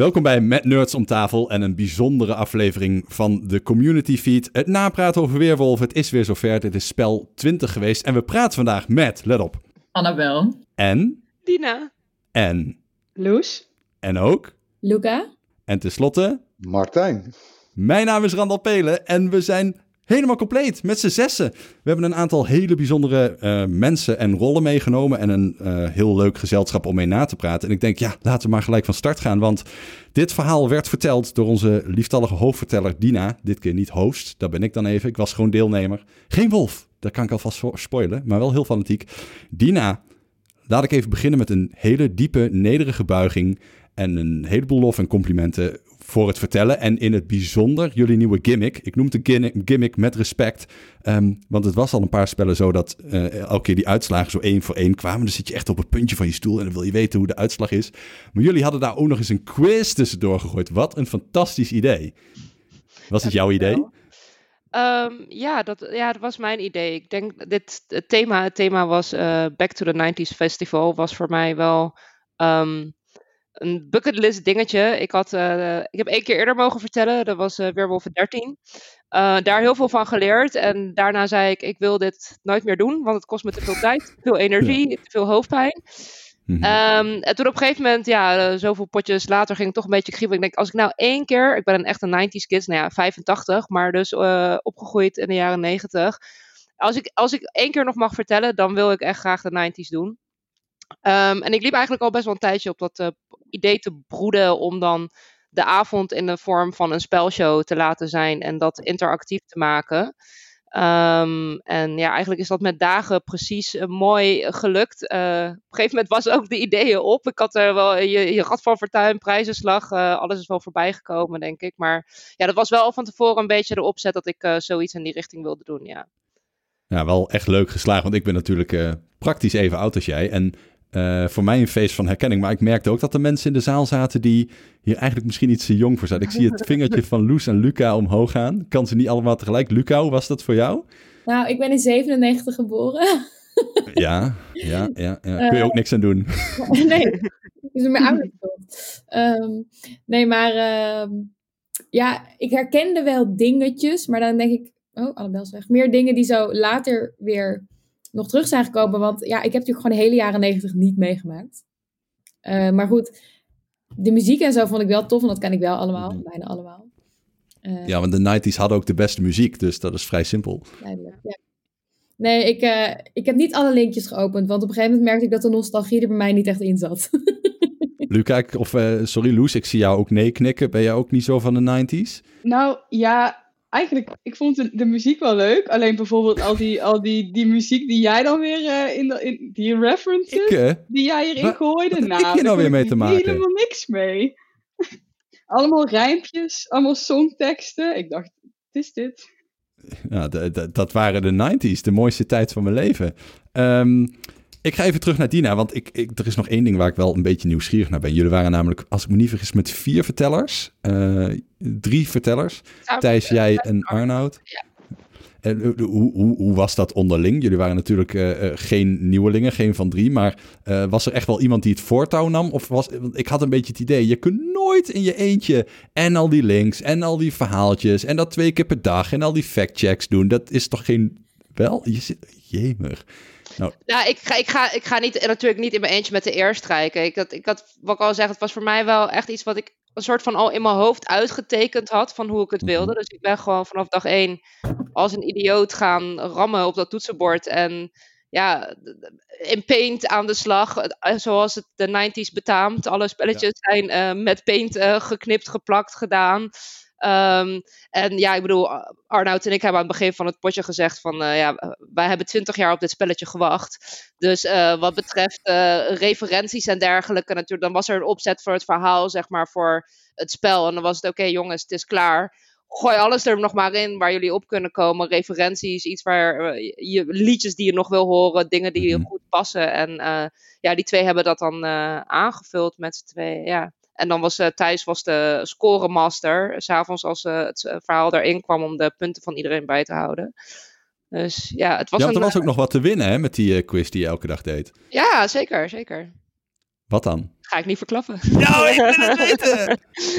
Welkom bij Met Nerds om tafel en een bijzondere aflevering van de Community Feed. Het napraten over Weerwolf, het is weer zover. Het is spel 20 geweest en we praten vandaag met, let op, Annabel. en, Dina. en, Loes? en ook. Luca. En tenslotte, Martijn. mijn naam is Randal Pelen en we zijn helemaal compleet met z'n zessen. We hebben een aantal hele bijzondere eh, mensen en rollen meegenomen en een eh, heel leuk gezelschap om mee na te praten. En ik denk, ja, laten we maar gelijk van start gaan, want dit verhaal werd verteld door onze lieftallige hoofdverteller Dina. Dit keer niet host, dat ben ik dan even. Ik was gewoon deelnemer. Geen wolf, dat kan ik alvast vo- spoilen, maar wel heel fanatiek. Dina, laat ik even beginnen met een hele diepe, nederige buiging en een heleboel lof en complimenten voor het vertellen. En in het bijzonder jullie nieuwe gimmick. Ik noem gimmick- gimmick met respect. Ehm, want het was al een paar spellen zo dat eh, elke keer die uitslagen zo één voor één kwamen. Dan zit je echt op het puntje van je stoel en dan wil je weten hoe de uitslag is. Maar jullie hadden daar ook nog eens een quiz tussendoor gegooid. Wat een fantastisch idee. Was het jouw idee? Ehm, ja, dat, ja, dat was mijn idee. Ik denk dit het thema, het thema was eh, Back to the 90s Festival, was voor mij wel ehm, een bucketlist dingetje. Ik, had, eh, ik heb één keer eerder mogen vertellen, dat was eh Weerwolf 13. Eh, daar heel veel van geleerd en daarna zei ik, ik wil dit nooit meer doen, want het kost me te veel tijd, te veel energie, te veel hoofdpijn. Mhm. Ehm, en toen op een gegeven moment, ja, eh, zoveel potjes later ging het toch een beetje kriebelen. Ik denk, als ik nou één keer, ik ben een echte 90s kids, nou ja, 85, maar dus eh, opgegroeid in de jaren 90. Als ik, als ik één keer nog mag vertellen, dan wil ik echt graag de 90s doen. Ehm, en ik liep eigenlijk al best wel een tijdje op dat eh, idee te broeden om dan de avond in de vorm van een spelshow te laten zijn en dat interactief te maken. Ehm, en ja, eigenlijk is dat met dagen precies eh, mooi gelukt. Eh, op een gegeven moment was ook de ideeën op. Ik had er wel je, Rad van Fortuin, prijzenslag, eh, alles is wel voorbij gekomen, denk ik. Maar ja, dat was wel van tevoren een beetje de opzet dat ik zoiets in die richting wilde doen, ja. Ja, wel echt leuk geslaagd. Want ik ben natuurlijk praktisch even oud als jij. En eh, voor mij een feest van herkenning. Maar ik merkte ook dat er mensen in de zaal zaten die hier eigenlijk misschien iets te jong voor zijn. Ik zie het vingertje van Loes en Luca omhoog gaan. Kan ze niet allemaal tegelijk. Luca, hoe was dat voor jou? Nou, ik ben in 97 geboren. Ja, ja, ja. ja. Kun je ook niks aan doen. nee, is er meer ouder um, Nee, maar ehm, ja, ik herkende wel dingetjes, maar dan denk ik, oh, is weg. Meer dingen die zo later weer nog terug zijn gekomen. Want ja, ik heb natuurlijk gewoon de hele jaren 90 niet meegemaakt. Uh, maar goed, de muziek en zo vond ik wel tof, en dat ken ik wel allemaal, Mhm. bijna allemaal. Uh, ja, want de 90s hadden ook de beste muziek, dus dat is vrij simpel. Duidelijk, ja. Nee, ik, uh, ik heb niet alle linkjes geopend, want op een gegeven moment merkte ik dat de nostalgie er bij mij niet echt in zat. Luca, of uh, sorry Loes, ik zie jou ook nee knikken. Ben jij ook niet zo van de 90s? Nou ja, eigenlijk, ik vond de, de, muziek wel leuk. Alleen bijvoorbeeld al die, al die, die muziek die jij dan weer uh, in, de, in die references ik, uh, die jij erin wat, gooide. Wat nou, heb je nou weer mee te maken? helemaal niks mee. allemaal rijmpjes, allemaal songteksten. Ik dacht, wat is dit? De, dat waren de 90s, de mooiste tijd van mijn leven. Um, ik ga even terug naar Dina, want ik, ik, er is nog één ding waar ik wel een beetje nieuwsgierig naar ben. Jullie waren namelijk, als ik me niet vergis, met vier vertellers. Uh, drie vertellers. Thijs, jij en Arnoud. Ja. En uh, hoe, hoe, hoe, was dat onderling? Jullie waren natuurlijk uh, geen nieuwelingen, geen van drie. Maar uh, was er echt wel iemand die het voortouw nam? Of was, want ik had een beetje het idee, je kunt nooit in je eentje en al die links en al die verhaaltjes en dat twee keer per dag en al die factchecks doen. Dat is toch geen... Wel, je zit... Jemig. Nou, nou ik, ga, ik, ga, ik ga niet, natuurlijk niet in mijn eentje met de eer strijken. Ik had, ik had, wat ik al zeg, het was voor mij wel echt iets wat ik een soort van al in mijn hoofd uitgetekend had van hoe ik het wilde. Dus ik ben gewoon vanaf dag één als een idioot gaan rammen op dat toetsenbord. En ja, in Paint aan de slag, zoals het de 90s betaamt. Alle spelletjes ja. zijn uh, met Paint uh, geknipt, geplakt, gedaan. Um, en ja, ik bedoel, Arnoud en ik hebben aan het begin van het potje gezegd van, uh, ja, wij hebben twintig jaar op dit spelletje gewacht. Dus uh, wat betreft uh, referenties en dergelijke, natuurlijk, dan was er een opzet voor het verhaal, zeg maar, voor het spel. En dan was het, oké okay, jongens, het is klaar. Gooi alles er nog maar in waar jullie op kunnen komen. Referenties, iets waar je liedjes die je nog wil horen, dingen die je goed passen. En ja, die twee hebben dat dan aangevuld met z'n twee, ja. En dan was uh, Thijs was de scoremaster. S'avonds als uh, het verhaal erin kwam om de punten van iedereen bij te houden. Dus ja, het was ja, een... er was ook nog wat te winnen hè, met die uh, quiz die je elke dag deed. Ja, zeker, zeker. Wat dan? Ga ik niet verklappen. Nou, ik wil het weten!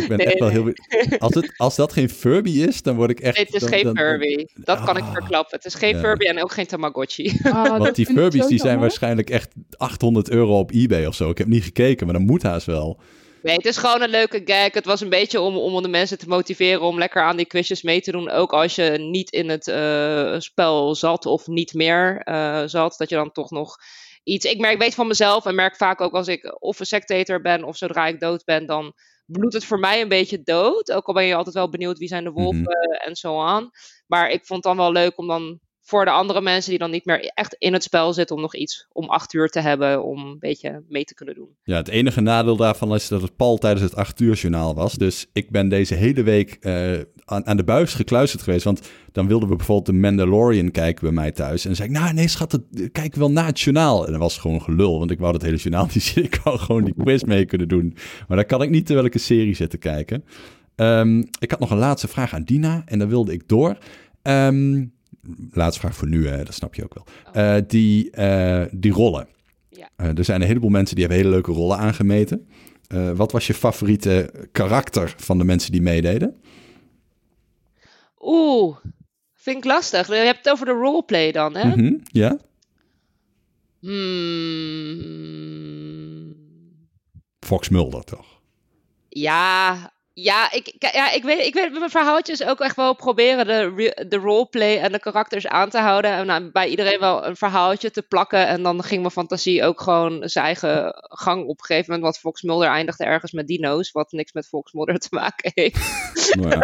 Ik ben Nee, echt wel heel... Als, het, als dat geen Furby is, dan word ik echt... Nee, het is dan- geen dan- Furby. Dat kan ik Ah. verklappen. Het is geen Ja. Furby en ook geen Tamagotchi. Ah, Want die Furbies die zijn waarschijnlijk echt 800 euro op eBay of zo. Ik heb niet gekeken, maar dat moet haast wel. Nee, het is gewoon een leuke gag. Het was een beetje om, om de mensen te motiveren om lekker aan die quizjes mee te doen. Ook als je niet in het eh, spel zat of niet meer eh, zat. Dat je dan toch nog iets... Ik merk, weet van mezelf en merk vaak ook als ik of een sectator ben of zodra ik dood ben, dan bloedt het voor mij een beetje dood. Ook al ben je altijd wel benieuwd wie zijn de wolven en zo aan. Maar ik vond het dan wel leuk om dan voor de andere mensen die dan niet meer echt in het spel zitten, om nog iets om acht uur te hebben om een beetje mee te kunnen doen. Ja, het enige nadeel daarvan is dat het pal tijdens het 8 uur journaal was. Dus ik ben deze hele week eh, aan, aan de buis gekluisterd geweest. Want dan wilden we bijvoorbeeld de Mandalorian kijken bij mij thuis. En dan zei ik, nou nee schat, dat kijk wel na het journaal. En dat was gewoon gelul, want ik wou dat hele journaal niet zien. Ik wou gewoon die quiz mee kunnen doen. Maar dat kan ik niet terwijl ik een serie zit te kijken. Ehm, ik had nog een laatste vraag aan Dina en daar wilde ik door. Ehm, laatste vraag voor nu, hè, dat snap je ook wel. Eh, die, eh, die rollen. Ja. Eh, er zijn een heleboel mensen die hebben hele leuke rollen aangemeten. Wat was je favoriete karakter van de mensen die meededen? Oeh, vind ik lastig. Je hebt het over de roleplay dan, hè? Mhm, Ja? Hmm. Fox Mulder, toch? Ja, ja, ik, ja ik, weet, ik weet met mijn verhaaltjes ook echt wel proberen de, de roleplay en de karakters aan te houden. En nou, bij iedereen wel een verhaaltje te plakken. En dan ging mijn fantasie ook gewoon zijn eigen gang op een gegeven moment. Want Fox Mulder eindigde ergens met dino's, wat niks met Fox Mulder te maken heeft. Nou ja.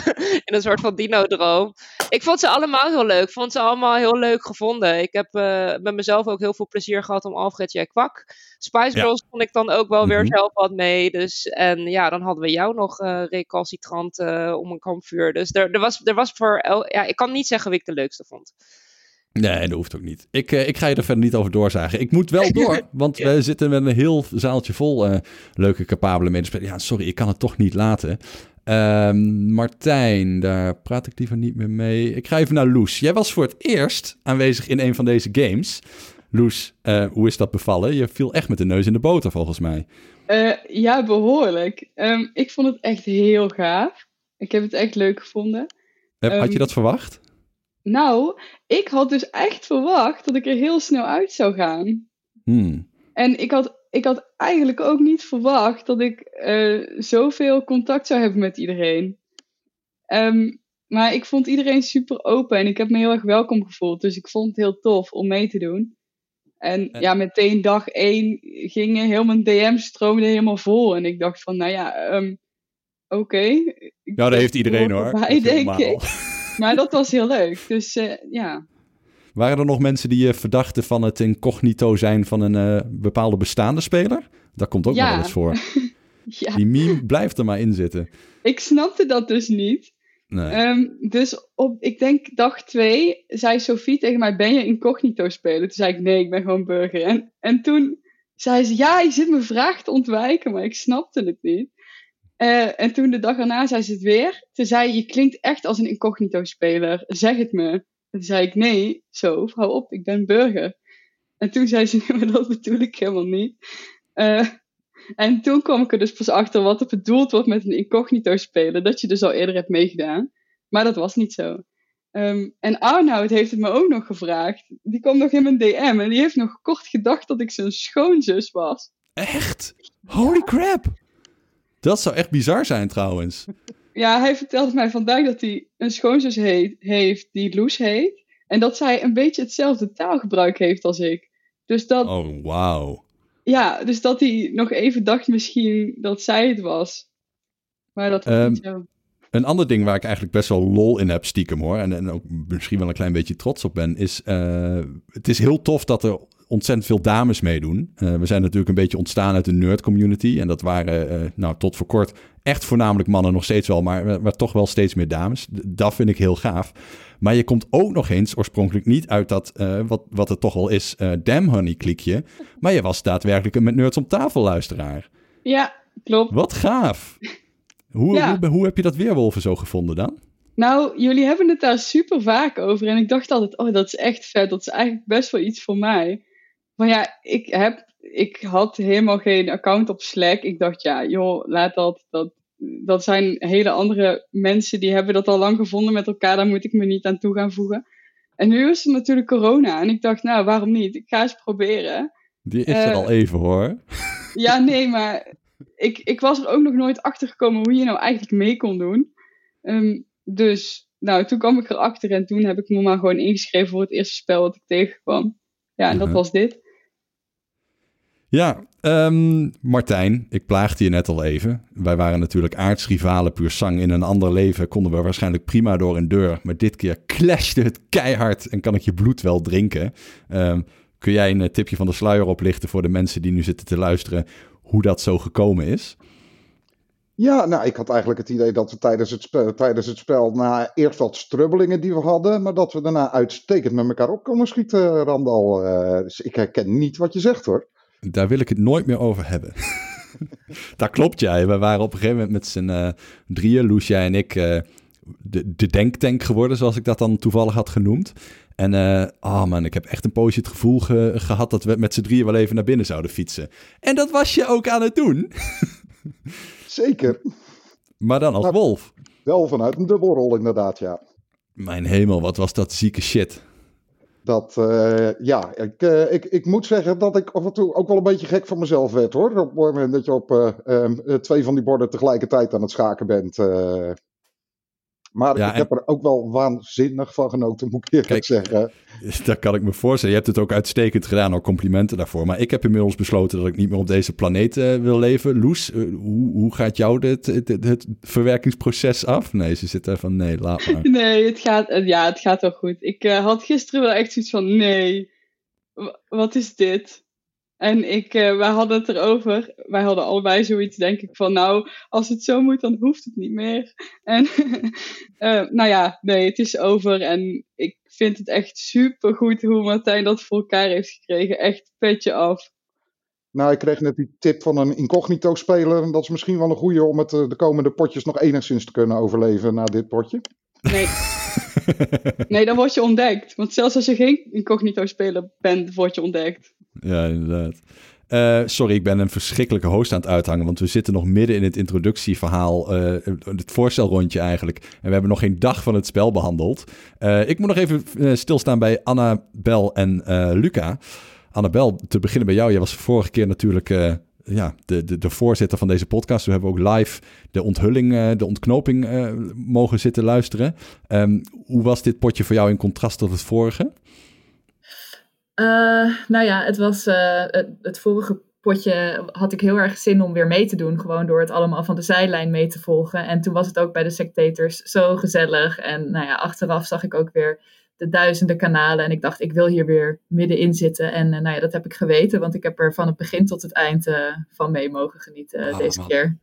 in een soort van dino-droom. Ik vond ze allemaal heel leuk. Ik vond ze allemaal heel leuk gevonden. Ik heb eh, met mezelf ook heel veel plezier gehad om Alfred J. Kwak. Spice Ja. Girls vond ik dan ook wel weer Mhm. zelf wat mee. Dus, en ja, dan hadden we jou nog eh recalcitrant eh, om een kampvuur. Dus er, er, was, er was voor... El ja, ik kan niet zeggen wie ik de leukste vond. Nee, dat hoeft ook niet. Ik, eh, ik ga je er verder niet over doorzagen. Ik moet wel door, want we zitten met een heel zaaltje vol leuke, capabele medespelers. Ja, sorry, ik kan het toch niet laten. Ehm, Martijn, daar praat ik liever niet meer mee. Ik ga even naar Loes. Jij was voor het eerst aanwezig in een van deze games. Loes, eh, hoe is dat bevallen? Je viel echt met de neus in de boter, volgens mij. Eh, ja, behoorlijk. Ehm, ik vond het echt heel gaaf. Ik heb het echt leuk gevonden. Heb- Had je Ehm, dat verwacht? Nou, ik had dus echt verwacht dat ik er heel snel uit zou gaan. Hmm. En ik had, ik had eigenlijk ook niet verwacht dat ik eh, zoveel contact zou hebben met iedereen. Ehm, maar ik vond iedereen super open en ik heb me heel erg welkom gevoeld. Dus ik vond het heel tof om mee te doen. En ja, meteen dag één gingen heel mijn DM's stroomden helemaal vol. En ik dacht van, nou ja, ehm, oké. Ik Ja, dat heeft iedereen hoor denk normaal. ik. Maar dat was heel leuk. Dus eh, ja. Waren er nog mensen die je verdachten van het incognito zijn van een eh, bepaalde bestaande speler? Dat komt ook Ja. nog wel eens voor. ja, Die meme blijft er maar in zitten. ik snapte dat dus niet. Ehm, dus op, ik denk dag twee, zei Sophie tegen mij, ben je incognito spelen? Toen zei ik, nee, ik ben gewoon burger. En, en toen zei ze, ja, je zit mijn vraag te ontwijken, maar ik snapte het niet. Eh, en toen de dag erna zei ze het weer. Toen zei je, klinkt echt als een incognito speler, zeg het me. En toen zei ik, nee, zo, hou op, ik ben burger. En toen zei ze, nee, dat bedoel ik helemaal niet. Eh, en toen kwam ik er dus pas achter wat er bedoeld wordt met een incognito spelen. Dat je dus al eerder hebt meegedaan. Maar dat was niet zo. Ehm, en Arnoud heeft het me ook nog gevraagd. Die kwam nog in mijn DM en die heeft nog kort gedacht dat ik zijn schoonzus was. Echt? Holy crap! Dat zou echt bizar zijn trouwens. Ja, hij vertelde mij vandaag dat hij een schoonzus heet, heeft die Loes heet. En dat zij een beetje hetzelfde taalgebruik heeft als ik. Dus dat, Oh, wauw. Ja, dus dat hij nog even dacht misschien dat zij het was. Maar dat was Ehm, niet zo. Een ander ding waar ik eigenlijk best wel lol in heb, stiekem hoor. En, en ook misschien wel een klein beetje trots op ben. Is eh, het is heel tof dat er ontzettend veel dames meedoen. Eh, we zijn natuurlijk een beetje ontstaan uit de nerd community. En dat waren, eh, nou tot voor kort, echt voornamelijk mannen nog steeds wel. Maar, maar toch wel steeds meer dames. Dat vind ik heel gaaf. Maar je komt ook nog eens oorspronkelijk niet uit dat, eh, wat, wat het toch wel is, Damn Honey klikje. Maar je was daadwerkelijk een met nerds om tafel luisteraar. Ja, klopt. Wat gaaf. Hoe, Ja. hoe, hoe heb je dat weerwolven zo gevonden dan? Nou, jullie hebben het daar super vaak over. En ik dacht altijd, oh, dat is echt vet. Dat is eigenlijk best wel iets voor mij. Maar ja, ik heb ik had helemaal geen account op Slack. Ik dacht, ja, joh, laat dat. Dat, dat zijn hele andere mensen die hebben dat al lang gevonden met elkaar. Daar moet ik me niet aan toe gaan voegen. En nu is er natuurlijk corona. En ik dacht, nou, waarom niet? Ik ga eens proberen. Die is er Eh, al even hoor. Ja, nee, maar ik, ik was er ook nog nooit achter gekomen hoe je nou eigenlijk mee kon doen. Ehm, dus, nou, toen kwam ik erachter en toen heb ik me maar gewoon ingeschreven voor het eerste spel wat ik tegenkwam. Ja, en dat Mhm. was dit. Ja, ehm, Martijn, ik plaagde je net al even. Wij waren natuurlijk aardsrivalen puur sang. In een ander leven konden we waarschijnlijk prima door een deur. Maar dit keer clashte het keihard en kan ik je bloed wel drinken. Ehm, kun jij een eh, tipje van de sluier oplichten voor de mensen die nu zitten te luisteren... hoe dat zo gekomen is? Ja, nou, ik had eigenlijk het idee dat we tijdens het spel, tijdens het spel na eerst wat strubbelingen die we hadden, maar dat we daarna uitstekend met elkaar op konden schieten, Randal. Eh, dus ik herken niet wat je zegt hoor. Daar wil ik het nooit meer over hebben. dat klopt, jij. We waren op een gegeven moment met z'n eh, drieën, Loes, jij en ik, eh, de, de denktank geworden, zoals ik dat dan toevallig had genoemd. En, eh oh man, ik heb echt een poosje het gevoel ge- gehad dat we met z'n drieën wel even naar binnen zouden fietsen. En dat was je ook aan het doen, Zeker. maar dan als Ja. wolf. Wel vanuit een dubbelrol inderdaad, ja. Mijn hemel, wat was dat zieke shit. Dat, eh, ja, ik, eh, ik, ik moet zeggen dat ik af en toe ook wel een beetje gek van mezelf werd hoor. Op het moment dat je op eh, ehm, eh, twee van die borden tegelijkertijd aan het schaken bent. Maar Ja, ik en- heb er ook wel waanzinnig van genoten, moet ik eerlijk Kijk, zeggen. Dat kan ik me voorstellen. Je hebt het ook uitstekend gedaan, ook complimenten daarvoor. Maar ik heb inmiddels besloten dat ik niet meer op deze planeet eh, wil leven. Loes, eh, hoe, hoe gaat jou dit, het, verwerkingsproces af? Nee, ze zit daar van nee, laat maar. Nee, het gaat, eh, ja, het gaat wel goed. Ik had gisteren wel echt zoiets van, nee, wat is dit? En ik, eh, wij hadden het erover. Wij hadden allebei zoiets, denk ik, van nou, als het zo moet, dan hoeft het niet meer. En eh, nou ja, nee, het is over. En ik vind het echt super goed hoe Martijn dat voor elkaar heeft gekregen. Echt petje af. Nou, ik kreeg net die tip van een incognito-speler. En dat is misschien wel een goede om het, eh, de komende potjes nog enigszins te kunnen overleven na dit potje. Nee, nee, dan word je ontdekt. Want zelfs als je geen incognito-speler bent, word je ontdekt. Ja, inderdaad. Eh, sorry, ik ben een verschrikkelijke host aan het uithangen, want we zitten nog midden in het introductieverhaal, eh, het voorstelrondje eigenlijk. En we hebben nog geen dag van het spel behandeld. Eh, ik moet nog even stilstaan bij Annabel en Luca. Annabel, te beginnen bij jou. Jij was vorige keer natuurlijk ja, de, de, de voorzitter van deze podcast. We hebben ook live de onthulling, de ontknoping mogen zitten luisteren. Ehm, hoe was dit potje voor jou in contrast tot het vorige? Eh, nou ja, het was eh, het, het vorige potje had ik heel erg zin om weer mee te doen. Gewoon door het allemaal van de zijlijn mee te volgen. En toen was het ook bij de Spectators zo gezellig. En nou ja, achteraf zag ik ook weer de duizenden kanalen. En ik dacht, ik wil hier weer middenin zitten. En eh, nou ja, dat heb ik geweten. Want ik heb er van het begin tot het eind van mee mogen genieten Oh, deze man. keer.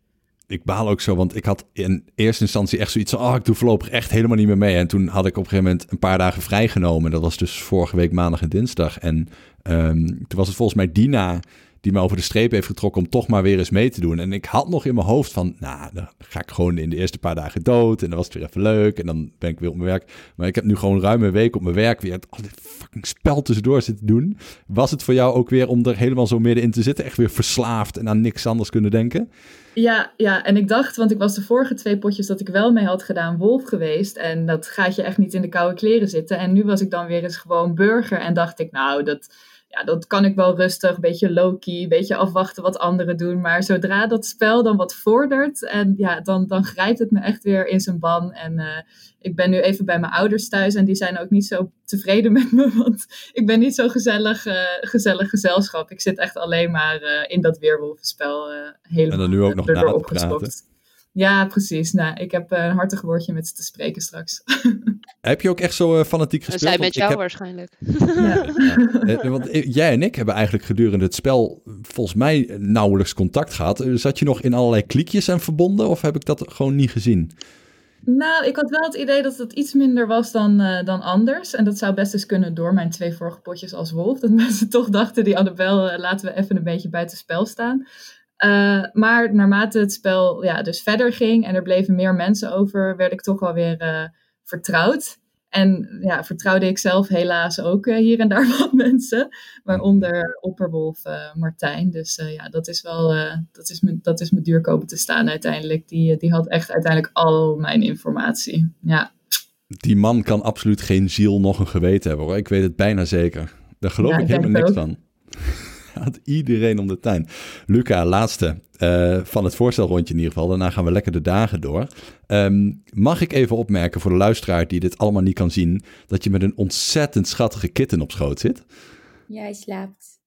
Ik baal ook zo, want ik had in eerste instantie echt zoiets van, oh, ik doe voorlopig echt helemaal niet meer mee. En toen had ik op een gegeven moment een paar dagen vrijgenomen. Dat was dus vorige week maandag en dinsdag. En ehm, toen was het volgens mij Dina die me over de streep heeft getrokken om toch maar weer eens mee te doen. En ik had nog in mijn hoofd van, nou, dan ga ik gewoon in de eerste paar dagen dood. En dan was het weer even leuk. En dan ben ik weer op mijn werk. Maar ik heb nu gewoon ruim een week op mijn werk weer al dit fucking spel tussendoor zitten doen. Was het voor jou ook weer om er helemaal zo middenin te zitten? Echt weer verslaafd en aan niks anders kunnen denken? Ja, ja, en ik dacht, want ik was de vorige twee potjes dat ik wel mee had gedaan, wolf geweest. En dat gaat je echt niet in de koude kleren zitten. En nu was ik dan weer eens gewoon burger. En dacht ik, nou, dat, ja, dat kan ik wel rustig, een beetje low-key, een beetje afwachten wat anderen doen. Maar zodra dat spel dan wat vordert, en ja, dan, dan grijpt het me echt weer in zijn ban. En eh, ik ben nu even bij mijn ouders thuis en die zijn ook niet zo tevreden met me, want ik ben niet zo gezellig, eh, gezellig gezelschap. Ik zit echt alleen maar eh, in dat weerwolvenspel eh helemaal En dan nu ook nog na te opgeslokt. Ja, precies. Nou, ik heb eh, een hartig woordje met ze te spreken straks. Heb je ook echt zo eh, fanatiek gespeeld? zij met ik jou heb- waarschijnlijk. ja. Eh, want jij en ik hebben eigenlijk gedurende het spel volgens mij nauwelijks contact gehad. Eh, Zat je nog in allerlei kliekjes en verbonden of heb ik dat gewoon niet gezien? Nou, ik had wel het idee dat het iets minder was dan, eh, dan anders. En dat zou best eens kunnen door mijn twee vorige potjes als wolf. Dat mensen toch dachten, die Annabel laten we even een beetje buiten spel staan. Eh, maar naarmate het spel ja, dus verder ging en er bleven meer mensen over, werd ik toch wel weer eh, vertrouwd. En ja, vertrouwde ik zelf helaas ook hier en daar wat mensen, waaronder opperwolf Martijn. Dus ja, dat is wel, dat, is me, dat is me duur komen te staan uiteindelijk. Die, die had echt uiteindelijk al mijn informatie. Ja. Die man kan absoluut geen ziel nog een geweten hebben hoor. Ik weet het bijna zeker. Daar geloof ik helemaal niks van. Had iedereen om de tuin. Luca, laatste uh, van het voorstelrondje in ieder geval. Daarna gaan we lekker de dagen door. Um, mag ik even opmerken voor de luisteraar die dit allemaal niet kan zien, dat je met een ontzettend schattige kitten op schoot zit? Ja, hij slaapt.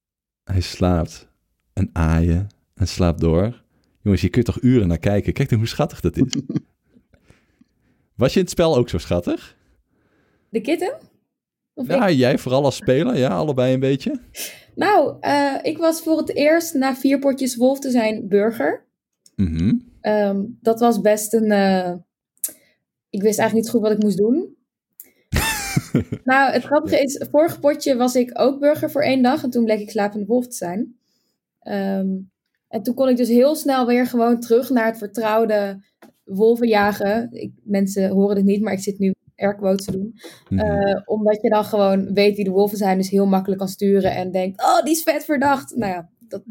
Hij slaapt. En aaien. En slaapt door. Jongens, je kunt toch uren naar kijken. Kijk dan hoe schattig dat is. Was je in het spel ook zo schattig? De kitten? Of ja, jij vooral als speler, ja, allebei een beetje. Nou, uh, ik was voor het eerst na vier potjes wolf te zijn burger. Mm -hmm. um, dat was best een. Uh, ik wist eigenlijk niet goed wat ik moest doen. nou, het grappige is, vorige potje was ik ook burger voor één dag en toen bleek ik slapende wolf te zijn. Um, en toen kon ik dus heel snel weer gewoon terug naar het vertrouwde wolven jagen. Ik, mensen horen het niet, maar ik zit nu airquotes te doen. Uh, omdat je dan gewoon weet wie de wolven zijn, dus heel makkelijk kan sturen en denkt, oh, die is vet verdacht. Nou ja, dat...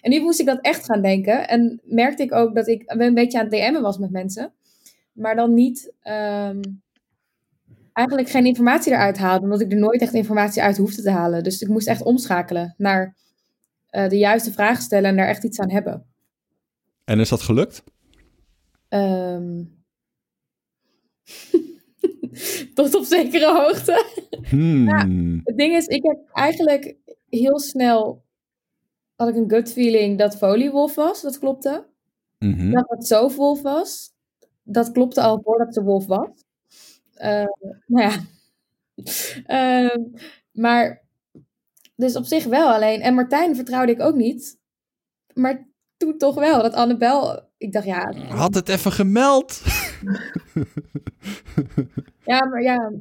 En nu moest ik dat echt gaan denken. En merkte ik ook dat ik een beetje aan het DM'en was met mensen. Maar dan niet, um, eigenlijk geen informatie eruit haalde. Omdat ik er nooit echt informatie uit hoefde te halen. Dus ik moest echt omschakelen naar uh, de juiste vragen stellen en daar echt iets aan hebben. En is dat gelukt? Um... Tot op zekere hoogte. Hmm. Ja, het ding is, ik heb eigenlijk heel snel had ik een gut feeling dat Foliewolf was. Dat klopte. Mm -hmm. Dat het Zoofwolf was. Dat klopte al voordat ze wolf was. Uh, nou ja. Uh, maar, dus op zich wel alleen. En Martijn vertrouwde ik ook niet. Maar toen toch wel. Dat Annabel, ik dacht ja. Had het even gemeld. ja, maar ja.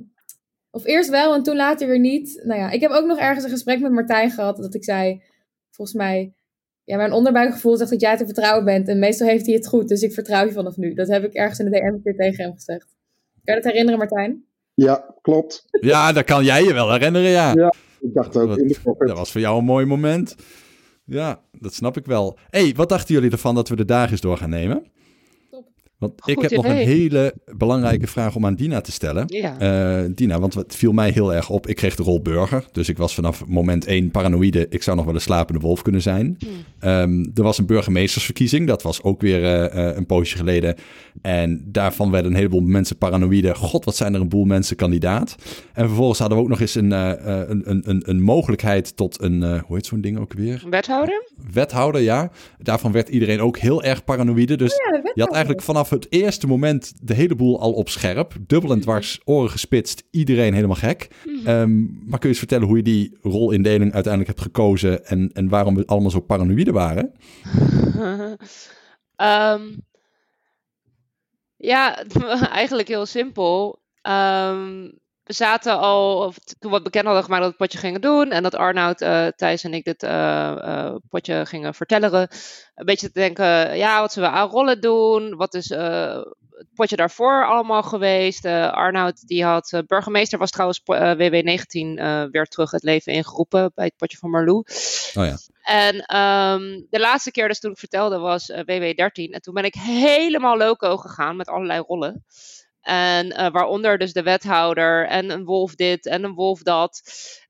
Of eerst wel en toen later weer niet. Nou ja, ik heb ook nog ergens een gesprek met Martijn gehad. Dat ik zei, volgens mij, ja, mijn onderbuikgevoel zegt dat jij te vertrouwen bent. En meestal heeft hij het goed, dus ik vertrouw je vanaf nu. Dat heb ik ergens in de DM een keer tegen hem gezegd. Kan je dat herinneren, Martijn? Ja, klopt. Ja, dat kan jij je wel herinneren, ja. Ja, ik dacht ook dat, in de. Dat was voor jou een mooi moment. Ja, dat snap ik wel. hey, wat dachten jullie ervan dat we de dagen eens door gaan nemen? Want Goed ik heb nog een hele belangrijke vraag om aan Dina te stellen. Ja. Uh, Dina, want het viel mij heel erg op. Ik kreeg de rol burger. Dus ik was vanaf moment één paranoïde. Ik zou nog wel een slapende wolf kunnen zijn. Hmm. Um, er was een burgemeestersverkiezing. Dat was ook weer uh, uh, een poosje geleden. En daarvan werden een heleboel mensen paranoïde. God, wat zijn er een boel mensen kandidaat. En vervolgens hadden we ook nog eens een, uh, een, een, een, een mogelijkheid tot een... hoe heet zo'n ding ook weer? Wethouder? Wethouder, ja. Daarvan werd iedereen ook heel erg paranoïde. Dus Oh ja, je had eigenlijk vanaf het eerste moment de hele boel al op scherp. Dubbel en dwars, oren gespitst. Iedereen helemaal gek. Mhm. Um, maar kun je eens vertellen hoe je die rolindeling uiteindelijk hebt gekozen... en, en waarom we allemaal zo paranoïde waren? um, ja, eigenlijk heel simpel. Um, we zaten al, of toen we bekend hadden gemaakt dat we het potje gingen doen. En dat Arnoud, uh, Thijs en ik dit uh, uh, potje gingen vertellen. Een beetje te denken, ja, wat zullen we aan rollen doen? Wat is het potje daarvoor allemaal geweest? Arnoud, die had, burgemeester was trouwens uh, WW19 weer terug het leven ingeroepen bij het potje van Marlou. Oh ja. En um, de laatste keer dus toen ik vertelde was WW13. En toen ben ik helemaal loco gegaan met allerlei rollen. En uh, waaronder dus de wethouder en een wolf dit en een wolf dat.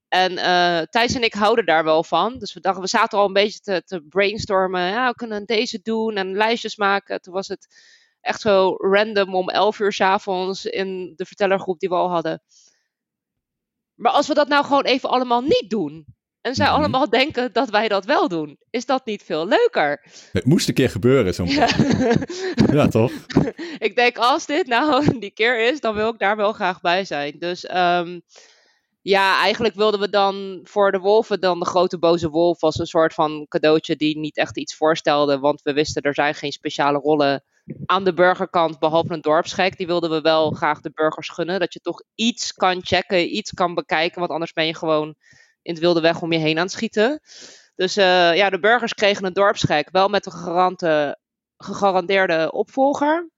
En uh, Thijs en ik houden daar wel van. Dus we dachten, we zaten al een beetje te, te brainstormen. Ja, we kunnen deze doen en lijstjes maken. Toen was het echt zo random om 11 uur s avonds in de vertellergroep die we al hadden. Maar als we dat nou gewoon even allemaal niet doen. En zij Mhm. allemaal denken dat wij dat wel doen. Is dat niet veel leuker? Het moest een keer gebeuren, zo'n Ja. Ja, toch? ik denk, als dit nou die keer is, dan wil ik daar wel graag bij zijn. Dus ehm, ja, eigenlijk wilden we dan voor de wolven dan de grote boze wolf als een soort van cadeautje die niet echt iets voorstelde. Want we wisten, er zijn geen speciale rollen aan de burgerkant, behalve een dorpsgek. Die wilden we wel graag de burgers gunnen. Dat je toch iets kan checken, iets kan bekijken. Want anders ben je gewoon in het wilde weg om je heen aan het schieten. Dus uh, ja, de burgers kregen een dorpsgek. Wel met een garante, gegarandeerde opvolger.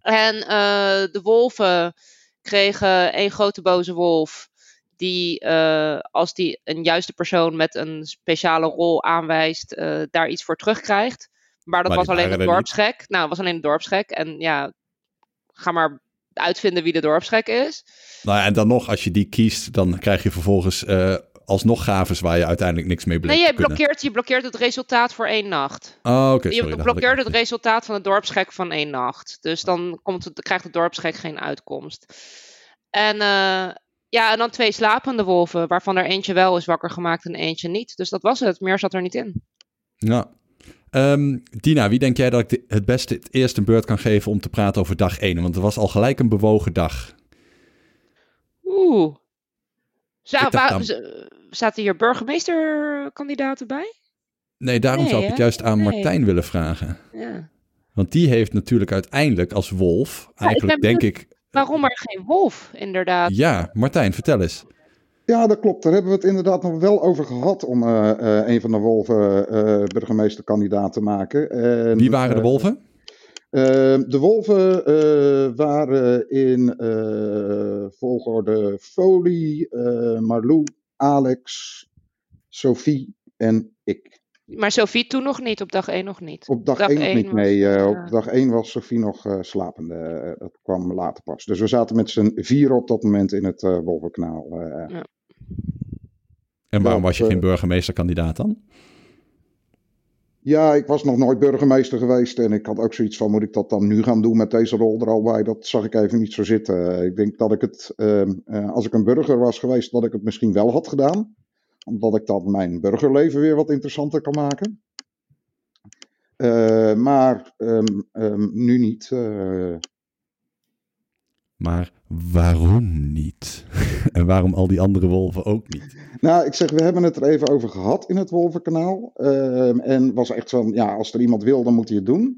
En uh, de wolven kregen één grote boze wolf. Die, eh, als die een juiste persoon met een speciale rol aanwijst, eh, daar iets voor terugkrijgt. Maar dat Maar was alleen de er niet. dorpsgek. Nou, dat was alleen de dorpsgek. En ja, ga maar uitvinden wie de dorpsgek is. Nou ja, en dan nog, als je die kiest, dan krijg je vervolgens eh, alsnog gaves waar je uiteindelijk niks mee bleek Nee, je blokkeert, je blokkeert het resultaat voor één nacht. Oh, oké, je sorry. dat had blokkeert het niet. resultaat van de dorpsgek van één nacht. Dus dan komt het, krijgt de dorpsgek geen uitkomst. En, eh, ja, en dan twee slapende wolven, waarvan er eentje wel is wakker gemaakt en eentje niet. Dus dat was het. Meer zat er niet in. Ja. Ehm, Dina, wie denk jij dat ik de- het beste het eerst een beurt kan geven om te praten over dag 1? Want het was al gelijk een bewogen dag. Oeh. Za- Ik dacht wa- dan- z- zaten hier burgemeesterkandidaten bij? Nee, daarom Nee, zou ik het juist aan Nee. Martijn willen vragen. Ja. Want die heeft natuurlijk uiteindelijk als wolf, eigenlijk ben denk ik... Waarom er geen wolf, inderdaad? Ja, Martijn, vertel eens. Ja, dat klopt. Daar hebben we het inderdaad nog wel over gehad om eh, eh, een van de wolven eh, burgemeesterkandidaat te maken. En, Wie waren de wolven? de wolven eh, waren in eh, volgorde Folie, eh, Marlou, Alex, Sophie en ik. Maar Sophie toen nog niet, op dag 1 nog niet. Op dag Dag 1 nog één niet, was, nee. eh, ja. Op dag 1 was Sophie nog eh, slapende. Eh, dat kwam later pas. Dus we zaten met z'n vier op dat moment in het eh Wolvenkanaal. eh. En waarom was je geen eh, burgemeesterkandidaat dan? Ja, ik was nog nooit burgemeester geweest en ik had ook zoiets van, moet ik dat dan nu gaan doen met deze rol er al bij? Dat zag ik even niet zo zitten. Ik denk dat ik het, ehm, eh, als ik een burger was geweest, dat ik het misschien wel had gedaan. Omdat ik dan mijn burgerleven weer wat interessanter kan maken. Eh, maar ehm, ehm, nu niet. eh. Maar waarom niet? en waarom al die andere wolven ook niet? Nou, ik zeg, we hebben het er even over gehad in het Wolvenkanaal. Ehm, en was echt van, ja, als er iemand wil, dan moet hij het doen.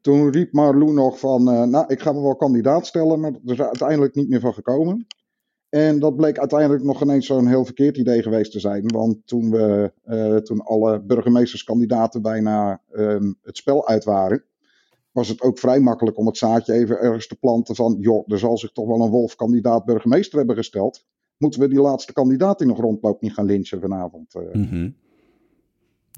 Toen riep Marlou nog van, eh, nou, ik ga me wel kandidaat stellen, maar er is uiteindelijk niet meer van gekomen. En dat bleek uiteindelijk nog ineens zo'n heel verkeerd idee geweest te zijn. Want toen, we, eh, toen alle burgemeesterskandidaten bijna ehm, het spel uit waren, was het ook vrij makkelijk om het zaadje even ergens te planten van, joh, er zal zich toch wel een wolfkandidaat burgemeester hebben gesteld. Moeten we die laatste kandidaat die nog rondloopt niet gaan lynchen vanavond? Mhm.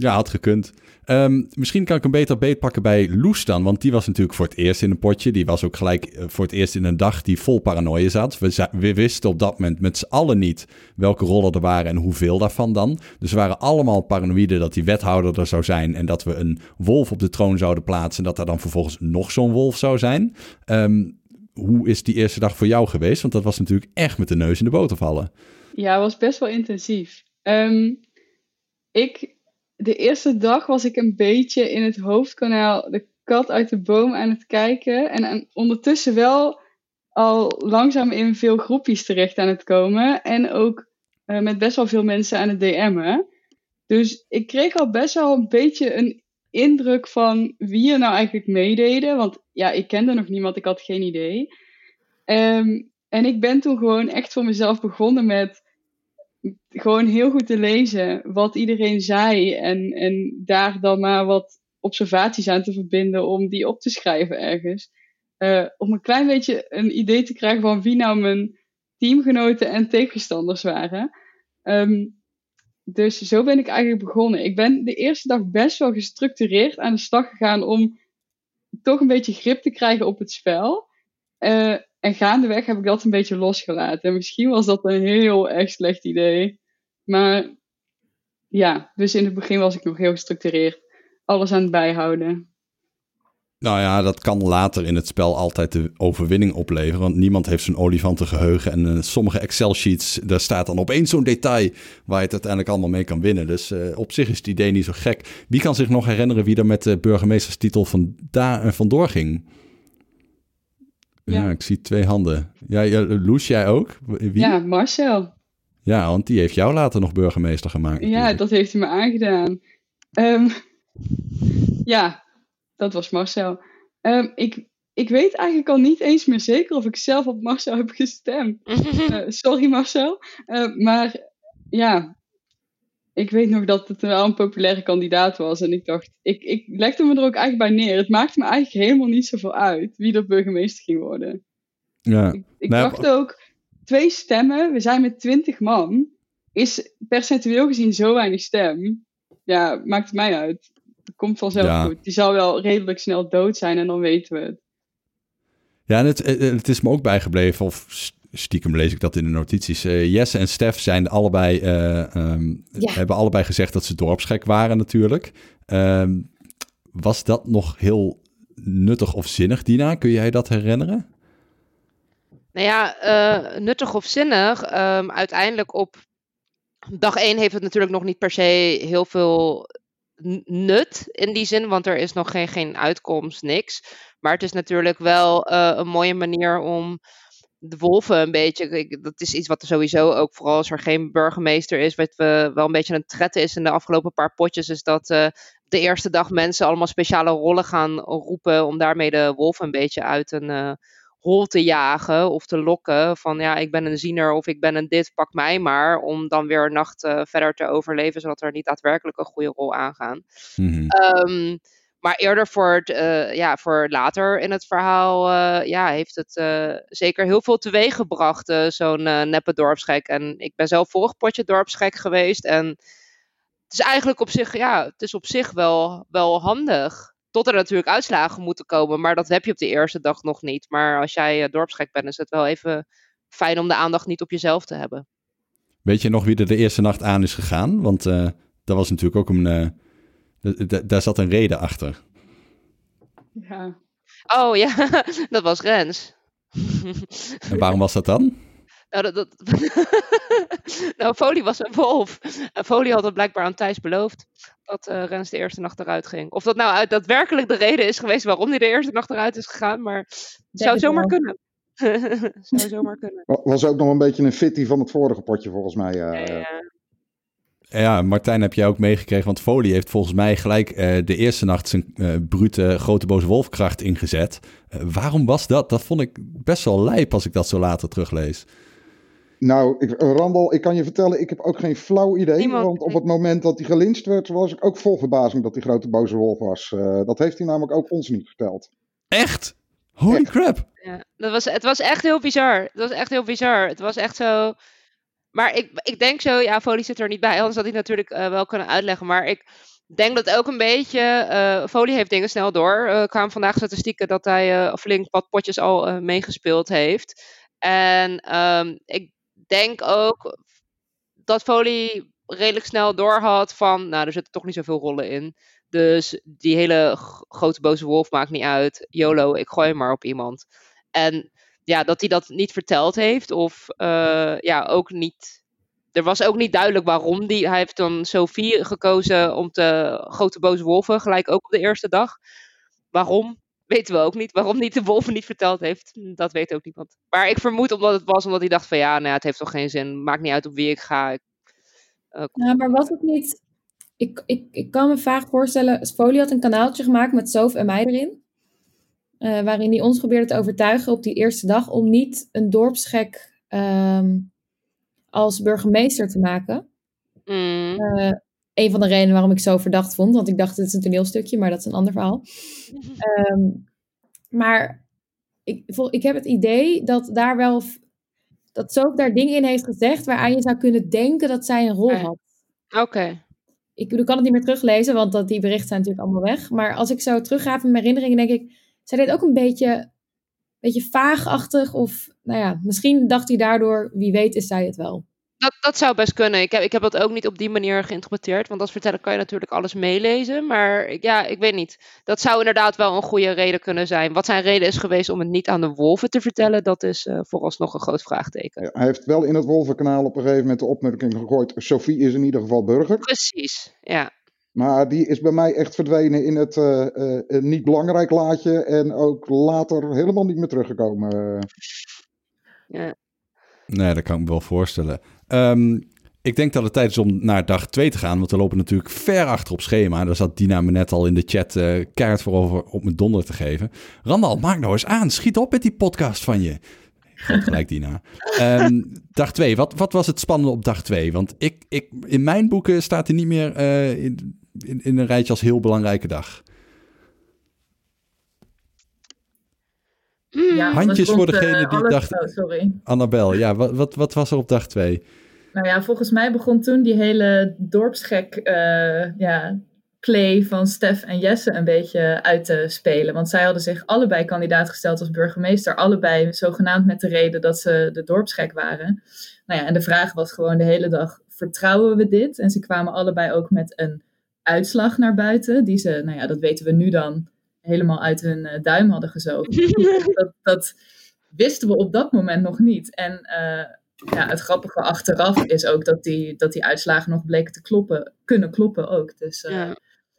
Ja, had gekund. Ehm, misschien kan ik een beter beet pakken bij Loes dan. Want die was natuurlijk voor het eerst in een potje. Die was ook gelijk eh, voor het eerst in een dag die vol paranoia zat. We, we wisten op dat moment met z'n allen niet welke rollen er waren en hoeveel daarvan dan. Dus we waren allemaal paranoïde dat die wethouder er zou zijn. En dat we een wolf op de troon zouden plaatsen. En dat er dan vervolgens nog zo'n wolf zou zijn. Ehm, hoe is die eerste dag voor jou geweest? Want dat was natuurlijk echt met de neus in de boter vallen. Ja, het was best wel intensief. Ehm, ik, de eerste dag was ik een beetje in het hoofdkanaal de kat uit de boom aan het kijken. En, ondertussen wel al langzaam in veel groepjes terecht aan het komen. En ook eh, met best wel veel mensen aan het DM'en. Dus ik kreeg al best wel een beetje een indruk van wie er nou eigenlijk meededen. Want ja, ik kende nog niemand, ik had geen idee. Ehm, en ik ben toen gewoon echt voor mezelf begonnen met gewoon heel goed te lezen wat iedereen zei. En, en daar dan maar wat observaties aan te verbinden om die op te schrijven ergens. Eh, om een klein beetje een idee te krijgen van wie nou mijn teamgenoten en tegenstanders waren. Ehm, dus zo ben ik eigenlijk begonnen. Ik ben de eerste dag best wel gestructureerd aan de slag gegaan om toch een beetje grip te krijgen op het spel. Eh, en gaandeweg heb ik dat een beetje losgelaten. En misschien was dat een heel erg slecht idee. Maar ja, dus in het begin was ik nog heel gestructureerd. Alles aan het bijhouden. Nou ja, dat kan later in het spel altijd de overwinning opleveren. Want niemand heeft zo'n olifantengeheugen. En in sommige Excel-sheets, daar staat dan opeens zo'n detail... waar je het uiteindelijk allemaal mee kan winnen. Dus eh, op zich is het idee niet zo gek. Wie kan zich nog herinneren wie er met de burgemeesterstitel van da- eh, vandoor ging? Ja. Ik zie twee handen. Ja, ja, Loes, jij ook? Wie? Ja, Marcel. Ja, want die heeft jou later nog burgemeester gemaakt. Ja, dat heeft hij me aangedaan. Ehm, ja, dat was Marcel. Ehm, ik, ik weet eigenlijk al niet eens meer zeker of ik zelf op Marcel heb gestemd. Eh, sorry Marcel. Eh, maar ja, ik weet nog dat het wel een populaire kandidaat was. En ik dacht, ik, ik legde me er ook eigenlijk bij neer. Het maakte me eigenlijk helemaal niet zoveel uit wie er burgemeester ging worden. Ja. Ik, ik Nou, dacht ook, twee stemmen, we zijn met twintig man, is percentueel gezien zo weinig stem. Ja, maakt het mij uit. Het komt vanzelf Ja. goed. Die zal wel redelijk snel dood zijn en dan weten we het. Ja, en het, het is me ook bijgebleven, of stiekem lees ik dat in de notities. Eh, Jesse en Stef zijn allebei, eh, ehm, Ja. hebben allebei gezegd dat ze dorpsgek waren natuurlijk. Ehm, was dat nog heel nuttig of zinnig, Dina? Kun jij dat herinneren? Nou ja, eh, nuttig of zinnig. ehm, uiteindelijk op dag 1 heeft het natuurlijk nog niet per se heel veel nut in die zin, want er is nog geen, geen uitkomst, niks. Maar het is natuurlijk wel een mooie manier om de wolven een beetje. ik- Dat is iets wat er sowieso ook, vooral als er geen burgemeester is, wat we wel een beetje een tred is in de afgelopen paar potjes, is dat eh, de eerste dag mensen allemaal speciale rollen gaan roepen om daarmee de wolven een beetje uit een eh, hol te jagen of te lokken. Van ja, ik ben een ziener of ik ben een dit, pak mij maar. Om dan weer een nacht eh, verder te overleven, zodat er niet daadwerkelijk een goede rol aangaan. Ehm, maar eerder voor, eh, ja, voor later in het verhaal eh, ja, heeft het eh, zeker heel veel teweeg gebracht, zo'n neppe dorpsgek. En ik ben zelf vorig potje dorpsgek geweest. En het is eigenlijk op zich, ja, het is op zich wel, wel handig. Tot er natuurlijk uitslagen moeten komen, maar dat heb je op de eerste dag nog niet. Maar als jij dorpsgek bent, is het wel even fijn om de aandacht niet op jezelf te hebben. Weet je nog wie er de eerste nacht aan is gegaan? Want dat was natuurlijk ook een... daar zat een reden achter. Ja. Oh ja, dat was Rens. En waarom was dat dan? Nou, dat, dat... nou, Folie was een wolf. En Folie had het blijkbaar aan Thijs beloofd dat eh, Rens de eerste nacht eruit ging. Of dat nou uit daadwerkelijk de reden is geweest waarom hij de eerste nacht eruit is gegaan, maar het zou zomaar wel. kunnen. zou zomaar kunnen. Wa- Was ook nog een beetje een fitty van het vorige potje volgens mij. eh. Ja, ja. Ja, Martijn heb jij ook meegekregen, want Folie heeft volgens mij gelijk eh, de eerste nacht zijn eh, brute grote boze wolfkracht ingezet. Eh, waarom was dat? Dat vond ik best wel lijp als ik dat zo later teruglees. Nou, ik, Randall, ik kan je vertellen, ik heb ook geen flauw idee. Niemand- Want op het moment dat hij gelincht werd, was ik ook vol verbazing dat die grote boze wolf was. Eh, dat heeft hij namelijk ook ons niet verteld. Echt? Holy crap. Ja, dat was, het was echt heel bizar. Het was echt heel bizar. Het was echt zo. Maar ik, ik denk zo, ja, Folie zit er niet bij, anders had hij natuurlijk eh, wel kunnen uitleggen. Maar ik denk dat ook een beetje. eh Folie heeft dingen snel door. Eh, Er kwamen vandaag statistieken dat hij flink wat potjes al meegespeeld heeft. En ehm, ik denk ook dat Folie redelijk snel door had van. Nou, er zitten toch niet zoveel rollen in. Dus die hele grote boze wolf maakt niet uit. YOLO, ik gooi hem maar op iemand. En ja, dat hij dat niet verteld heeft. Of eh, ja, ook niet. Er was ook niet duidelijk waarom die. Hij heeft dan Sophie gekozen om te grote boze wolven. Gelijk ook op de eerste dag. Waarom? Weten we ook niet. Waarom niet de wolven niet verteld heeft, dat weet ook niemand. Maar ik vermoed omdat het was omdat hij dacht van ja, nou het heeft toch geen zin. Maakt niet uit op wie ik ga. Ja, maar was het niet... Ik, ik, ik kan me vaak voorstellen... Folie had een kanaaltje gemaakt met Sof en mij erin. Eh, waarin hij ons probeerde te overtuigen op die eerste dag... om niet een dorpsgek ehm, als burgemeester te maken. Mm, Eh, een van de redenen waarom ik zo verdacht vond. Want ik dacht, het is een toneelstukje, maar dat is een ander verhaal. Ehm, maar ik, ik heb het idee dat daar wel... Dat Sof daar dingen in heeft gezegd... waaraan je zou kunnen denken dat zij een rol Oké. had. Oké. ik bedoel, ik kan het niet meer teruglezen, want dat, die berichten zijn natuurlijk allemaal weg. Maar als ik zo terugga in mijn herinneringen, denk ik, zij deed ook een beetje, beetje vaagachtig. Of, nou ja, misschien dacht hij daardoor, wie weet is zij het wel. Dat, dat zou best kunnen. Ik heb, ik heb dat ook niet op die manier geïnterpreteerd. Want als verteller kan je natuurlijk alles meelezen. Maar ik- ja, ik weet niet. Dat zou inderdaad wel een goede reden kunnen zijn. Wat zijn reden is geweest om het niet aan de wolven te vertellen, dat is eh, vooralsnog een groot vraagteken. Eh, Hij heeft wel in het Wolvenkanaal op een gegeven moment de opmerking gegooid: Sophie is in ieder geval burger. Precies, ja. Maar die is bij mij echt verdwenen in het eh, eh, niet belangrijk laadje. En ook later helemaal niet meer teruggekomen. Ja. Nee, dat kan ik me wel voorstellen. Ehm, ik denk dat het tijd is om naar dag 2 te gaan, want we lopen natuurlijk ver achter op schema. Daar zat Dina me net al in de chat eh kaart voor over op mijn donder te geven. Randal, maak nou eens aan. Schiet op met die podcast van je. Groot gelijk, Dina. Ehm, dag 2. Wat, wat was het spannende op dag 2? Want ik, ik, in mijn boeken staat hij niet meer eh, in, in, in een rijtje als heel belangrijke dag. Mm. Ja, Handjes voor degene eh, die alles- dacht- oh, sorry. Annabel, ja, wat, wat, wat was er op dag twee? Nou ja, volgens mij begon toen die hele dorpsgek eh, ja, play van Stef en Jesse een beetje uit te spelen. Want zij hadden zich allebei kandidaat gesteld als burgemeester. Allebei zogenaamd met de reden dat ze de dorpsgek waren. Nou ja, en de vraag was gewoon de hele dag, vertrouwen we dit? En ze kwamen allebei ook met een uitslag naar buiten. Die ze, nou ja, dat weten we nu dan, helemaal uit hun eh, duim hadden gezogen. dat, dat wisten we op dat moment nog niet. En eh, ja, het grappige achteraf is ook dat die, dat die uitslagen nog bleken te kloppen, kunnen kloppen ook. Dus eh, Ja.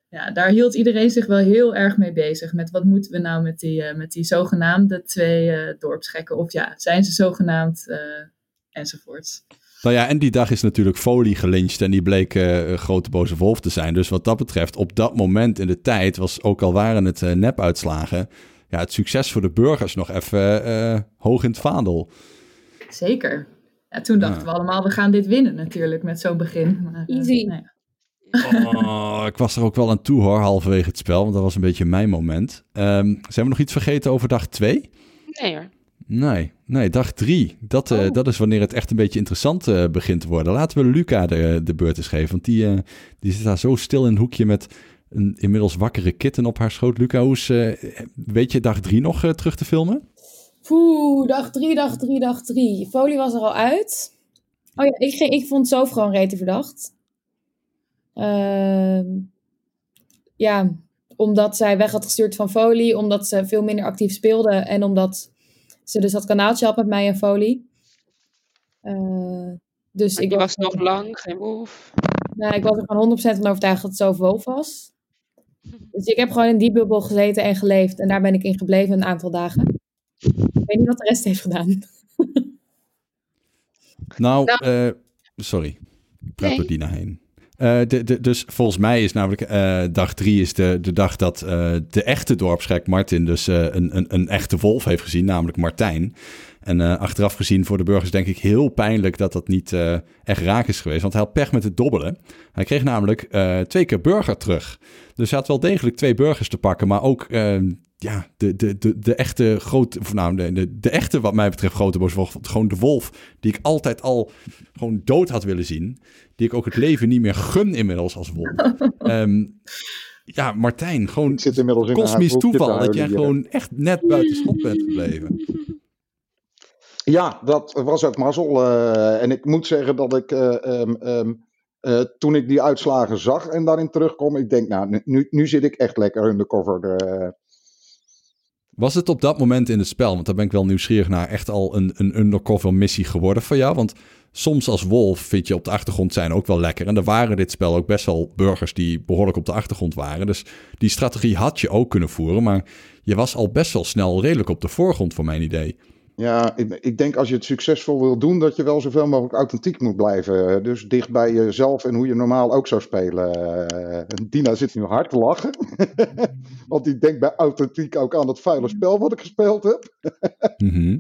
ja, daar hield iedereen zich wel heel erg mee bezig. Met wat moeten we nou met die, met die zogenaamde twee dorpsgekken? Of ja, zijn ze zogenaamd enzovoorts. Nou ja, en die dag is natuurlijk Foley gelyncht en die bleek een grote boze wolf te zijn. Dus wat dat betreft, op dat moment in de tijd was, ook al waren het eh, nepuitslagen, ja, het succes voor de burgers nog even eh, hoog in het vaandel. Zeker. Ja, toen dachten Ja. we allemaal, we gaan dit winnen natuurlijk met zo'n begin. Maar, eh, Easy. nou ja. Oh, ik was er ook wel aan toe hoor, halverwege het spel, want dat was een beetje mijn moment. Ehm, zijn we nog iets vergeten over dag 2? Nee hoor. Nee, nee, dag 3. Dat, eh, Oh. dat is wanneer het echt een beetje interessant eh, begint te worden. Laten we Luca de, de beurt eens geven, want die, eh, die zit daar zo stil in een hoekje met een inmiddels wakkere kitten op haar schoot. Luca, hoe is, weet je dag 3 nog terug te filmen? Poeh, dag drie, dag drie, dag drie. Folie was er al uit. Oh ja, ik, ging, ik vond Sof gewoon rete verdacht. Ehm, ja, omdat zij weg had gestuurd van Folie, omdat ze veel minder actief speelde en omdat ze dus dat kanaaltje had met mij en Folie. Eh, dus Maar ik die was, nog lang, geen wolf. nou, ik was er gewoon 100% van overtuigd dat het zo Wolf was. Dus ik heb gewoon in die bubbel gezeten en geleefd. En daar ben ik in gebleven een aantal dagen. Ik weet niet wat de rest heeft gedaan. Nou, Nou. eh, sorry. Ik praat Nee. door Dina heen. Eh, dus volgens mij is namelijk eh, dag drie is de, de dag dat eh, de echte dorpsgek Martin dus een, een, een echte wolf heeft gezien, namelijk Martijn. En achteraf gezien voor de burgers denk ik heel pijnlijk dat dat niet echt raak is geweest. Want hij had pech met het dobbelen. Hij kreeg namelijk twee keer burger terug. Dus hij had wel degelijk twee burgers te pakken, maar ook ja, de, de, de, de echte grote, of nou, de, de, de echte wat mij betreft grote boze wolf. Gewoon de wolf die ik altijd al gewoon dood had willen zien. Die ik ook het leven niet meer gun inmiddels als wolf. Ehm, ja, Martijn, gewoon Ik zit inmiddels in kosmisch toeval dat jij gewoon echt net buiten schot bent gebleven. Ja, dat was ook mazzel. eh, en ik moet zeggen dat ik eh, ehm, ehm, eh, toen ik die uitslagen zag en daarin terugkom, ik denk, nou, nu- nu, zit ik echt lekker undercover. eh. Was het op dat moment in het spel, want daar ben ik wel nieuwsgierig naar, echt al een, een undercover missie geworden voor jou? Want soms als wolf vind je op de achtergrond zijn ook wel lekker. En er waren dit spel ook best wel burgers die behoorlijk op de achtergrond waren. Dus die strategie had je ook kunnen voeren, maar je was al best wel snel redelijk op de voorgrond voor mijn idee. Ja, ik, ik denk als je het succesvol wil doen, dat je wel zoveel mogelijk authentiek moet blijven. Dus dicht bij jezelf en hoe je normaal ook zou spelen. Eh, Dina zit nu hard te lachen. Want die denkt bij authentiek ook aan het vuile spel wat ik gespeeld heb. Mhm.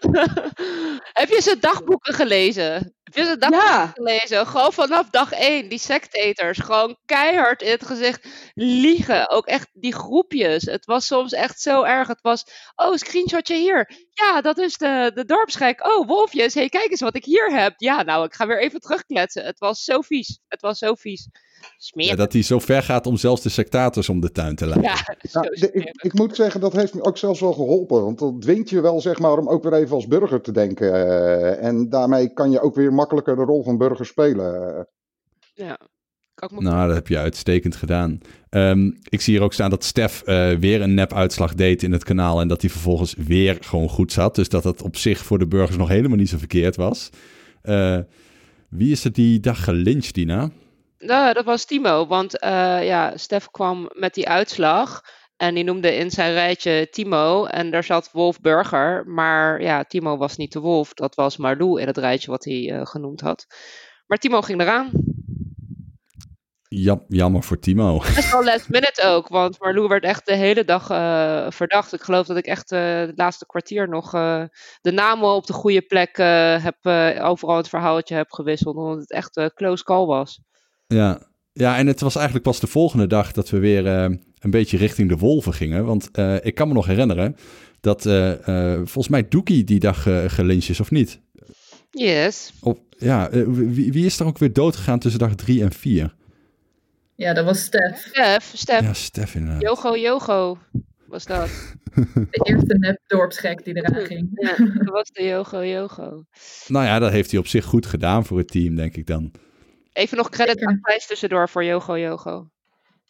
Heb je zijn dagboeken gelezen? Heb je zijn dagboeken Ja. gelezen? Gewoon vanaf dag één, die sectators. Gewoon keihard in het gezicht liegen. Ook echt die groepjes. Het was soms echt zo erg. Het was, oh, screenshotje hier. Ja, dat is de, de dorpsgek. Oh, wolfjes. hey, kijk eens wat ik hier heb. Ja, nou, ik ga weer even terugkletsen. Het was zo vies. Het was zo vies. Ja, dat hij zo ver gaat om zelfs de sectators om de tuin te leiden. Ja, ik, ik moet zeggen, dat heeft me ook zelfs wel geholpen. Want dat dwingt je wel, zeg maar, om ook weer even als burger te denken. eh, en daarmee kan je ook weer makkelijker de rol van burger spelen. Ja. Nou, dat heb je uitstekend gedaan. Ehm, ik zie hier ook staan dat Stef eh, weer een nep-uitslag deed in het kanaal. En dat hij vervolgens weer gewoon goed zat. Dus dat het op zich voor de burgers nog helemaal niet zo verkeerd was. Eh, wie is er die dag gelyncht, Dina? Nou, dat was Timo, want eh, ja, Stef kwam met die uitslag en die noemde in zijn rijtje Timo en daar zat Wolf Burger, maar ja, Timo was niet de Wolf, dat was Marlou in het rijtje wat hij eh, genoemd had. Maar Timo ging eraan. Ja, jammer voor Timo. Best wel last minute ook, want Marlou werd echt de hele dag eh, verdacht. Ik geloof dat ik echt het laatste kwartier nog de namen op de goede plek heb, overal het verhaaltje heb gewisseld, omdat het echt een close call was. Ja. ja, en het was eigenlijk pas de volgende dag dat we weer eh, een beetje richting de wolven gingen. Want eh, ik kan me nog herinneren dat eh, eh, volgens mij Doekie die dag uh, gelyncht is, of niet? Yes. Of, ja, wie, wie, is er ook weer dood gegaan tussen dag drie en vier? Ja, dat was Stef. Stef, Stef. Ja, Stef inderdaad. Yogo, Yogo was dat. De eerste nep dorpsgek die eraan ging. Ja, dat was de Yogo, Yogo. Nou ja, dat heeft hij op zich goed gedaan voor het team, denk ik dan. Even nog credit aan Thijs tussendoor voor Yogo, Yogo.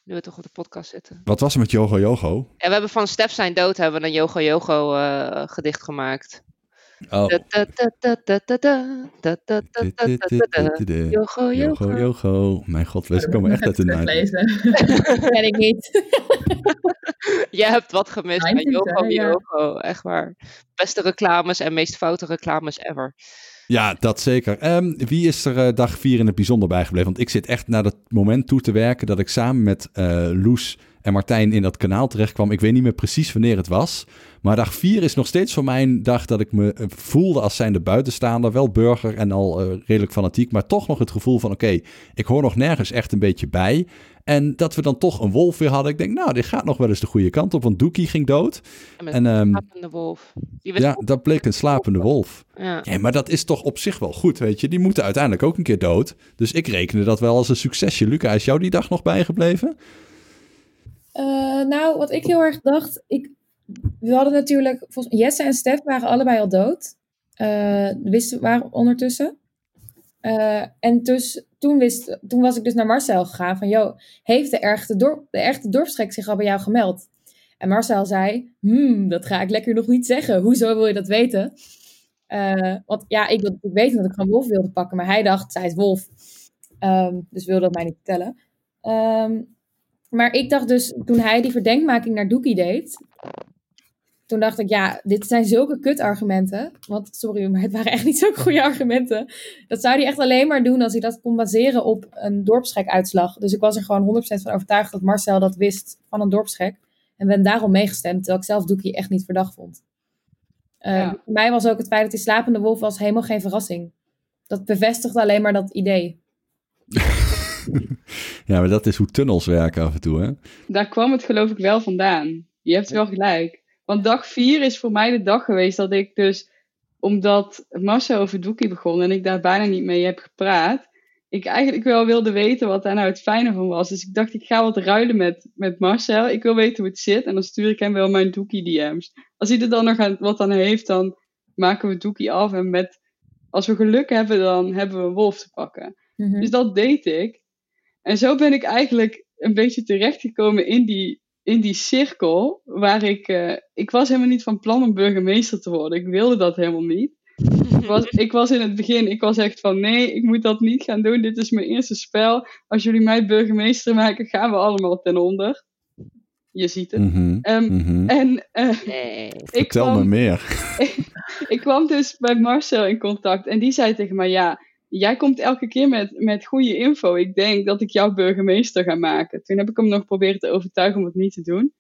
Nu we toch op de podcast zitten. Wat was er met Yogo Yogo? Ja, we hebben van Stef zijn dood hebben we een Yogo Yogo uh, gedicht gemaakt. Oh. Yogo, Yogo, Yogo. Mijn god, we komen echt uit de night. ken ik niet. Je hebt wat gemist bij Yogo, Yogo. Echt waar. Beste reclames en meest foute reclames ever. Ja, dat zeker. Um, wie is er uh, dag 4 in het bijzonder bijgebleven? Want ik zit echt naar dat moment toe te werken dat ik samen met uh, Loes en Martijn in dat kanaal terecht kwam. Ik weet niet meer precies wanneer het was. Maar dag 4 is nog steeds voor mij een dag dat ik me uh, voelde als zijnde buitenstaander. Wel burger en al redelijk fanatiek, maar toch nog het gevoel van oké, okay, ik hoor nog nergens echt een beetje bij. En dat we dan toch een wolf weer hadden. Ik denk, nou, dit gaat nog wel eens de goede kant op. Want Doekie ging dood. En, een um, slapende wolf. ja, dat bleek een slapende wolf. Ja. ja. maar dat is toch op zich wel goed, weet je. Die moeten uiteindelijk ook een keer dood. Dus ik rekende dat wel als een succesje. Luca, is jou die dag nog bijgebleven? Uh, nou, wat ik heel erg dacht... Ik, we hadden natuurlijk... Volgens, Jesse en Stef waren allebei al dood. Uh, wisten waren ondertussen. Uh, en dus toen, wist, toen was ik dus naar Marcel gegaan van, joh, heeft de echte, dorp, de echte dorpsgek zich al bij jou gemeld? En Marcel zei, hmm, dat ga ik lekker nog niet zeggen. Hoezo wil je dat weten? Want ja, ik wilde weten dat ik gewoon Wolf wilde pakken, maar hij dacht, zij is Wolf. Um, dus wilde dat mij niet vertellen. Um, maar ik dacht dus, toen hij die verdenkmaking naar Doekie deed, toen dacht ik, ja, dit zijn zulke kutargumenten. Want, sorry, maar het waren echt niet zulke goede argumenten. Dat zou hij echt alleen maar doen als hij dat kon baseren op een dorpsgek-uitslag. Dus ik was er gewoon 100% van overtuigd dat Marcel dat wist van een dorpsgek. En ben daarom meegestemd, terwijl ik zelf Doekie echt niet verdacht vond. Uh, ja. Voor mij was ook het feit dat die slapende wolf was helemaal geen verrassing. Dat bevestigt alleen maar dat idee. ja, maar dat is hoe tunnels werken af en toe, hè? Daar kwam het geloof ik wel vandaan. Je hebt wel gelijk. Want dag vier is voor mij de dag geweest dat ik dus, omdat Marcel over Doekie begon en ik daar bijna niet mee heb gepraat, ik eigenlijk wel wilde weten wat daar nou het fijne van was. Dus ik dacht, ik ga wat ruilen met, met Marcel. Ik wil weten hoe het zit en dan stuur ik hem wel mijn Doekie DM's. Als hij er dan nog aan, wat aan heeft, dan maken we Doekie af. En met, als we geluk hebben, dan hebben we een wolf te pakken. Mhm. Dus dat deed ik. En zo ben ik eigenlijk een beetje terechtgekomen in die, in die cirkel. Waar ik. Uh, ik was helemaal niet van plan om burgemeester te worden. Ik wilde dat helemaal niet. Ik was, ik was in het begin, ik was echt van nee, ik moet dat niet gaan doen. Dit is mijn eerste spel. Als jullie mij burgemeester maken, gaan we allemaal ten onder. Je ziet het. Mhm, Um, mhm. En eh, Nee. ik, Vertel kwam, me meer. ik kwam dus bij Marcel in contact en die zei tegen mij: Ja, jij komt elke keer met, met goede info. Ik denk dat ik jou burgemeester ga maken. Toen heb ik hem nog proberen te overtuigen om het niet te doen.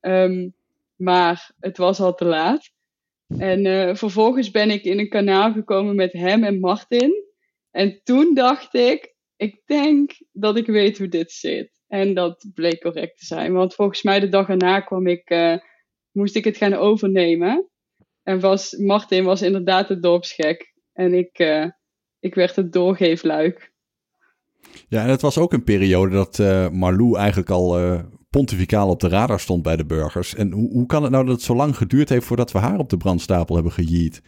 Ehm, maar het was al te laat. En eh, vervolgens ben ik in een kanaal gekomen met hem en Martin. En toen dacht ik, ik denk dat ik weet hoe dit zit. En dat bleek correct te zijn. Want volgens mij de dag erna kwam ik, eh, moest ik het gaan overnemen. En was, Martin was inderdaad de dorpsgek. En ik, eh, ik werd het doorgeefluik. Ja, en het was ook een periode dat eh, Marlou eigenlijk al eh, pontificaal op de radar stond bij de burgers. En hoe, hoe kan het nou dat het zo lang geduurd heeft voordat we haar op de brandstapel hebben gejiet?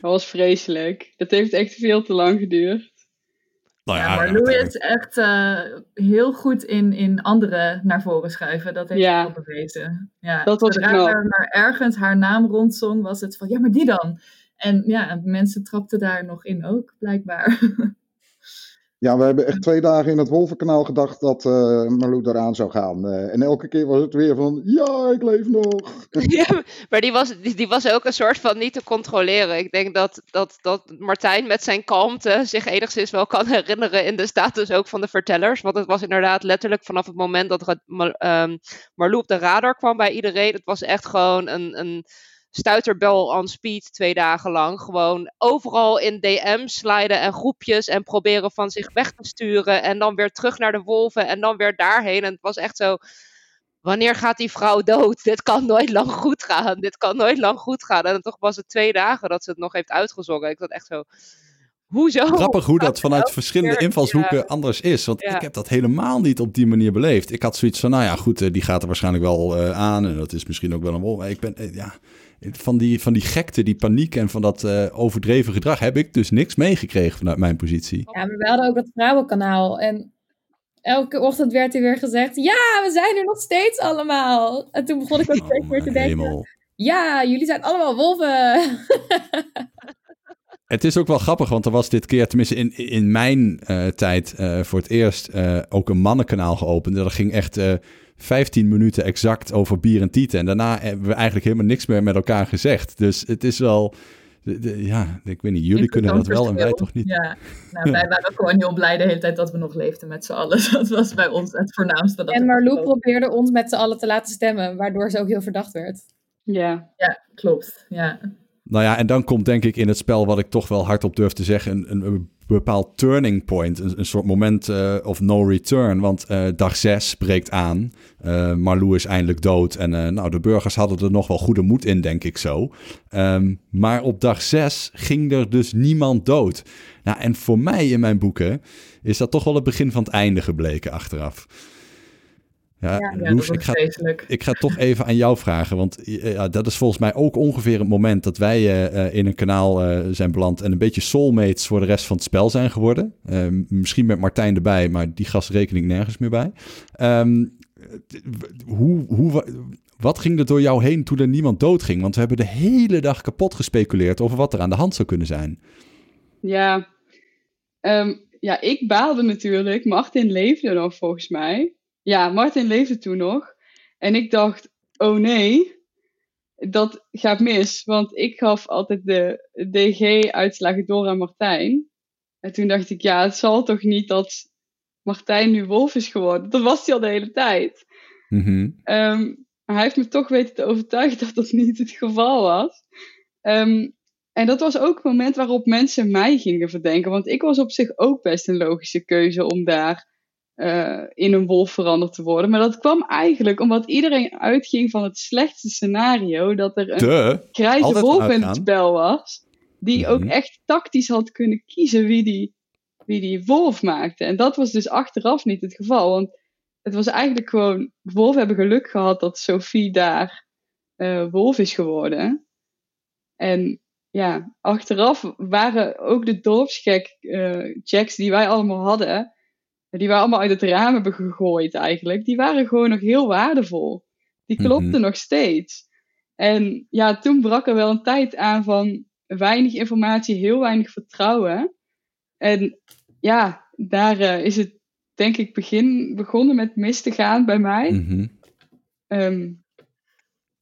Dat was vreselijk. Dat heeft echt veel te lang geduurd. Nou Ja, maar Lou is echt eh, heel goed in, in anderen naar voren schuiven. Dat heeft Ja. hij wel bewezen. Ja, Dat was zodra knap. er maar ergens haar naam rondzong, was het van, ja, maar die dan? En ja, mensen trapten daar nog in ook, blijkbaar. Ja, we hebben echt twee dagen in het Wolvenkanaal gedacht dat eh Marlou eraan zou gaan. Eh, en elke keer was het weer van, ja, ik leef nog. Ja, maar die was, die, die was ook een soort van niet te controleren. Ik denk dat, dat, dat Martijn met zijn kalmte zich enigszins wel kan herinneren in de status ook van de vertellers. Want het was inderdaad letterlijk vanaf het moment dat ehm, Marlou op de radar kwam bij iedereen. Het was echt gewoon een, een stuiterbel on speed twee dagen lang. Gewoon overal in DM sliden en groepjes en proberen van zich weg te sturen. En dan weer terug naar de wolven en dan weer daarheen. En het was echt zo wanneer gaat die vrouw dood? Dit kan nooit lang goed gaan. Dit kan nooit lang goed gaan. En toch was het twee dagen dat ze het nog heeft uitgezongen. Ik dacht echt zo, hoezo? Grappig hoe dat vanuit verschillende invalshoeken ja. anders is. Want Ja. ik heb dat helemaal niet op die manier beleefd. Ik had zoiets van, nou ja, goed, eh, die gaat er waarschijnlijk wel eh, aan. En dat is misschien ook wel een rol. Maar ik ben, eh, ja, van die, van die gekte, die paniek en van dat eh, overdreven gedrag heb ik dus niks meegekregen vanuit mijn positie. Ja, maar we hadden ook dat vrouwenkanaal. En elke ochtend werd er weer gezegd: Ja, we zijn er nog steeds allemaal. En toen begon ik ook steeds Oh, meer te denken. Ja, jullie zijn allemaal wolven. Het is ook wel grappig, want er was dit keer, tenminste in, in mijn eh, tijd, eh, voor het eerst ook een mannenkanaal geopend. Dat ging echt 15 minuten exact over bier en tieten. En daarna hebben we eigenlijk helemaal niks meer met elkaar gezegd. Dus het is wel, de- de- ja, ik weet niet, jullie kunnen dat wel en wij toch niet. Ja, nou, wij waren gewoon heel blij de hele tijd dat we nog leefden met z'n allen. Dat was bij ons het voornaamste. Dat en Marlou probeerde ons met z'n allen te laten stemmen, waardoor ze ook heel verdacht werd. Ja. Ja, klopt. Ja. Nou ja, en dan komt denk ik in het spel wat ik toch wel hardop durf te zeggen, een, een, bepaald turning point. Een, een soort moment eh, of no return. Want eh, dag 6 breekt aan. Eh Marlou is eindelijk dood. En nou, de burgers hadden er nog wel goede moed in, denk ik zo. Ehm, maar op dag 6 ging er dus niemand dood. Nou, en voor mij in mijn boeken is dat toch wel het begin van het einde gebleken achteraf. Ja, Ja, Ja, Loes, dat ik ga, ik ga toch even aan jou vragen. Want eh, ja, dat is volgens mij ook ongeveer het moment dat wij eh, eh, in een kanaal eh, zijn beland. En een beetje soulmates voor de rest van het spel zijn geworden. Eh, misschien met Martijn erbij, maar die gast reken ik nergens meer bij. Ehm, hoe, hoe, wa- wat ging er door jou heen toen er niemand doodging? Want we hebben de hele dag kapot gespeculeerd over wat er aan de hand zou kunnen zijn. Ja. Ehm, ja, ik baalde natuurlijk. Martin leefde nog volgens mij. Ja, Martin leefde toen nog. En ik dacht, oh nee, dat gaat mis. Want ik gaf altijd de DG-uitslagen door aan Martijn. En toen dacht ik, ja, het zal toch niet dat Martijn nu wolf is geworden. Dat was hij al de hele tijd. Mhm. Ehm, maar hij heeft me toch weten te overtuigen dat dat niet het geval was. Ehm, en dat was ook het moment waarop mensen mij gingen verdenken. Want ik was op zich ook best een logische keuze om daar eh, in een wolf veranderd te worden. Maar dat kwam eigenlijk omdat iedereen uitging van het slechtste scenario. Dat er een De. grijze wolf in het spel was. Die ook Mhm. echt tactisch had kunnen kiezen wie die, wie die wolf maakte. En dat was dus achteraf niet het geval. Want het was eigenlijk gewoon. Wolven hebben geluk gehad dat Sophie daar eh, wolf is geworden. En ja, achteraf waren ook de dorpsgek eh checks die wij allemaal hadden. Die wij allemaal uit het raam hebben gegooid eigenlijk. Die waren gewoon nog heel waardevol. Die klopten Mhm. nog steeds. En ja, toen brak er wel een tijd aan van weinig informatie, heel weinig vertrouwen. En ja, daar eh, is het denk ik begin, begonnen met mis te gaan bij mij. Ehm,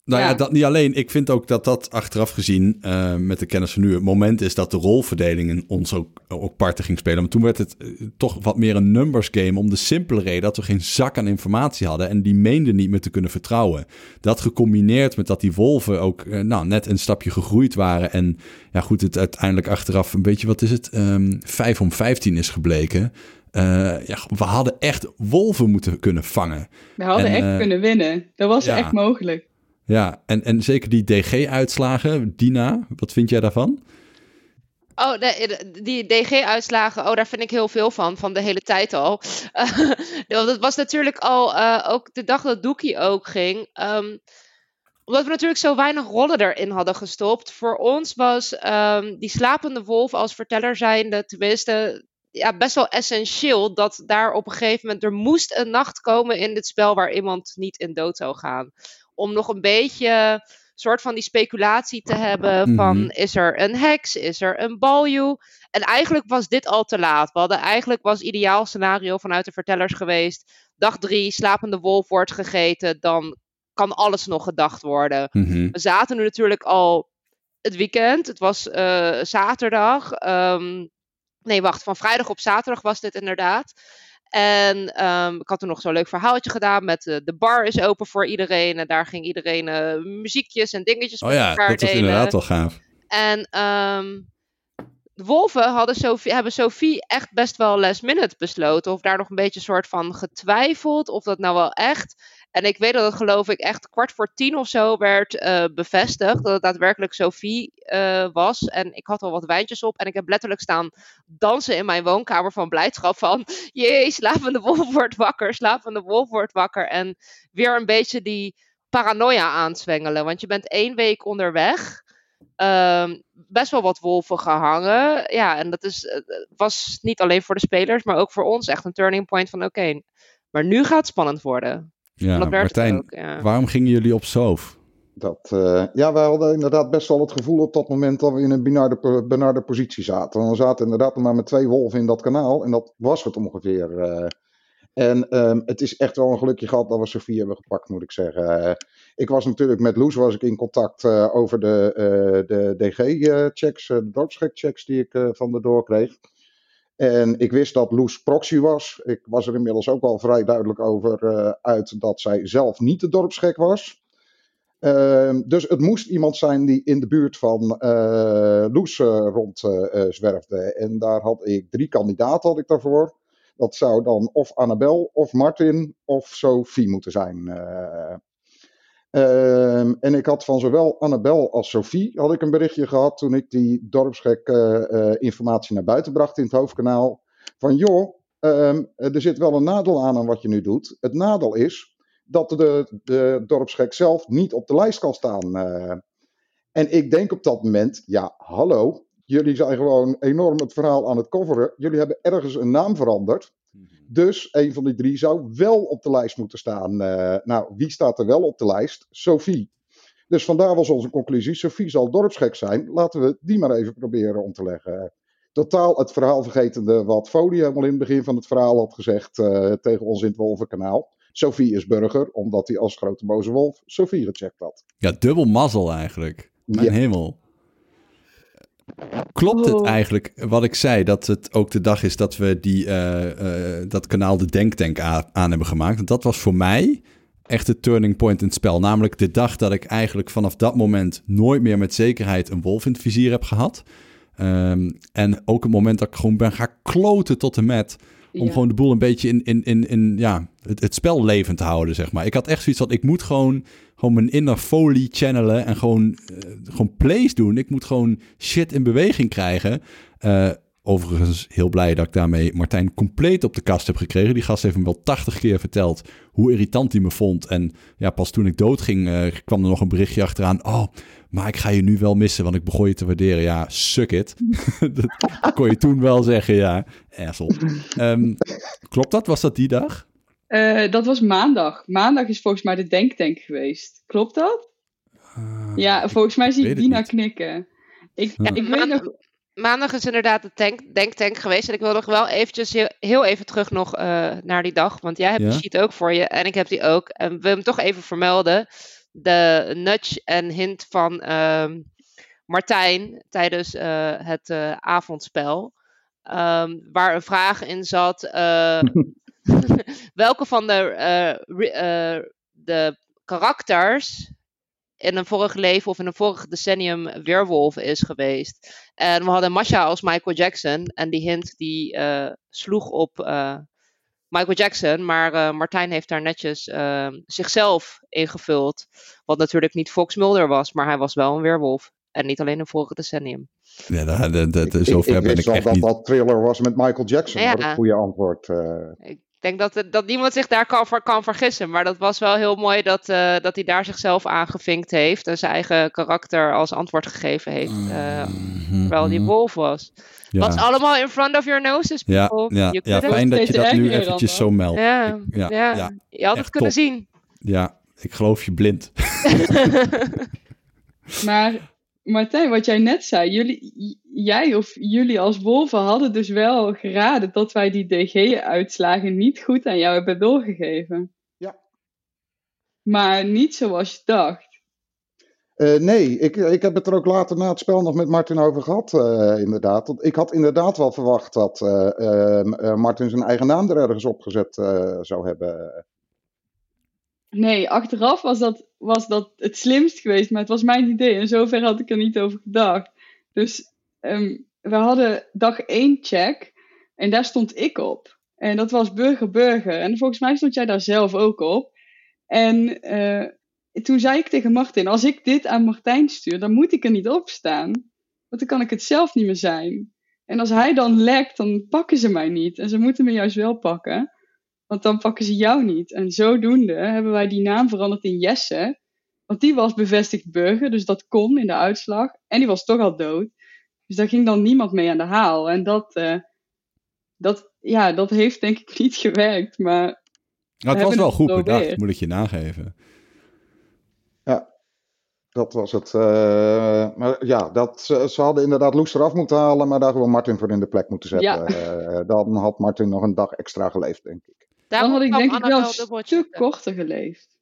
Nou ja. Ja. dat niet alleen. Ik vind ook dat dat achteraf gezien, eh, met de kennis van nu, het moment is dat de rolverdeling in ons ook, ook parten ging spelen. Maar toen werd het eh, toch wat meer een numbers game om de simpele reden dat we geen zak aan informatie hadden en die meenden niet meer te kunnen vertrouwen. Dat gecombineerd met dat die wolven ook eh, nou, net een stapje gegroeid waren en ja goed, het uiteindelijk achteraf een beetje, wat is het, Ehm 5 om 15 is gebleken. Ja, we hadden echt wolven moeten kunnen vangen. we hadden En, echt kunnen winnen. Dat was ja. echt mogelijk. Ja, en, en zeker die DG-uitslagen, Dina, wat vind jij daarvan? Oh, die DG-uitslagen, oh, daar vind ik heel veel van, van de hele tijd al. Het was natuurlijk al, eh, ook de dag dat Doekie ook ging. ehm, omdat we natuurlijk zo weinig rollen erin hadden gestopt. Voor ons was ehm, die slapende wolf als verteller zijnde, tenminste, ja, best wel essentieel. Dat daar op een gegeven moment, er moest een nacht komen in dit spel waar iemand niet in dood zou gaan. Om nog een beetje soort van die speculatie te hebben van Mhm. is er een heks, is er een baljoe? En eigenlijk was dit al te laat. We hadden eigenlijk was ideaal scenario vanuit de vertellers geweest. Dag drie, slapende wolf wordt gegeten, dan kan alles nog gedacht worden. Mhm. We zaten nu natuurlijk al het weekend. Het was eh, zaterdag. Ehm, nee, wacht. Van vrijdag op zaterdag was dit inderdaad. En ehm, ik had toen nog zo'n leuk verhaaltje gedaan met eh, de bar is open voor iedereen. En daar ging iedereen eh, muziekjes en dingetjes Oh met ja, elkaar dat was delen. inderdaad wel gaaf. En ehm, de wolven hadden Sophie, hebben Sophie echt best wel last minute besloten. Of daar nog een beetje soort van getwijfeld of dat nou wel echt. En ik weet dat het geloof ik echt kwart voor tien of zo werd uh, bevestigd. Dat het daadwerkelijk Sophie uh, was. En ik had al wat wijntjes op. En ik heb letterlijk staan dansen in mijn woonkamer van blijdschap. Van jee, slapende wolf wordt wakker. Slapende wolf wordt wakker. En weer een beetje die paranoia aanzwengelen. Want je bent één week onderweg. Um, best wel wat wolven gehangen. Ja, en dat is, was niet alleen voor de spelers, maar ook voor ons echt een turning point van oké, maar nu gaat het spannend worden. Ja, Martijn, ook, ja. waarom gingen jullie op Soof? Dat, uh, ja, wij hadden inderdaad best wel het gevoel op dat moment dat we in een benarde, benarde positie zaten. We zaten inderdaad maar met twee wolven in dat kanaal en dat was het ongeveer. Uh, en um, het is echt wel een gelukje gehad dat we Sofie hebben gepakt, moet ik zeggen. Uh, ik was natuurlijk met Loes was ik in contact uh, over de, uh, de DG-checks, de dorpsgek-checks die ik van de door kreeg. En ik wist dat Loes proxy was. Ik was er inmiddels ook al vrij duidelijk over uit dat zij zelf niet de dorpsgek was. Ehm, dus het moest iemand zijn die in de buurt van Loes rondzwerfde. en daar had ik drie kandidaten had ik daarvoor. Dat zou dan of Annabel, of Martin, of Sophie moeten zijn. Uh, en ik had van zowel Annabel als Sophie had ik een berichtje gehad toen ik die dorpsgek uh, informatie naar buiten bracht in het hoofdkanaal. Van joh, ehm, er zit wel een nadeel aan aan wat je nu doet. Het nadeel is dat de, de dorpsgek zelf niet op de lijst kan staan. en ik denk op dat moment, ja, hallo, Jullie zijn gewoon enorm het verhaal aan het coveren. Jullie hebben ergens een naam veranderd. Mhm. Dus een van die drie zou wel op de lijst moeten staan. Uh, nou, wie staat er wel op de lijst? Sophie. Dus vandaar was onze conclusie: Sophie zal dorpsgek zijn. Laten we die maar even proberen om te leggen. Totaal het verhaal vergetende wat Folie helemaal in het begin van het verhaal had gezegd uh, tegen ons in het Wolvenkanaal. Sophie is burger, omdat hij als grote boze wolf Sophie gecheckt had. Ja, dubbel mazzel eigenlijk. Mijn ja. hemel. Klopt het eigenlijk wat ik zei, dat het ook de dag is dat we die, uh, uh, dat kanaal de Denktank aan hebben gemaakt? Want dat was voor mij echt het turning point in het spel. Namelijk de dag dat ik eigenlijk vanaf dat moment nooit meer met zekerheid een wolf in het vizier heb gehad. Um, en ook het moment dat ik gewoon ben gaan kloten tot en met. Om gewoon de boel een beetje in, in, in, in ja, het, het spel levend te houden, zeg maar. Ik had echt zoiets van, ik moet gewoon gewoon mijn inner folie channelen en gewoon, uh, gewoon plays doen. Ik moet gewoon shit in beweging krijgen. Uh, overigens heel blij dat ik daarmee Martijn compleet op de kast heb gekregen. Die gast heeft me wel tachtig keer verteld hoe irritant hij me vond. En ja, pas toen ik doodging uh, kwam er nog een berichtje achteraan. Oh, maar ik ga je nu wel missen, want ik begon je te waarderen. Ja, suck it. dat kon je toen wel zeggen, ja. Asshole. Um, klopt dat? Was dat die dag? Uh, dat was maandag. Maandag is volgens mij de denktank geweest. Klopt dat? Uh, ja, volgens mij zie ik Dina knikken. Ik, ja, ik weet nog... Maandag is inderdaad de tank, denktank geweest. En ik wil nog wel eventjes heel, heel even terug nog uh, naar die dag. Want jij hebt ja? de sheet ook voor je. En ik heb die ook. En we hem toch even vermelden. De nudge en hint van uh, Martijn tijdens het avondspel. Um, waar een vraag in zat. welke van de, uh, uh, de karakters in een vorig leven of in een vorig decennium weerwolf is geweest. En we hadden Masha als Michael Jackson. En die hint die uh, sloeg op Michael Jackson. Maar Martijn heeft daar netjes zichzelf ingevuld. Wat natuurlijk niet Fox Mulder was, maar hij was wel een weerwolf. En niet alleen een vorige decennium. Ja, dat, dat, dat, zover ik, ik ben ik echt dat niet... dat thriller was met Michael Jackson. Ja. Dat een goede antwoord. Uh... Ik denk dat, dat niemand zich daar kan, kan vergissen. Maar dat was wel heel mooi dat, uh, dat hij daar zichzelf aangevinkt heeft. En zijn eigen karakter als antwoord gegeven heeft. Uh, terwijl die wolf was. Ja. Was allemaal in front of your noses, people. Ja, ja, ja fijn dat je dat nu eventjes zo meldt. Ja, ja, ja, ja. je had het kunnen top. zien. Ja, ik geloof je blind. maar Martijn, wat jij net zei, jullie, jij of jullie als wolven hadden dus wel geraden dat wij die DG-uitslagen niet goed aan jou hebben doorgegeven. Ja. Maar niet zoals je dacht. Uh, nee, ik, ik heb het er ook later na het spel nog met Martin over gehad, uh, inderdaad. Ik had inderdaad wel verwacht dat uh, Martin zijn eigen naam er ergens op gezet zou hebben. Nee, achteraf was dat, was dat het slimst geweest, maar het was mijn idee. En zover had ik er niet over gedacht. Dus um, we hadden dag één check en daar stond ik op. En dat was burger burger. En volgens mij stond jij daar zelf ook op. En eh, toen zei ik tegen Martin, als ik dit aan Martijn stuur, dan moet ik er niet op staan. Want dan kan ik het zelf niet meer zijn. En als hij dan lekt, dan pakken ze mij niet. En ze moeten me juist wel pakken. Want dan pakken ze jou niet. En zodoende hebben wij die naam veranderd in Jesse. Want die was bevestigd burger, dus dat kon in de uitslag. En die was toch al dood. Dus daar ging dan niemand mee aan de haal. En dat, eh, dat, ja, dat heeft denk ik niet gewerkt. Maar Nou, het was wel het goed bedacht, moet ik je nageven. Dat was het. eh, maar ja, dat, ze, ze hadden inderdaad Loes eraf moeten halen, maar daar gewoon Martin voor in de plek moeten zetten. Ja. Eh, dan had Martin nog een dag extra geleefd, denk ik. Daarom dan had ik denk ik wel een stuk korter geleefd.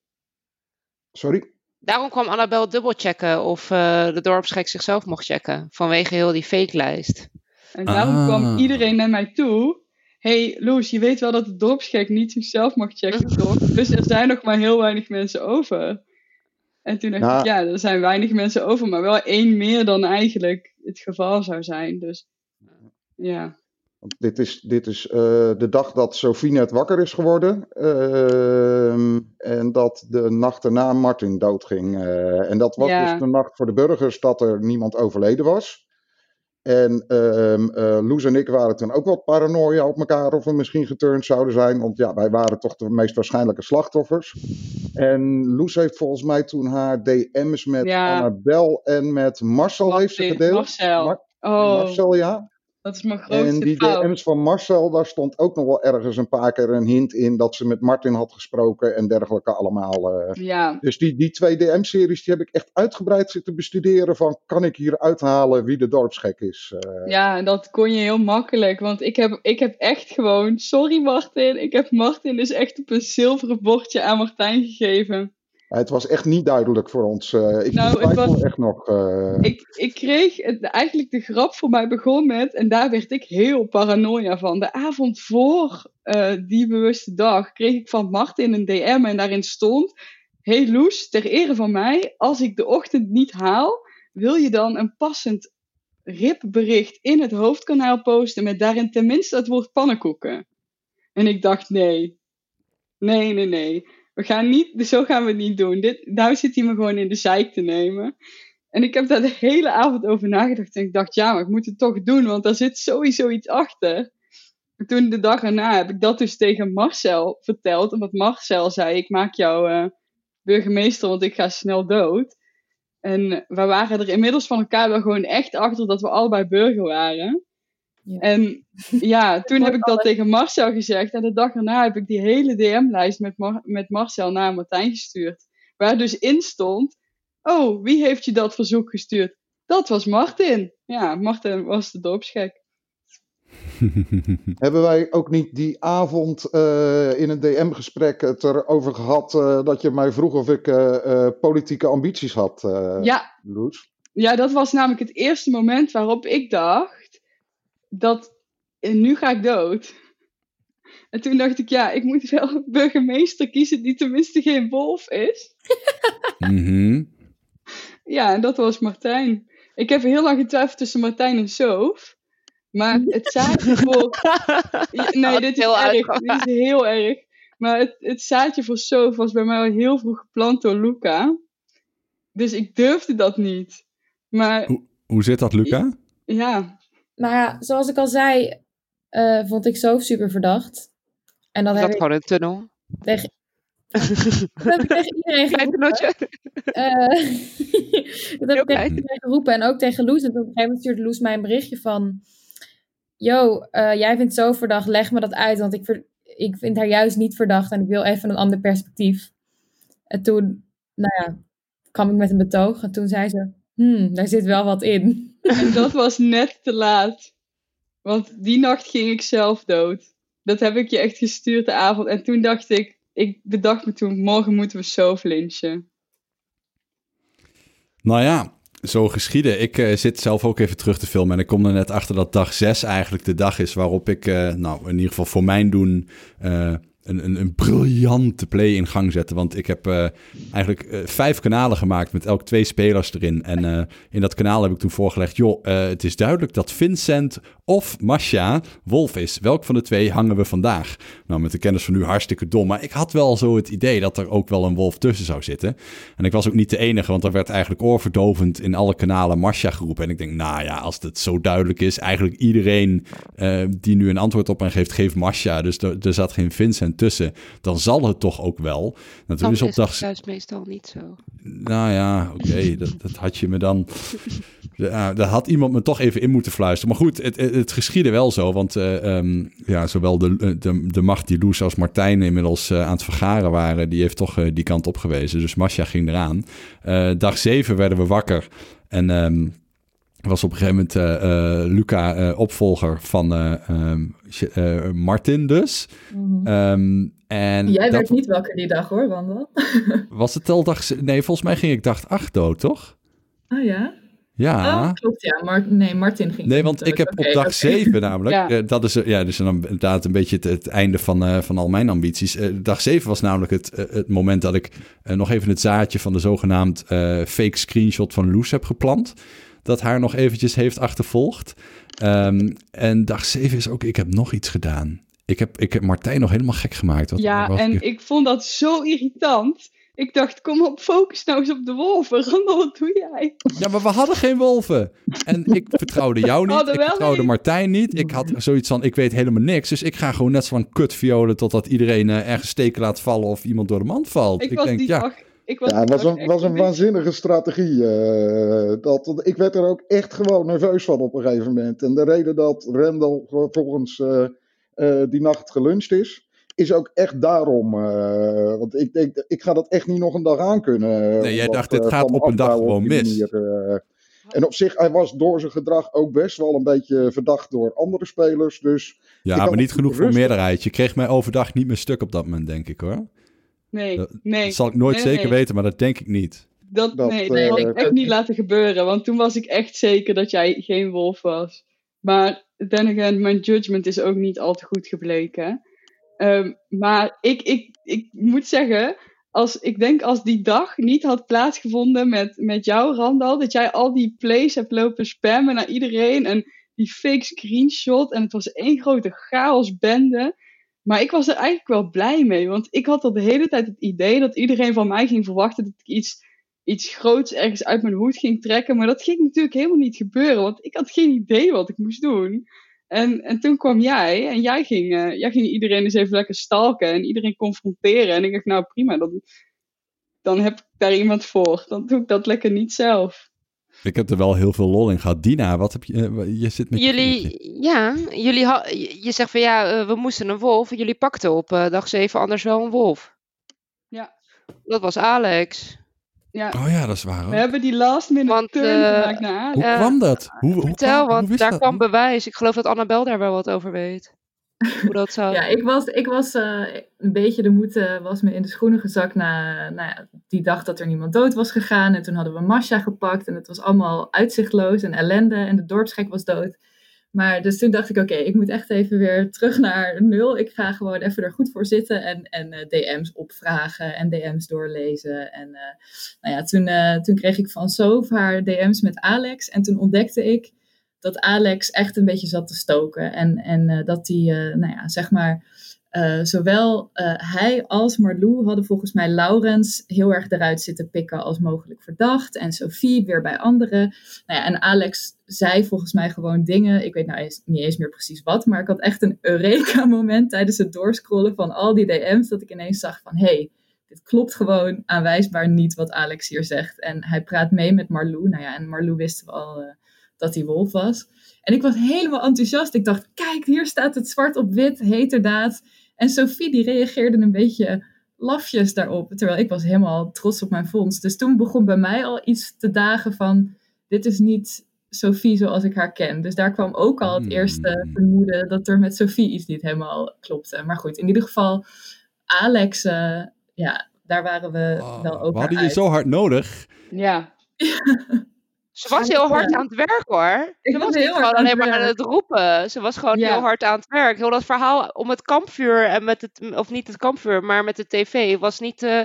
Sorry? Daarom kwam Annabel dubbelchecken of eh, de dorpsgek zichzelf mocht checken. Vanwege heel die fake-lijst. En daarom Ah. kwam iedereen naar mij toe. hey, Loes, je weet wel dat de dorpsgek niet zichzelf mag checken, toch? Dus er zijn nog maar heel weinig mensen over. En toen dacht Nou. ik, ja, er zijn weinig mensen over, maar wel één meer dan eigenlijk het geval zou zijn. Dus ja, Want dit is, dit is eh, de dag dat Sophie net wakker is geworden. ehm, en dat de nacht erna Martin doodging. Eh, en dat was Ja. dus de nacht voor de burgers dat er niemand overleden was. En ehm eh, Loes en ik waren toen ook wat paranoia op elkaar of we misschien geturnd zouden zijn. Want ja, wij waren toch de meest waarschijnlijke slachtoffers. En Loes heeft volgens mij toen haar DM's met Ja. Annabel en met Marcel heeft ze gedeeld. Marcel. Mar- oh, Marcel, ja. Dat is mijn grootste En die fout. DM's van Marcel, daar stond ook nog wel ergens een paar keer een hint in dat ze met Martin had gesproken en dergelijke allemaal. eh. Ja, Dus die, die twee DM-series, die heb ik echt uitgebreid zitten bestuderen van kan ik hier uithalen wie de dorpsgek is. Eh, ja, en dat kon je heel makkelijk. Want ik heb, ik heb echt gewoon, sorry Martin, ik heb Martin dus echt op een zilveren bordje aan Martijn gegeven. Het was echt niet duidelijk voor ons. eh ik Nou, het was- echt nog. eh, ik, ik kreeg het, eigenlijk de grap voor mij begon met, en daar werd ik heel paranoia van. De avond voor eh, die bewuste dag kreeg ik van Martin een DM en daarin stond: Hey Loes, ter ere van mij, als ik de ochtend niet haal, wil je dan een passend ripbericht in het hoofdkanaal posten met daarin tenminste het woord pannenkoeken? En ik dacht: nee, nee, nee, nee. We gaan niet, zo gaan we het niet doen. Dit, nou zit hij me gewoon in de zeik te nemen. En ik heb daar de hele avond over nagedacht. En ik dacht, ja, maar ik moet het toch doen, want daar zit sowieso iets achter. En toen de dag erna heb ik dat dus tegen Marcel verteld. Omdat Marcel zei, ik maak jou eh, burgemeester, want ik ga snel dood. En we waren er inmiddels van elkaar wel gewoon echt achter dat we allebei burger waren. Ja. En ja, toen heb ik dat tegen Marcel gezegd. En de dag erna heb ik die hele DM-lijst met, Mar- met Marcel naar Martijn gestuurd. Waar dus in stond, oh, wie heeft je dat verzoek gestuurd? Dat was Martin. Ja, Martin was de dorpsgek. Hebben wij ook niet die avond eh, in een DM-gesprek het erover gehad eh, dat je mij vroeg of ik eh, eh, politieke ambities had, eh Ja, Loes? ja, dat was namelijk het eerste moment waarop ik dacht dat en nu ga ik dood. En toen dacht ik, ja, ik moet wel een burgemeester kiezen die tenminste geen wolf is. Mhm. Ja, en dat was Martijn. Ik heb heel lang getwijfeld tussen Martijn en Soof. Maar het zaadje voor... Nee, dit is heel erg. uitgemaakt. Dit is heel erg. Maar het, het zaadje voor Soof was bij mij al heel vroeg geplant door Luca. Dus ik durfde dat niet. Maar Hoe zit dat, Luca? ja, Nou ja, zoals ik al zei, eh, vond ik zo super verdacht. En dat Is heb dat ik gewoon een tunnel? tegen, dat heb ik tegen iedereen geroepen. Eh, dat heb ik tegen iedereen geroepen. En ook tegen Loes. En op een gegeven moment stuurde Loes mij een berichtje van... Yo, eh, jij vindt zo verdacht, leg me dat uit. Want ik, ver- ik vind haar juist niet verdacht. En ik wil even een ander perspectief. En toen, nou ja, kwam ik met een betoog. En toen zei ze, hmm, daar zit wel wat in. En dat was net te laat. Want die nacht ging ik zelf dood. Dat heb ik je echt gestuurd de avond. En toen dacht ik, ik bedacht me toen, morgen moeten we Soof lynchen. Nou ja, zo geschieden. Ik eh, zit zelf ook even terug te filmen. En ik kom er net achter dat dag 6 eigenlijk de dag is waarop ik, eh, nou in ieder geval voor mijn doen, eh, een, een, briljante play in gang zetten. Want ik heb eh, eigenlijk eh, vijf kanalen gemaakt met elk twee spelers erin. En eh, in dat kanaal heb ik toen voorgelegd... joh, het is duidelijk dat Vincent of Masha Wolf is. Welk van de twee hangen we vandaag? Nou, met de kennis van nu hartstikke dom. Maar ik had wel zo het idee dat er ook wel een wolf tussen zou zitten. En ik was ook niet de enige, want er werd eigenlijk oorverdovend in alle kanalen Masha geroepen. En ik denk, nou ja, als het zo duidelijk is, eigenlijk iedereen die nu een antwoord op mij geeft, geeft Masha. Dus er zat geen Vincent tussen. Dan zal het toch ook wel. Nou, toen Dat is op dag juist meestal niet zo. nou ja, oké, dat, dat had je me dan. Ja, daar had iemand me toch even in moeten fluisteren. Maar goed, het, het, het geschiedde wel zo. Want eh, ehm, ja, zowel de, de, de macht die Loes als Martijn inmiddels eh, aan het vergaren waren, die heeft toch eh, die kant op gewezen. Dus Masha ging eraan. Eh, dag 7 werden we wakker. En ehm, was op een gegeven moment eh, eh, Luca eh, opvolger van eh, ehm, eh, Martin dus. Mhm. Ehm, en Jij dat werd niet wakker die dag hoor, Wandel. was het al dag... Nee, volgens mij ging ik dag 8 dood, toch? Oh ja? Ja. Oh, klopt ja. Maar, nee, Martin ging Nee, want dood. ik heb op dag oké. 7 namelijk, Ja. dat is ja, dus dan inderdaad een beetje het, het einde van, van al mijn ambities. Dag 7 was namelijk het, het moment dat ik nog even het zaadje van de zogenaamd fake screenshot van Loes heb geplant. Dat haar nog eventjes heeft achtervolgd. Ehm, en dag 7 is ook, ik heb nog iets gedaan. Ik heb, ik heb Martijn nog helemaal gek gemaakt. Wat, Ja, en ik vond dat zo irritant. Ik dacht, kom op, focus nou eens op de wolven. Randall, wat doe jij? Ja, maar we hadden geen wolven. En ik vertrouwde jou niet. Ik vertrouwde. Martijn niet. Ik had zoiets van, ik weet helemaal niks. Dus ik ga gewoon net zo van kut violen totdat iedereen eh, ergens steken laat vallen of iemand door de mand valt. Ik, Ik, was denk, die ja, dag... Ik was Ja, het was een, was een waanzinnige strategie. eh, dat, ik werd er ook echt gewoon nerveus van op een gegeven moment. En de reden dat Randall volgens eh, eh, die nacht geluncht is, is ook echt daarom. eh, want ik denk, ik ga dat echt niet nog een dag aan kunnen. Nee, jij dacht, dit gaat op een dag gewoon mis. manier, en op zich, hij was door zijn gedrag ook best wel een beetje verdacht door andere spelers. Dus ja maar niet genoeg voor meerderheid. Je kreeg mij overdag niet meer stuk op dat moment, denk ik hoor. Nee, Dat- nee. Dat zal ik nooit nee, zeker nee. weten, maar dat denk ik niet. Dat, Dat, nee, eh, dat had ik echt niet. laten gebeuren. Want toen was ik echt zeker dat jij geen wolf was. Maar then again, mijn judgment is ook niet al te goed gebleken. Ehm, maar ik, ik, ik moet zeggen, als, ik denk als die dag niet had plaatsgevonden met, met jou, Randal, dat jij al die plays hebt lopen spammen naar iedereen en die fake screenshot en het was één grote chaosbende. Maar ik was er eigenlijk wel blij mee, want ik had al de hele tijd het idee dat iedereen van mij ging verwachten dat ik iets, iets groots ergens uit mijn hoed ging trekken. Maar dat ging natuurlijk helemaal niet gebeuren, want ik had geen idee wat ik moest doen. En, en toen kwam jij en jij ging, eh, jij ging iedereen eens even lekker stalken en iedereen confronteren. En ik dacht, nou prima, dan, dan heb ik daar iemand voor. Dan doe ik dat lekker niet zelf. Ik heb er wel heel veel lol in gehad. Dina, wat heb je... eh, je zit met je. Jullie, ja, jullie ha- je je zegt van ja, eh, we moesten een wolf. Jullie pakten op eh, dag 7 anders wel een wolf. Ja. Dat was Alex. Ja, Oh ja, dat is waar. we hebben die last minute Want, turn gemaakt naar Aad. Hoe kwam dat? Hoe, hoe Vertel, kwam- hoe want daar dat? kwam bewijs. Ik geloof dat Annabel daar wel wat over weet. Ja, ik was, ik was eh, een beetje de moed eh, was me in de schoenen gezakt na nou die dag dat er niemand dood was gegaan. En toen hadden we Masha gepakt en het was allemaal uitzichtloos en ellende en de dorpsgek was dood. Maar dus toen dacht ik, oké, ik moet echt even weer terug naar nul. Ik ga gewoon even er goed voor zitten en, en eh, DM's opvragen en DM's doorlezen. En nou ja, toen, toen kreeg ik van Sof haar DM's met Alex. En toen ontdekte ik dat Alex echt een beetje zat te stoken. En, en eh, dat die, eh, nou ja, zeg maar, eh, zowel hij als Marlou hadden volgens mij Laurens heel erg eruit zitten pikken als mogelijk verdacht. En Sophie weer bij anderen. Nou ja, en Alex zei volgens mij gewoon dingen. Ik weet nou eens, niet eens meer precies wat. Maar ik had echt een Eureka-moment tijdens het doorscrollen van al die DM's. Dat ik ineens zag van, hé, hey, dit klopt gewoon aanwijsbaar niet wat Alex hier zegt. En hij praat mee met Marlou. Nou ja, en Marlou wisten we al dat hij wolf was. En ik was helemaal enthousiast. Ik dacht, kijk, hier staat het zwart op wit, heterdaad. En Sophie die reageerde een beetje lafjes daarop. Terwijl ik was helemaal trots op mijn vondst. Dus toen begon bij mij al iets te dagen van... dit is niet Sophie zoals ik haar ken. Dus daar kwam ook al het Hmm. eerste vermoeden... dat er met Sophie iets niet helemaal klopte. Maar goed, in ieder geval... Alex, eh, ja, daar waren we Oh, wel we over hadden je uit. zo hard nodig. Ja, Ze was heel hard aan het werk hoor. Ze was niet gewoon alleen maar aan het roepen. Ze was gewoon Ja. heel hard aan het werk. Heel dat verhaal om het kampvuur en met het, of niet het kampvuur, maar met de tv was niet, eh,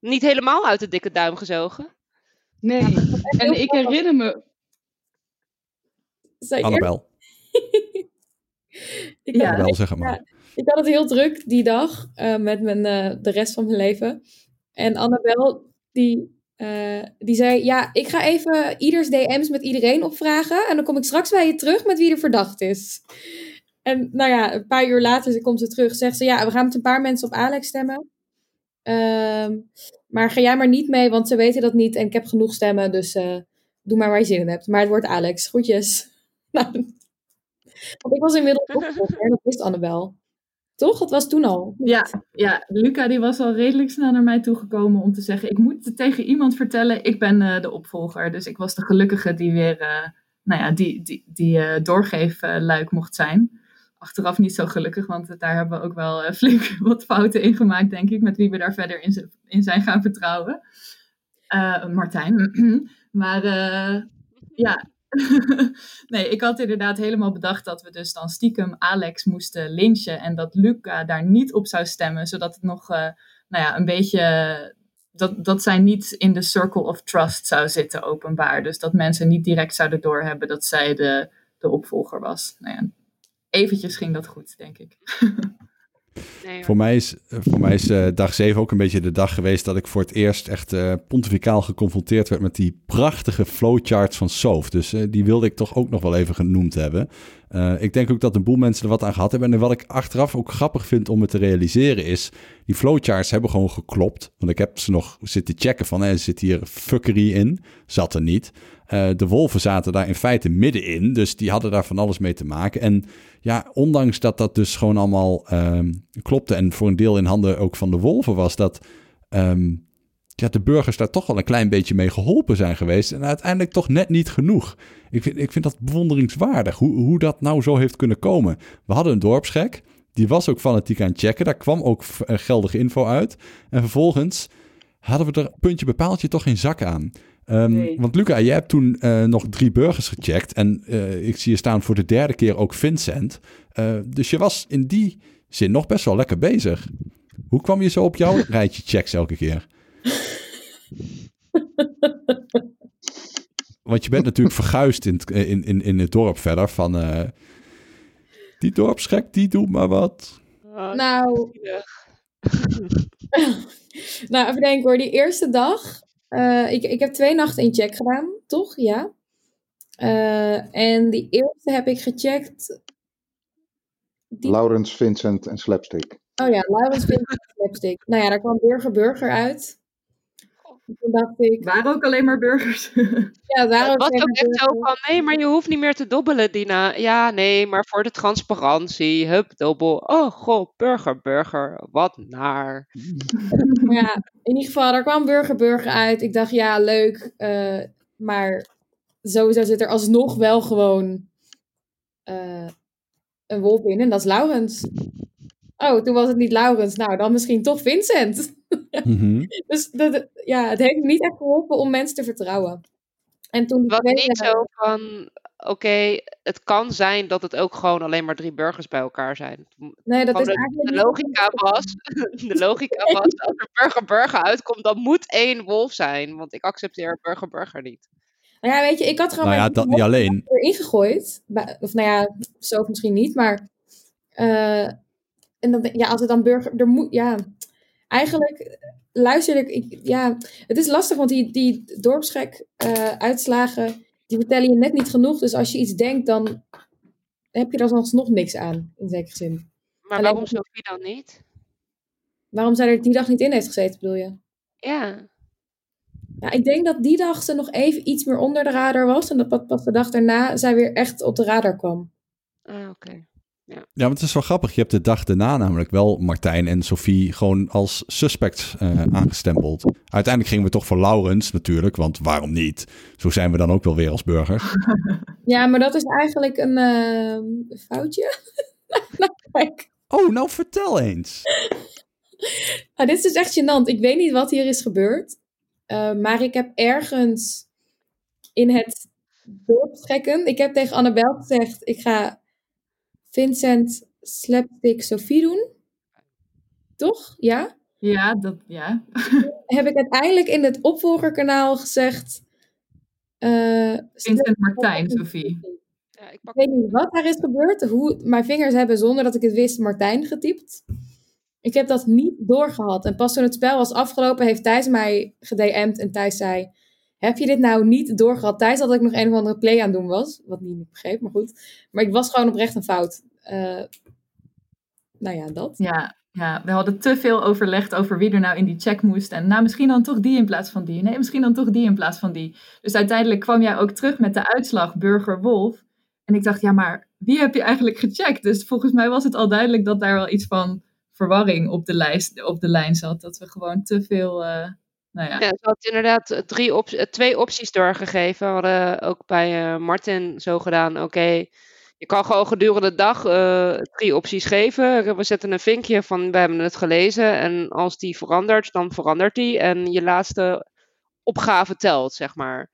niet helemaal uit de dikke duim gezogen. Nee. En ik herinner me. Annabel. ik had- Ja. Annabel, zeg het maar. Ja. Ik had het heel druk die dag eh, met mijn, eh, de rest van mijn leven. En Annabel, die, eh, die zei: Ja, ik ga even ieders DM's met iedereen opvragen. En dan kom ik straks bij je terug met wie er verdacht is. En nou ja, een paar uur later komt ze terug. Zegt ze: Ja, we gaan met een paar mensen op Alex stemmen. Ehm, maar ga jij maar niet mee, want ze weten dat niet. En ik heb genoeg stemmen, dus eh, doe maar waar je zin in hebt. Maar het wordt Alex. Groetjes. Nou, want ik was inmiddels opgevolgd, hè, dat wist Annabel. Toch? Dat was toen al. Ja, ja, Luca die was al redelijk snel naar mij toegekomen om te zeggen: Ik moet tegen iemand vertellen, ik ben eh, de opvolger. Dus ik was de gelukkige die weer, eh, nou ja, die, die, die eh, doorgeefluik mocht zijn. Achteraf niet zo gelukkig, want daar hebben we ook wel flink wat fouten in gemaakt, denk ik, met wie we daar verder in, in zijn gaan vertrouwen. Martijn. maar ja, nee, ik had inderdaad helemaal bedacht dat we dus dan stiekem Alex moesten lynchen en dat Luca daar niet op zou stemmen, zodat het nog, eh, nou ja, een beetje, dat, dat zij niet in de circle of trust zou zitten openbaar. Dus dat mensen niet direct zouden doorhebben dat zij de, de opvolger was. Nou ja, eventjes ging dat goed, denk ik. Voor mij is, voor mij is eh, dag 7 ook een beetje de dag geweest dat ik voor het eerst echt eh, pontificaal geconfronteerd werd met die prachtige flowcharts van Soph. Dus eh, die wilde ik toch ook nog wel even genoemd hebben. Eh, ik denk ook dat een boel mensen er wat aan gehad hebben. En wat ik achteraf ook grappig vind om het te realiseren is, die flowcharts hebben gewoon geklopt. Want ik heb ze nog zitten checken van, er zit hier fuckery in. Zat er niet. Eh, de wolven zaten daar in feite middenin, dus die hadden daar van alles mee te maken. En ja, ondanks dat dat dus gewoon allemaal ehm, klopte en voor een deel in handen ook van de wolven was, dat ehm, ja, de burgers daar toch wel een klein beetje mee geholpen zijn geweest. En uiteindelijk toch net niet genoeg. Ik vind, ik vind dat bewonderingswaardig, hoe, hoe dat nou zo heeft kunnen komen. We hadden een dorpsgek, die was ook fanatiek aan het checken. Daar kwam ook eh, geldige info uit. En vervolgens hadden we er puntje bepaaltje toch geen zak aan. Ehm, Nee. Want Luca, jij hebt toen eh, nog drie burgers gecheckt. En eh, ik zie je staan voor de derde keer ook Vincent. Dus je was in die zin nog best wel lekker bezig. Hoe kwam je zo op jouw rijtje checks elke keer? Want je bent natuurlijk verguisd in, het- in, in, in het dorp verder van... eh, die dorpsgek, die doet maar wat. Oh, Nou, nou, even denken hoor. Die eerste dag, eh, ik, ik heb twee nachten in check gedaan, toch? Ja. Eh, en die eerste heb ik gecheckt. Die, Laurens, Vincent en Slapstick. oh ja, Laurens Vincent Slapstick. Nou ja, daar kwam Burger Burger uit. Toen dacht ik, waren ook alleen maar burgers. ja, waren Het was ook echt zo van, nee, maar je hoeft niet meer te dobbelen, Dina. Ja, nee, maar voor de transparantie, hup, dobbel. Oh, goh, burger, burger, wat naar. Ja, in ieder geval, daar kwam Burger Burger uit. Ik dacht, ja, leuk. eh, maar sowieso zit er alsnog wel gewoon eh, een wolf in. En dat is Laurens. Oh, toen was het niet Laurens. Nou, dan misschien toch Vincent. Mhm. Dus dat, ja, het heeft me niet echt geholpen om mensen te vertrouwen. En toen Het was tweede- niet zo van, oké, het kan zijn dat het ook gewoon alleen maar drie burgers bij elkaar zijn. Nee, dat is de, eigenlijk de niet- logica was, de logica was, als er burger, burger uitkomt, dan moet één wolf zijn. Want ik accepteer burger, burger niet. Nou ja, weet je, ik had gewoon Nou ja, mijn dat niet alleen. erin gegooid. Of nou ja, zo misschien niet, maar. eh, en dan, ja, als het dan burger. Er moet, ja, eigenlijk luister ik, ik. Ja, het is lastig, want die, die dorpsgek eh, uitslagen. die vertellen je net niet genoeg. Dus als je iets denkt, dan heb je er alsnog niks aan, in zekere zin. Maar Alleen- waarom Sophie dan niet? Waarom zij er die dag niet in heeft gezeten, bedoel je? Ja. Ja, ik denk dat die dag ze nog even iets meer onder de radar was. En dat pas- pas de dag daarna zij weer echt op de radar kwam. Ah, oké. Ja, want het is wel grappig. Je hebt de dag daarna namelijk wel Martijn en Sophie gewoon als suspects eh, aangestempeld. Uiteindelijk gingen we toch voor Laurens natuurlijk, want waarom niet? Zo zijn we dan ook wel weer als burgers. Ja, maar dat is eigenlijk een eh, foutje. nou, kijk. Oh, nou vertel eens. Ah, dit is dus echt gênant. Ik weet niet wat hier is gebeurd. Eh, maar ik heb ergens in het dorpschekken. Ik heb tegen Annabel gezegd, ik ga Vincent Slapstick Sophie doen. Toch? Ja? Ja, dat, ja. Heb ik uiteindelijk in het opvolgerkanaal gezegd... eh, Vincent Martijn, Sophie. Ja, ik Ik pak weet niet wat daar is gebeurd. Hoe mijn vingers hebben zonder dat ik het wist Martijn getypt. Ik heb dat niet doorgehad. En pas toen het spel was afgelopen heeft Thijs mij gedM'd. En Thijs zei, heb je dit nou niet doorgehad? Had dat ik nog een of andere play aan doen was. Wat niet niet begreep, maar goed. Maar ik was gewoon oprecht een fout. Eh, nou ja, dat. Ja, ja, we hadden te veel overlegd over wie er nou in die check moest. En nou, misschien dan toch die in plaats van die. Nee, misschien dan toch die in plaats van die. Dus uiteindelijk kwam jij ook terug met de uitslag Burger Wolf. En ik dacht, ja, maar wie heb je eigenlijk gecheckt? Dus volgens mij was het al duidelijk dat daar wel iets van verwarring op de, lijst, op de lijn zat. Dat we gewoon te veel, eh, nou ja. Ja, ze had inderdaad eh, drie op, eh, twee opties doorgegeven. We hadden ook bij eh, Martin zo gedaan. Oké, je kan gewoon gedurende de dag eh, drie opties geven. We zetten een vinkje van we hebben het gelezen. En als die verandert, dan verandert die. En je laatste opgave telt, zeg maar.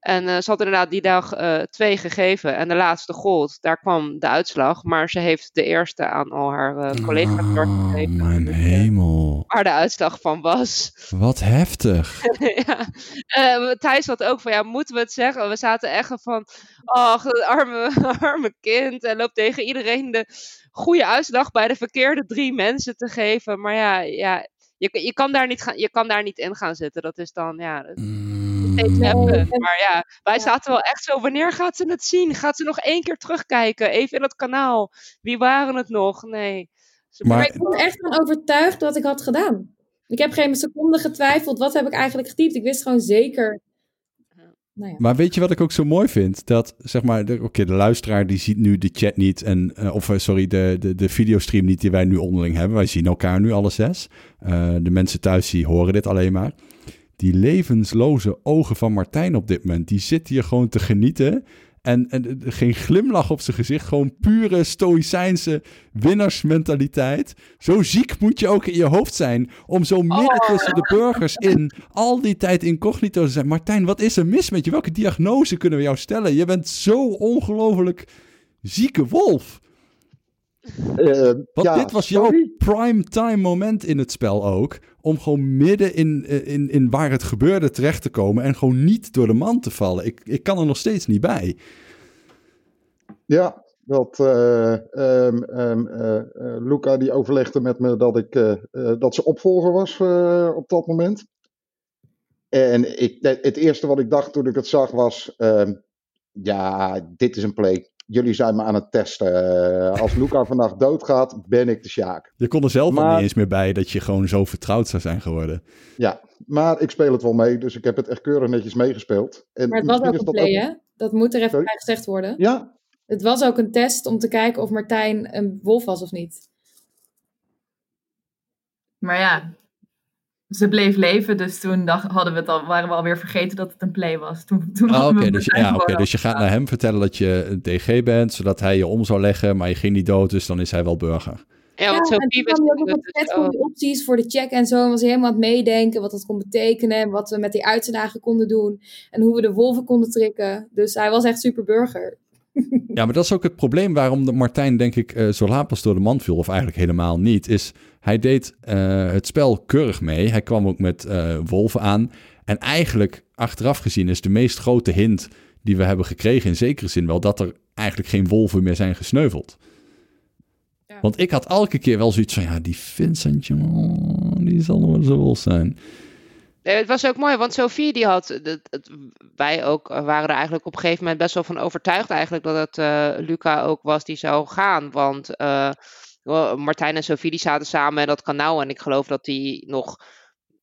En eh, ze had inderdaad die dag eh, twee gegeven. En de laatste gold, daar kwam de uitslag. Maar ze heeft de eerste aan al haar eh, collega's Oh, doorgegeven. mijn Dus, eh, hemel. Waar de uitslag van was. Wat heftig. ja. Eh, Thijs had ook van, ja, moeten we het zeggen? We zaten echt van, ach, dat arme, arme kind. En loopt tegen iedereen de goede uitslag bij de verkeerde drie mensen te geven. Maar ja, ja je, je, kan daar niet gaan, je kan daar niet in gaan zitten. Dat is dan, ja, dat Mm, hebben. en- Maar ja, wij zaten wel echt zo, wanneer gaat ze het zien? Gaat ze nog één keer terugkijken? Even in het kanaal. Wie waren het nog? Nee. Maar- Maar ik was echt van overtuigd wat ik had gedaan. Ik heb geen seconde getwijfeld. Wat heb ik eigenlijk getypt? Ik wist gewoon zeker. Nou ja. Maar weet je wat ik ook zo mooi vind? Dat, zeg maar, oké, de luisteraar die ziet nu de chat niet. En, eh, of eh, sorry, de, de, de videostream niet die wij nu onderling hebben. Wij zien elkaar nu alle zes. Eh, de mensen thuis die horen dit alleen maar. Die levensloze ogen van Martijn op dit moment. Die zit hier gewoon te genieten. En, en geen glimlach op zijn gezicht. Gewoon pure stoïcijnse winnaarsmentaliteit. Zo ziek moet je ook in je hoofd zijn. Om zo midden tussen de burgers in al die tijd incognito te zijn. Martijn, wat is er mis met je? Welke diagnose kunnen we jou stellen? Je bent zo ongelooflijk zieke wolf. Eh, Want ja, dit was jouw prime time moment in het spel ook. Om gewoon midden in, eh, in, in waar het gebeurde terecht te komen. En gewoon niet door de man te vallen. Ik, ik kan er nog steeds niet bij. Ja, dat eh, ehm, ehm, eh, Luca die overlegde met me dat, ik, dat ze opvolger was op dat moment. En ik, het eerste wat ik dacht toen ik het zag was, ehm, ja, dit is een play. Jullie zijn me aan het testen. Eh, als Luca vandaag doodgaat, ben ik de Sjaak. Je kon er zelf Maar- niet eens meer bij dat je gewoon zo vertrouwd zou zijn geworden. Ja, maar ik speel het wel mee, dus ik heb het echt keurig netjes meegespeeld. En Maar het was ook een is dat play, hè? Dat moet er even Sorry? bij gezegd worden. Ja, Het was ook een test om te kijken of Martijn een wolf was of niet. Maar ja, ze bleef leven, dus toen dacht, hadden we het al, waren we alweer vergeten dat het een play was. Toen, toen Ah, hadden Oké, dus, Martijn ja, oké, gewoon dus je gaat naar hem vertellen dat je een DG bent, zodat hij je om zou leggen, maar je ging niet dood, dus dan is hij wel burger. Ja, want en Sophie hij ook met dus vet voor die opties voor de check en zo. En was hij helemaal aan het meedenken wat dat kon betekenen. En wat we met die uitslagen konden doen. En hoe we de wolven konden trikken. Dus hij was echt super burger. Ja, maar dat is ook het probleem waarom de Martijn, denk ik, eh, zo laat pas door de man viel, of eigenlijk helemaal niet, is hij deed eh, het spel keurig mee. Hij kwam ook met eh, wolven aan. En eigenlijk, achteraf gezien, is de meest grote hint die we hebben gekregen, in zekere zin wel, dat er eigenlijk geen wolven meer zijn gesneuveld. Ja. Want ik had elke keer wel zoiets van, ja, die Vincent, jongen, die zal nog wel zo wolf zijn. Nee, het was ook mooi, want Sophie die had, het- wij ook eh, waren er eigenlijk op een gegeven moment best wel van overtuigd eigenlijk dat het eh, Luca ook was die zou gaan. Want eh, Martijn en Sophie die zaten samen in dat kanaal en ik geloof dat die nog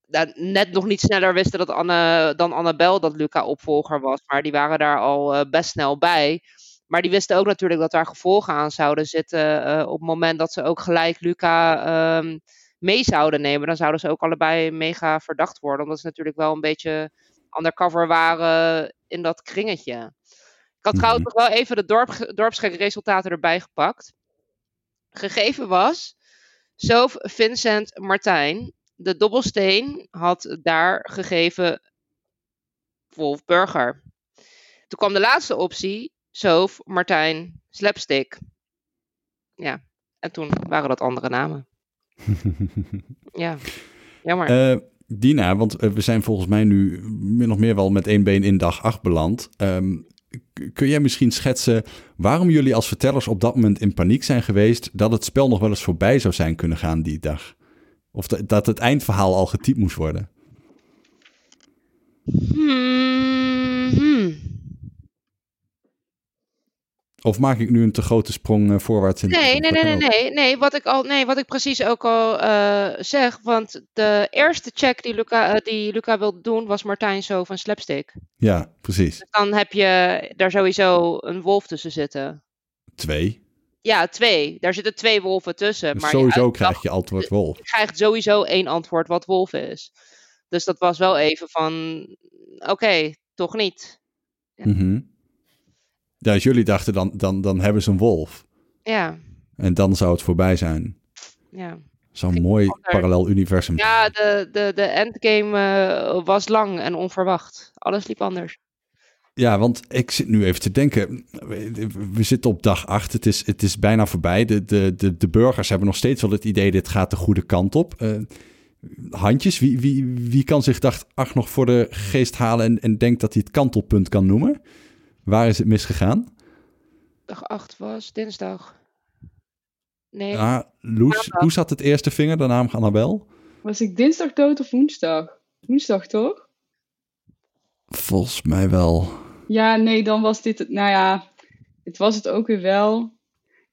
nou, net nog niet sneller wisten dat Anne, dan Annabel dat Luca opvolger was. Maar die waren daar al eh, best snel bij. Maar die wisten ook natuurlijk dat daar gevolgen aan zouden zitten eh, op het moment dat ze ook gelijk Luca ehm, mee zouden nemen. Dan zouden ze ook allebei mega verdacht worden. Omdat ze natuurlijk wel een beetje undercover waren in dat kringetje. Ik had trouwens nog wel even de dorp, dorpsgekresultaten erbij gepakt. Gegeven was, Sof, Vincent, Martijn. De dobbelsteen had daar gegeven Wolf Burger. Toen kwam de laatste optie, Soof, Martijn, Slapstick. Ja, en toen waren dat andere namen. Ja, jammer. Eh, Dina, want eh, we zijn volgens mij nu min of meer wel met één been in dag 8 beland. Ehm, kun jij misschien schetsen waarom jullie als vertellers op dat moment in paniek zijn geweest dat het spel nog wel eens voorbij zou zijn kunnen gaan die dag? Of dat- dat het eindverhaal al getypt moest worden? Hmm, Of maak ik nu een te grote sprong eh, voorwaarts in de Nee, nee, nee, nee, nee, nee. Wat ik, al, nee, wat ik precies ook al eh, zeg. Want de eerste check die Luca, eh, die Luca wilde doen was Martijn zo van Slapstick. Ja, precies. Dus dan heb je daar sowieso een wolf tussen zitten. Twee. Ja, twee. Daar zitten twee wolven tussen. Dus maar sowieso je, krijg je antwoord wolf. je krijgt sowieso één antwoord wat wolf is. Dus dat was wel even van, oké, toch niet. Ja. Mhm. Ja, als jullie dachten dan, dan, dan hebben ze een wolf. Ja, En dan zou het voorbij zijn. ja. Zo'n mooi parallel universum. Ja, de, de, de endgame eh, was lang en onverwacht. Alles liep anders. Ja, want ik zit nu even te denken. We we zitten op dag 8. Het is, het is bijna voorbij. De, de, de, de burgers hebben nog steeds wel het idee: dit gaat de goede kant op. Eh, handjes, wie, wie, wie kan zich dag 8 nog voor de geest halen en, en denkt dat hij het kantelpunt kan noemen? Waar is het misgegaan? Dag 8 was dinsdag. Nee, Ah, Loes, had het eerste vinger, de naam Annabel. Was ik dinsdag dood of woensdag? Woensdag toch? Volgens mij wel. Ja, nee, dan was dit het. Nou ja, het was het ook weer wel.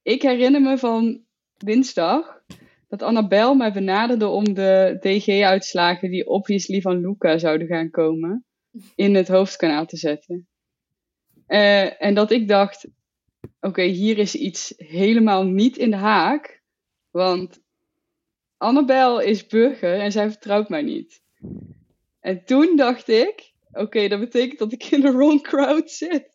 Ik herinner me van dinsdag dat Annabel mij benaderde om de DG-uitslagen die obviously van Luca zouden gaan komen, in het hoofdkanaal te zetten. Eh, en dat ik dacht, oké, hier is iets helemaal niet in de haak, want Annabel is burger en zij vertrouwt mij niet. En toen dacht ik, oké, dat betekent dat ik in de wrong crowd zit.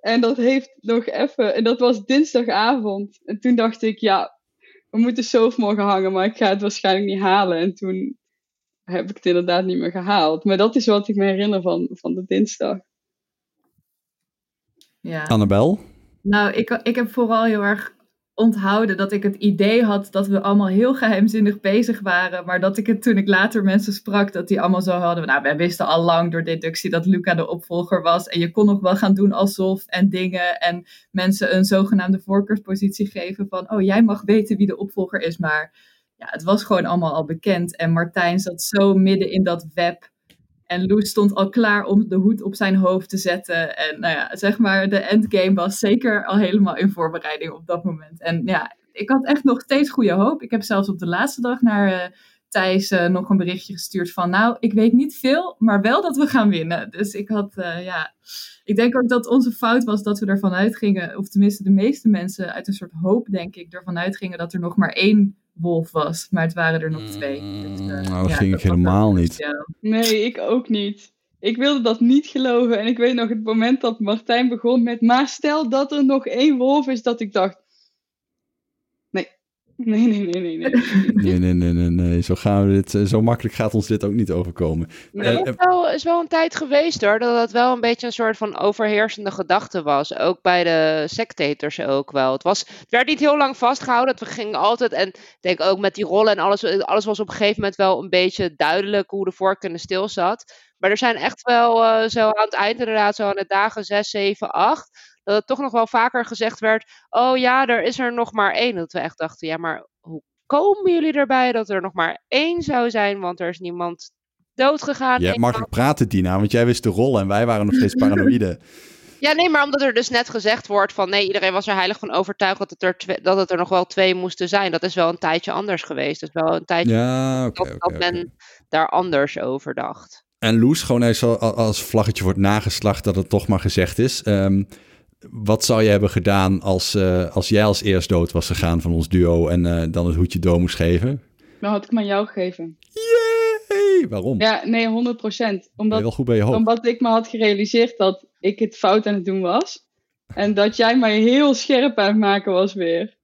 En dat heeft nog even, en dat was dinsdagavond. En toen dacht ik, ja, we moeten morgen hangen, maar ik ga het waarschijnlijk niet halen. En toen heb ik het inderdaad niet meer gehaald. Maar dat is wat ik me herinner van, van de dinsdag. Ja. Annabel? Nou, ik, ik heb vooral heel erg onthouden dat ik het idee had dat we allemaal heel geheimzinnig bezig waren. Maar dat ik het toen ik later mensen sprak, dat die allemaal zo hadden. Nou, wij wisten al lang door deductie dat Luca de opvolger was. En je kon nog wel gaan doen alsof en dingen. En mensen een zogenaamde voorkeurspositie geven van, oh, jij mag weten wie de opvolger is. Maar ja, het was gewoon allemaal al bekend. En Martijn zat zo midden in dat web. En Loes stond al klaar om de hoed op zijn hoofd te zetten. En nou ja, zeg maar, de endgame was zeker al helemaal in voorbereiding op dat moment. En ja, ik had echt nog steeds goede hoop. Ik heb zelfs op de laatste dag naar uh, Thijs uh, nog een berichtje gestuurd van... Nou, ik weet niet veel, maar wel dat we gaan winnen. Dus ik had, uh, ja... Ik denk ook dat onze fout was dat we ervan uitgingen... Of tenminste de meeste mensen uit een soort hoop, denk ik... ervan uitgingen dat er nog maar één wolf was. Maar het waren er nog twee. Dus, nou, dat ja, ging dat ik helemaal niet. Ja. Nee, ik ook niet. Ik wilde dat niet geloven. En ik weet nog het moment dat Martijn begon met... Maar stel dat er nog één wolf is, dat ik dacht... Nee, nee, nee, nee, nee. Nee, nee, nee, nee, nee, nee. Zo, gaan we dit, zo makkelijk gaat ons dit ook niet overkomen. Nee, het is wel, is wel een tijd geweest hoor, dat het wel een beetje een soort van overheersende gedachte was. Ook bij de sectators ook wel. Het, was, het werd niet heel lang vastgehouden. We gingen altijd, en ik denk ook met die rollen en alles, alles was op een gegeven moment wel een beetje duidelijk hoe de vork in de stil zat. Maar er zijn echt wel uh, zo aan het eind inderdaad, zo aan de dagen 6, 7, 8, dat het toch nog wel vaker gezegd werd, oh ja, er is er nog maar één. Dat we echt dachten, ja, maar hoe komen jullie erbij dat er nog maar één zou zijn, want er is niemand doodgegaan. Ja, makkelijk praten, Dina, want jij wist de rol en wij waren nog steeds paranoïde. Ja, nee, maar omdat er dus net gezegd wordt van nee, iedereen was er heilig van overtuigd dat het er, twee, dat het er nog wel twee moesten zijn. Dat is wel een tijdje anders geweest. Dat is wel een tijdje ja, okay, dat, okay, men daar anders over dacht. En Loes, gewoon eens als vlaggetje wordt nageslacht dat het toch maar gezegd is. Um, wat zou je hebben gedaan als, uh, als jij als eerst dood was gegaan van ons duo en uh, dan het hoedje door moest geven? Dan had ik hem aan jou gegeven. Yay! Waarom? Ja, nee, 100 procent. Omdat, wel goed bij je hoofd. omdat ik me had gerealiseerd dat ik het fout aan het doen was. En dat jij mij heel scherp aan het maken was weer.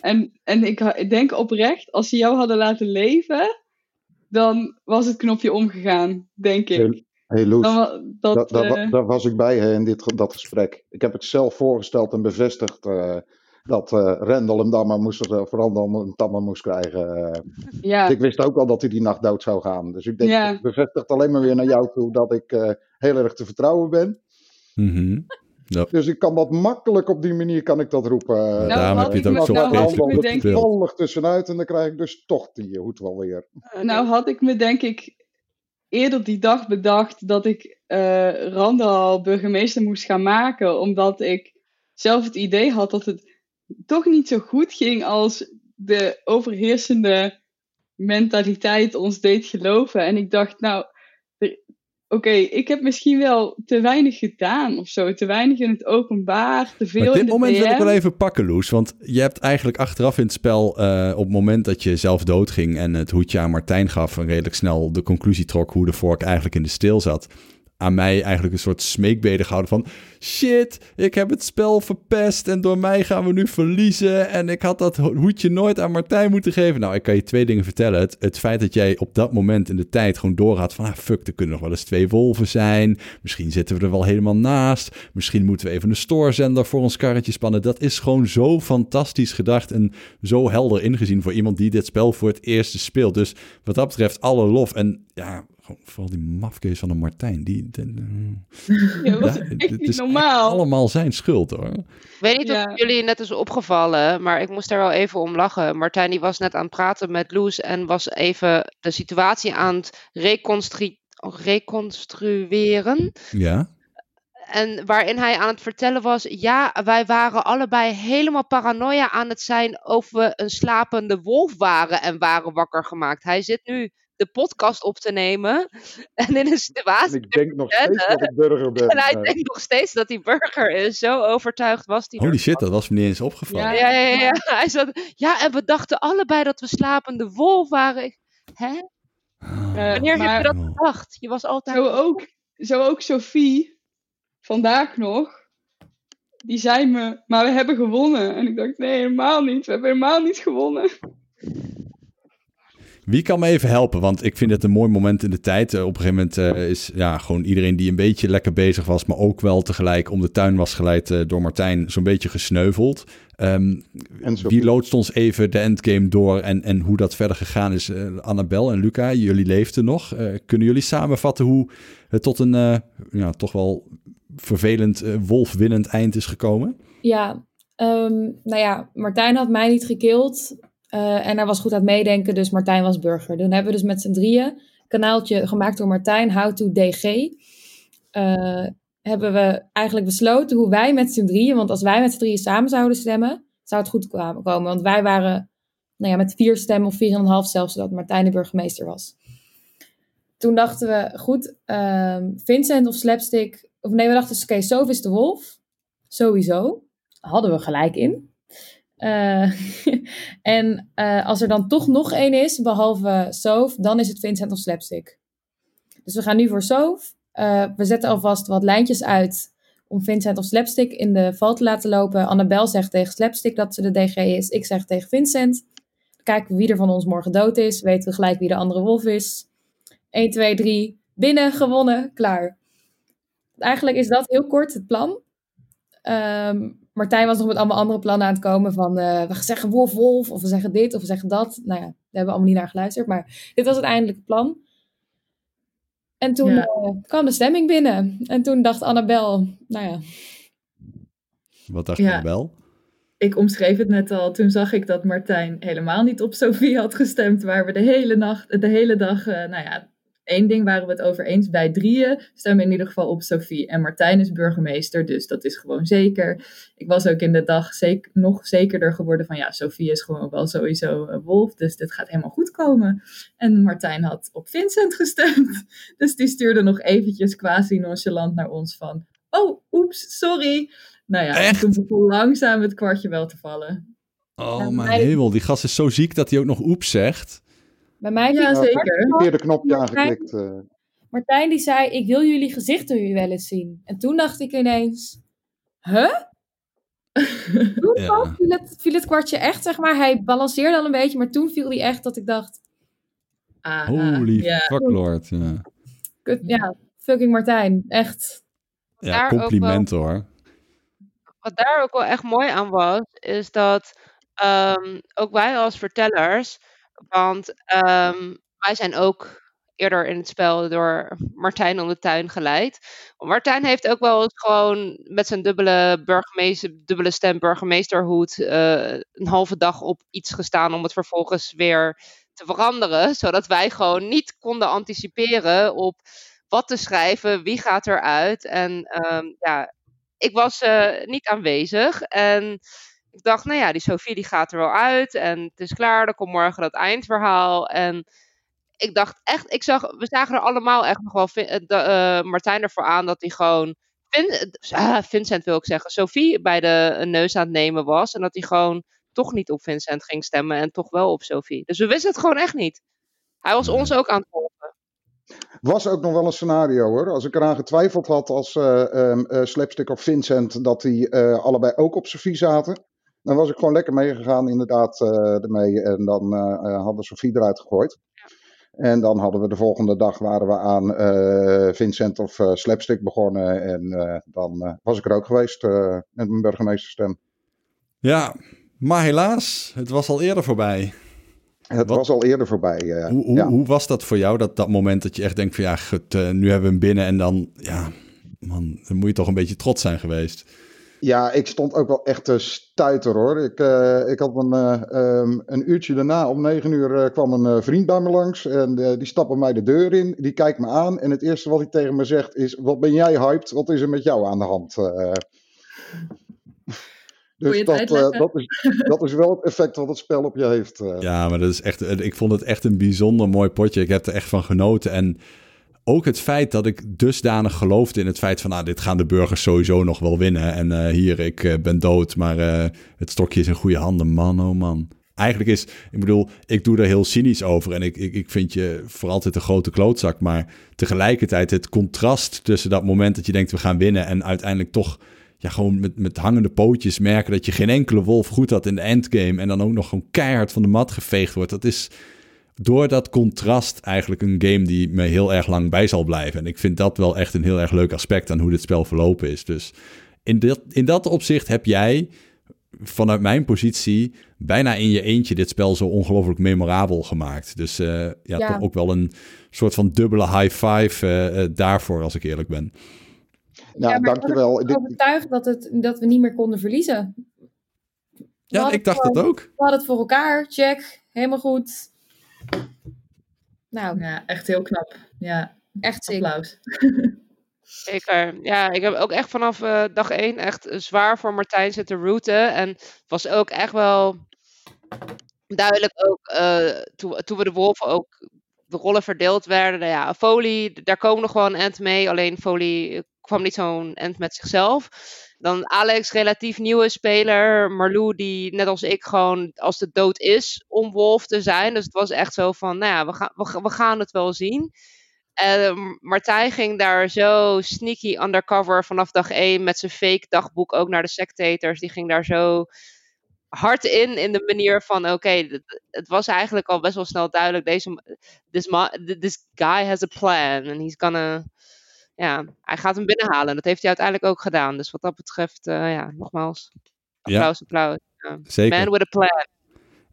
En, en ik, ik denk oprecht, als ze jou hadden laten leven, dan was het knopje omgegaan, denk ik. Hey Loes, Dan dat, eh, daar was ik bij hè, in dit, dat gesprek. Ik heb het zelf voorgesteld en bevestigd eh, dat eh Rendel hem dan maar moest, uh, Randall hem dan maar moest krijgen. ja. Dus ik wist ook al dat hij die nacht dood zou gaan. Dus ik denk, Ja. het bevestigt alleen maar weer naar jou toe dat ik eh, heel erg te vertrouwen ben. Mhm. Dus ik kan dat makkelijk op die manier kan ik dat roepen. Nou, daarom had heb je ik het ook zo nou, ik tussenuit en dan krijg ik dus toch die hoed wel weer. Nou had ik me denk ik eerder die dag bedacht dat ik eh Randal burgemeester moest gaan maken. Omdat ik zelf het idee had dat het toch niet zo goed ging als de overheersende mentaliteit ons deed geloven. En ik dacht, nou, oké, ik heb misschien wel te weinig gedaan of zo. Te weinig in het openbaar, te veel Maar in dit de moment wil ik wel even pakken, Loes. Want je hebt eigenlijk achteraf in het spel, eh, op het moment dat je zelf doodging en het hoedje aan Martijn gaf, en redelijk snel de conclusie trok hoe de vork eigenlijk in de steel zat. Aan mij eigenlijk een soort smeekbede gehouden van... Shit, ik heb het spel verpest en door mij gaan we nu verliezen. En ik had dat ho- hoedje nooit aan Martijn moeten geven. Nou, ik kan je twee dingen vertellen. Het, het feit dat jij op dat moment in de tijd gewoon doorhad van... Ah, fuck, er kunnen nog wel eens twee wolven zijn. Misschien zitten we er wel helemaal naast. Misschien moeten we even een stoorzender voor ons karretje spannen. Dat is gewoon zo fantastisch gedacht en zo helder ingezien voor iemand die dit spel voor het eerst speelt. Dus wat dat betreft alle lof. En ja, vooral die mafkees van een Martijn. Die, die- Ja, dat echt niet is echt normaal. allemaal zijn schuld hoor. Ik weet niet Ja. of jullie net is opgevallen, maar ik moest daar wel even om lachen. Martijn die was net aan het praten met Loes en was even de situatie aan het reconstru- reconstrueren. Ja. En waarin hij aan het vertellen was: ja, wij waren allebei helemaal paranoia aan het zijn of we een slapende wolf waren en waren wakker gemaakt. Hij zit nu de podcast op te nemen en in een En situatie. ik denk nog steeds dat ik burger ben. En hij Eh, denkt nog steeds dat hij burger is. Zo overtuigd was hij. Holy shit, dat was me niet eens opgevallen. Ja. Ja, ja. Hij zat, ja, en we dachten allebei dat we slapende wolf waren. Ik- Hè? Ah. Eh, Wanneer heb je dat gedacht? Je was altijd. Zo ook, zo ook Sophie, vandaag nog, die zei me, maar we hebben gewonnen. En ik dacht, nee, helemaal niet. We hebben helemaal niet gewonnen. Wie kan me even helpen? Want ik vind het een mooi moment in de tijd. Eh, op een gegeven moment eh, is ja, gewoon iedereen die een beetje lekker bezig was, maar ook wel tegelijk om de tuin was geleid eh, door Martijn, zo'n beetje gesneuveld. Ehm, En zo. wie loodst ons even de endgame door en, en hoe dat verder gegaan is? Eh, Annabel en Luca, jullie leefden nog. Eh, kunnen jullie samenvatten hoe het tot een eh, ja, toch wel vervelend wolfwinnend eind is gekomen? Ja, ehm, nou ja, Martijn had mij niet gekild. Eh, en hij was goed aan het meedenken, dus Martijn was burger. Toen hebben we dus met z'n drieën, kanaaltje gemaakt door Martijn, How to DG. eh, hebben we eigenlijk besloten hoe wij met z'n drieën, want als wij met z'n drieën samen zouden stemmen, zou het goed komen. Want wij waren nou ja, met vier stemmen of vier en een half zelfs, zodat Martijn de burgemeester was. Toen dachten we, goed, ehm, Vincent of Slapstick, of nee, we dachten, oké, Soph is de wolf. Sowieso. Hadden we gelijk in. Eh, en eh, als er dan toch nog één is, behalve Soph, dan is het Vincent of Slapstick. Dus we gaan nu voor Soph. Eh, we zetten alvast wat lijntjes uit om Vincent of Slapstick in de val te laten lopen. Annabel zegt tegen Slapstick dat ze de DG is. Ik zeg tegen Vincent. Kijken wie er van ons morgen dood is. Weten we gelijk wie de andere wolf is. 1, 2, 3. Binnen, gewonnen, klaar. Eigenlijk is dat heel kort het plan. Ehm, Martijn was nog met allemaal andere plannen aan het komen. Van eh, we zeggen wolf, wolf. Of we zeggen dit, of we zeggen dat. Nou ja, daar hebben we allemaal niet naar geluisterd. Maar dit was uiteindelijk het plan. En toen Ja. eh, kwam de stemming binnen. En toen dacht Annabel, nou ja, Wat dacht Ja. je wel? Ik omschreef het net al. Toen zag ik dat Martijn helemaal niet op Sophie had gestemd. Waar we de hele, nacht, de hele dag, eh, nou ja, één ding waren we het over eens. Wij drieën stemmen in ieder geval op Sophie. En Martijn is burgemeester, dus dat is gewoon zeker. Ik was ook in de dag zeker, nog zekerder geworden van ja, Sophie is gewoon wel sowieso een wolf. Dus dit gaat helemaal goed komen. En Martijn had op Vincent gestemd. Dus die stuurde nog eventjes quasi nonchalant naar ons van... Oh, oeps, sorry. Nou ja, Echt? toen begon langzaam het kwartje wel te vallen. Oh Ja, mijn mij- hemel, die gast is zo ziek dat hij ook nog oeps zegt. Bij mij Ja, zeker. Verkeerde knopje Martijn- aangeklikt. eh. Martijn die zei, ik wil jullie gezichten jullie wel eens zien. En toen dacht ik ineens, huh? Toen Ja. viel, het, viel het kwartje echt, zeg maar. Hij balanceerde al een beetje, maar toen viel hij echt dat ik dacht, Ah, Holy ja. fuck lord. Ja. kut, ja, fucking Martijn. Echt. Ja, complimenten hoor. Wat daar ook wel echt mooi aan was, is dat ehm, ook wij als vertellers, want ehm, wij zijn ook eerder in het spel door Martijn om de tuin geleid. Martijn heeft ook wel eens gewoon met zijn dubbele, burgemeester, dubbele stem burgemeesterhoed eh, een halve dag op iets gestaan om het vervolgens weer te veranderen. Zodat wij gewoon niet konden anticiperen op wat te schrijven, wie gaat eruit. En ehm, ja, ik was eh, niet aanwezig. En ik dacht, nou ja, die Sofie die gaat er wel uit. En het is klaar, er komt morgen dat eindverhaal. En ik dacht echt, ik zag, we zagen er allemaal echt nog wel eh, de, eh, Martijn ervoor aan dat hij gewoon. Vin, ah, Vincent wil ik zeggen, Sophie bij de een neus aan het nemen was. En dat hij gewoon toch niet op Vincent ging stemmen en toch wel op Sophie. Dus we wisten het gewoon echt niet. Hij was ons ook aan het volgen. Was ook nog wel een scenario hoor. Als ik eraan getwijfeld had als eh, eh, Slapstick of Vincent dat die eh, allebei ook op Sofie zaten. Dan was ik gewoon lekker meegegaan inderdaad eh, ermee. En dan eh, eh, hadden Sofie eruit gegooid. En dan hadden we de volgende dag waren we aan Vincent of eh, Slapstick begonnen. En dan was ik er ook geweest met mijn burgemeesterstem. Ja, maar helaas, het was al eerder voorbij. Het Wat- was al eerder voorbij. Hoe, hoe, ja. hoe was dat voor jou, dat, dat moment dat je echt denkt van ja, nu hebben we hem binnen en dan, ja, man, dan moet je toch een beetje trots zijn geweest. Ja, ik stond ook wel echt te stuiter hoor. Ik, eh, ik had een, eh, ehm, een uurtje daarna, om negen uur, eh, kwam een eh, vriend bij me langs. En eh, die stapt bij mij de deur in. Die kijkt me aan. En het eerste wat hij tegen me zegt is: Wat ben jij hyped? Wat is er met jou aan de hand? Eh, dus dat, dat, is, dat is wel het effect wat het spel op je heeft. Ja, maar dat is echt, ik vond het echt een bijzonder mooi potje. Ik heb er echt van genoten. En ook het feit dat ik dusdanig geloofde in het feit van, nou, dit gaan de burgers sowieso nog wel winnen. En eh, hier, ik eh, ben dood, maar eh, het stokje is in goede handen. Man, oh man. Eigenlijk is, ik bedoel, ik doe er heel cynisch over. En ik, ik, ik vind je voor altijd een grote klootzak. Maar tegelijkertijd het contrast tussen dat moment dat je denkt, we gaan winnen. En uiteindelijk toch ja, gewoon met, met hangende pootjes merken dat je geen enkele wolf goed had in de endgame. En dan ook nog gewoon keihard van de mat geveegd wordt. Dat is door dat contrast eigenlijk een game die me heel erg lang bij zal blijven. En ik vind dat wel echt een heel erg leuk aspect aan hoe dit spel verlopen is. Dus in dat, in dat opzicht heb jij vanuit mijn positie bijna in je eentje dit spel zo ongelooflijk memorabel gemaakt. Dus eh, ja, Ja. toch ook wel een soort van dubbele high five eh, eh, daarvoor, als ik eerlijk ben. nou, ja, maar dankjewel. Ik Dit- overtuigd dat, het, dat we niet meer konden verliezen. We Ja, ik dacht het dat ook. We hadden het voor elkaar, check, helemaal goed. Nou, Ja, echt heel knap. Ja, echt zeker. applaus. Zeker. Ja, ik heb ook echt vanaf eh, dag één echt zwaar voor Martijn zitten routen. En het was ook echt wel duidelijk ook eh, toen, toen we de wolven ook de rollen verdeeld werden. Nou ja, Foley, daar komen nog wel een end mee. Alleen Foley kwam niet zo'n end met zichzelf. Dan Alex, relatief nieuwe speler. Marlou, die net als ik gewoon als de dood is om wolf te zijn. Dus het was echt zo van, nou ja, we gaan, we, we gaan het wel zien. En Martijn ging daar zo sneaky undercover vanaf dag één met zijn fake dagboek ook naar de sectators. Die ging daar zo hard in, in de manier van, oké, het- was eigenlijk al best wel snel duidelijk, deze, this, this guy has a plan and he's gonna, ja, hij gaat hem binnenhalen. Dat heeft hij uiteindelijk ook gedaan. Dus wat dat betreft, eh, ja, nogmaals, Ja. applaus, applaus. Ja. Zeker. Man with a plan.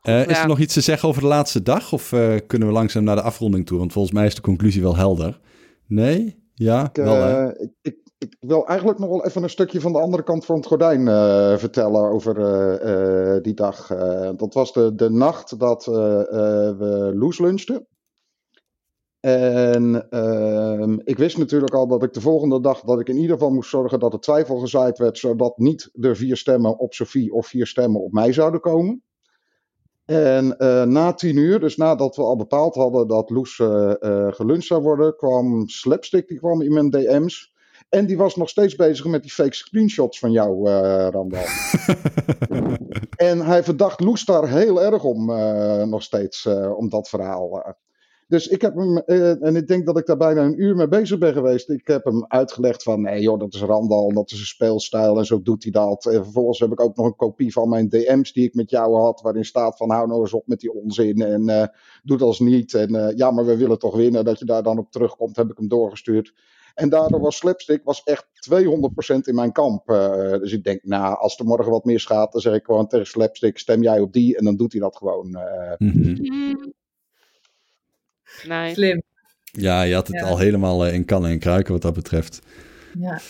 Eh, is er nog iets te zeggen over de laatste dag? Of eh, kunnen we langzaam naar de afronding toe? Want volgens mij is de conclusie wel helder. Nee? Ja? Ik, wel, eh, ik, ik, ik wil eigenlijk nog wel even een stukje van de andere kant van het gordijn eh, vertellen over eh, eh, die dag. Eh, dat was de, de nacht dat eh, eh, we loose lunchten. En ehm, ik wist natuurlijk al dat ik de volgende dag dat ik in ieder geval moest zorgen dat er twijfel gezaaid werd, zodat niet er vier stemmen op Sophie of vier stemmen op mij zouden komen. En eh, na tien uur, dus nadat we al bepaald hadden dat Loes eh, geluncht zou worden, kwam Slapstick, die kwam in mijn DM's. En die was nog steeds bezig met die fake screenshots van jou, Randal. en hij verdacht Loes daar heel erg om, nog steeds, om dat verhaal. Dus ik heb hem, eh, en ik denk dat ik daar bijna een uur mee bezig ben geweest. Ik heb hem uitgelegd van, nee joh, dat is Randal, dat is een speelstijl en zo doet hij dat. En vervolgens heb ik ook nog een kopie van mijn DM's die ik met jou had, waarin staat van, hou nou eens op met die onzin en eh, doe dat als niet. En eh, ja, maar we willen toch winnen, dat je daar dan op terugkomt, heb ik hem doorgestuurd. En daardoor was Slapstick was echt 200% in mijn kamp. Dus ik denk, nou, als er morgen wat misgaat, dan zeg ik gewoon tegen Slapstick, stem jij op die en dan doet hij dat gewoon. Mm. Nice. Slim. Ja, je had het Ja. al helemaal eh, in kannen en kruiken wat dat betreft. Ja.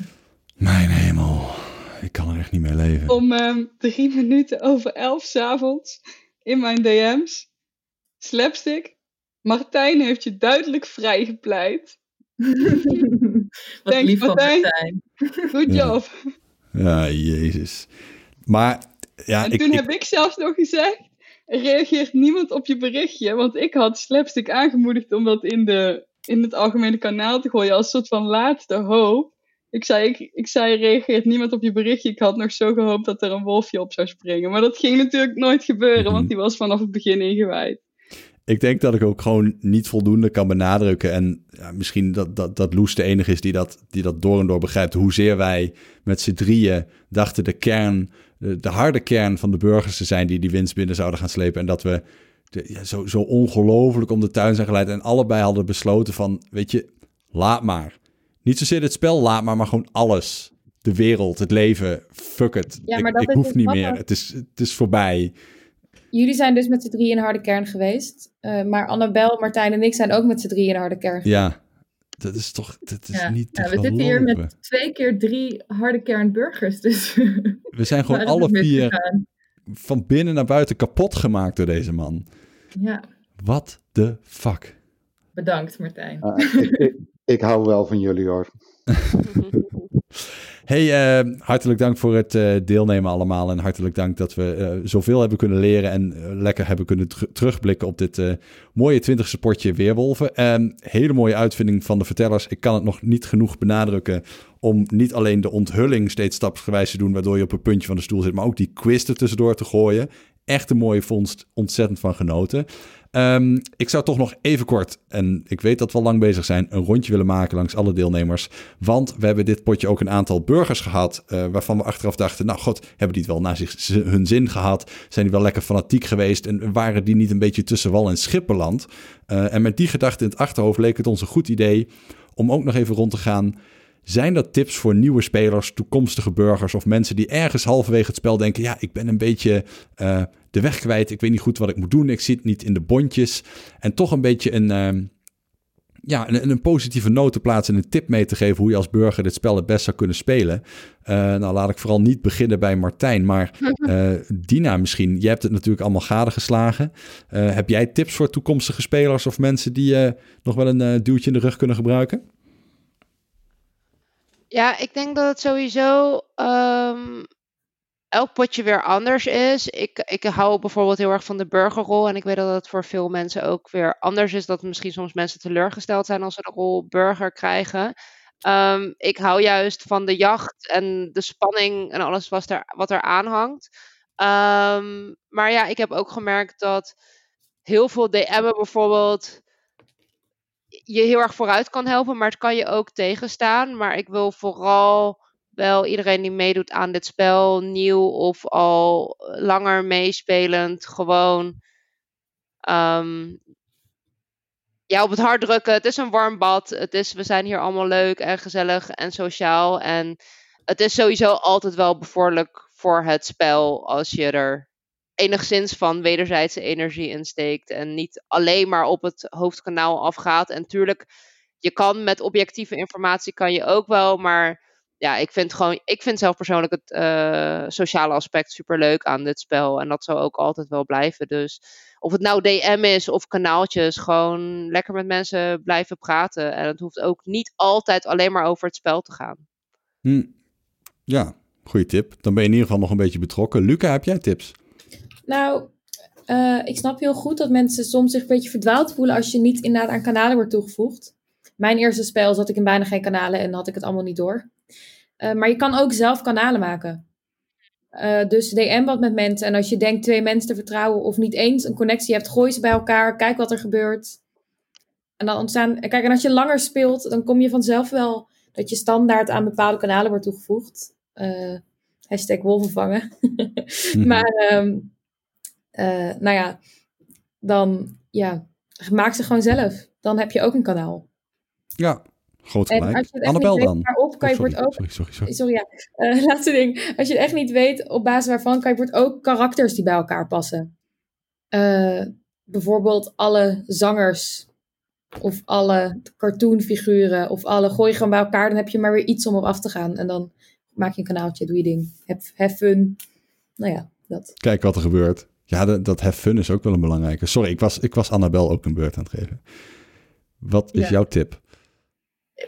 Mijn hemel, ik kan er echt niet mee leven. Om ehm, drie minuten over elf s'avonds in mijn DM's. Slapstick. Martijn heeft je duidelijk vrijgepleit. Wat Denk, lief van Martijn. Martijn. Good Ja. job. Ja, jezus. Maar ja, en ik, toen ik- heb ik zelfs nog gezegd, reageert niemand op je berichtje. Want ik had Slapstick aangemoedigd om dat in, de, in het algemene kanaal te gooien als soort van laatste hoop. Ik zei, ik, ik zei, er reageert niemand op je berichtje. Ik had nog zo gehoopt dat er een wolfje op zou springen. Maar dat ging natuurlijk nooit gebeuren, Mhm. want die was vanaf het begin ingewijd. Ik denk dat ik ook gewoon niet voldoende kan benadrukken. En ja, misschien dat, dat, dat Loes de enige is die dat, die dat door en door begrijpt. Hoezeer wij met z'n drieën dachten de kern, de, de harde kern van de burgers te zijn die die winst binnen zouden gaan slepen. En dat we de- ja, zo, zo ongelooflijk om de tuin zijn geleid. En allebei hadden besloten van, weet je, laat maar. Niet zozeer het spel, laat maar, maar gewoon alles. De wereld, het leven, fuck it. Ja, ik maar dat ik is hoef niet meer. Het is, het is voorbij. Jullie zijn dus met z'n drieën in de harde kern geweest. Eh, maar Annabel, Martijn en ik zijn ook met z'n drieën in de harde kern. Ja, dat is toch dat is Ja. niet te Ja, we zitten hier met twee keer drie harde kernburgers. Dus We zijn gewoon alle vier van binnen naar buiten kapot gemaakt door deze man. Ja, What the fuck? bedankt Martijn. Ah, ik, ik, ik hou wel van jullie hoor. Hey, eh, hartelijk dank voor het eh, deelnemen allemaal. En hartelijk dank dat we eh, zoveel hebben kunnen leren en lekker hebben kunnen terugblikken op dit mooie twintigste potje Weerwolven. Ehm, hele mooie uitvinding van de vertellers. Ik kan het nog niet genoeg benadrukken om niet alleen de onthulling steeds stapsgewijs te doen, waardoor je op een puntje van de stoel zit, maar ook die quiz er tussendoor te gooien. Echt een mooie vondst, ontzettend van genoten. Ehm, ik zou toch nog even kort, en ik weet dat we al lang bezig zijn, een rondje willen maken langs alle deelnemers. Want we hebben dit potje ook een aantal burgers gehad, eh, waarvan we achteraf dachten, nou god, hebben die het wel naar zich, hun zin gehad? Zijn die wel lekker fanatiek geweest? En waren die niet een beetje tussen wal en schip beland? Eh, en met die gedachte in het achterhoofd leek het ons een goed idee om ook nog even rond te gaan. Zijn dat tips voor nieuwe spelers, toekomstige burgers of mensen die ergens halverwege het spel denken: ja, ik ben een beetje eh, de weg kwijt, ik weet niet goed wat ik moet doen, ik zit niet in de bondjes. En toch een beetje een, ehm, ja, een, een positieve noot te plaatsen en een tip mee te geven hoe je als burger dit spel het best zou kunnen spelen. Eh, nou, laat ik vooral niet beginnen bij Martijn, maar eh, Dina misschien. Jij hebt het natuurlijk allemaal gadegeslagen. Eh heb jij tips voor toekomstige spelers of mensen die nog wel een duwtje in de rug kunnen gebruiken? Ja, ik denk dat het sowieso ehm, elk potje weer anders is. Ik, ik hou bijvoorbeeld heel erg van de burgerrol. En ik weet dat het voor veel mensen ook weer anders is. Dat misschien soms mensen teleurgesteld zijn als ze de rol burger krijgen. Ehm, ik hou juist van de jacht en de spanning en alles wat er, wat er aan hangt. Ehm, maar ja, ik heb ook gemerkt dat heel veel DM'en bijvoorbeeld je heel erg vooruit kan helpen, maar het kan je ook tegenstaan. Maar ik wil vooral wel iedereen die meedoet aan dit spel, nieuw of al langer meespelend, gewoon ehm, ja, op het hart drukken. Het is een warm bad. Het is, we zijn hier allemaal leuk en gezellig en sociaal. En het is sowieso altijd wel bevorderlijk voor het spel als je er enigszins van wederzijdse energie insteekt. En niet alleen maar op het hoofdkanaal afgaat. En tuurlijk, je kan met objectieve informatie kan je ook wel. Maar ja, ik vind gewoon, ik vind zelf persoonlijk het eh, sociale aspect superleuk aan dit spel. En dat zal ook altijd wel blijven. Dus of het nou DM is of kanaaltjes, gewoon lekker met mensen blijven praten. En het hoeft ook niet altijd alleen maar over het spel te gaan. Hm. Ja, goede tip. Dan ben je in ieder geval nog een beetje betrokken. Luca, heb jij tips? Nou, eh, ik snap heel goed dat mensen soms zich een beetje verdwaald voelen als je niet inderdaad aan kanalen wordt toegevoegd. Mijn eerste spel zat ik in bijna geen kanalen en had ik het allemaal niet door. Eh, maar je kan ook zelf kanalen maken. Eh, dus DM wat met mensen. En als je denkt twee mensen te vertrouwen of niet eens een connectie hebt, gooi ze bij elkaar. Kijk wat er gebeurt. En dan ontstaan. Kijk, en als je langer speelt, dan kom je vanzelf wel dat je standaard aan bepaalde kanalen wordt toegevoegd. Uh, hashtag wolven vangen. Mhm. Maar, ehm, eh, nou ja, dan ja, maak ze gewoon zelf. Dan heb je ook een kanaal. Ja, groot En gelijk. als je het echt Annabel weet dan. waarop, kan Oh, sorry, ook sorry, sorry, sorry. Sorry, ja. Eh, laatste ding. Als je het echt niet weet, op basis waarvan kan je wordt ook karakters die bij elkaar passen. Eh, bijvoorbeeld alle zangers. Of alle cartoonfiguren. Of alle gooi je gewoon bij elkaar. Dan heb je maar weer iets om op af te gaan. En dan maak je een kanaaltje, doe je ding. Heb, have fun. Nou ja, dat. Kijk wat er gebeurt. Ja, dat, dat have fun is ook wel een belangrijke. Sorry, ik was, ik was Annabel ook een beurt aan het geven. Wat is Ja. jouw tip?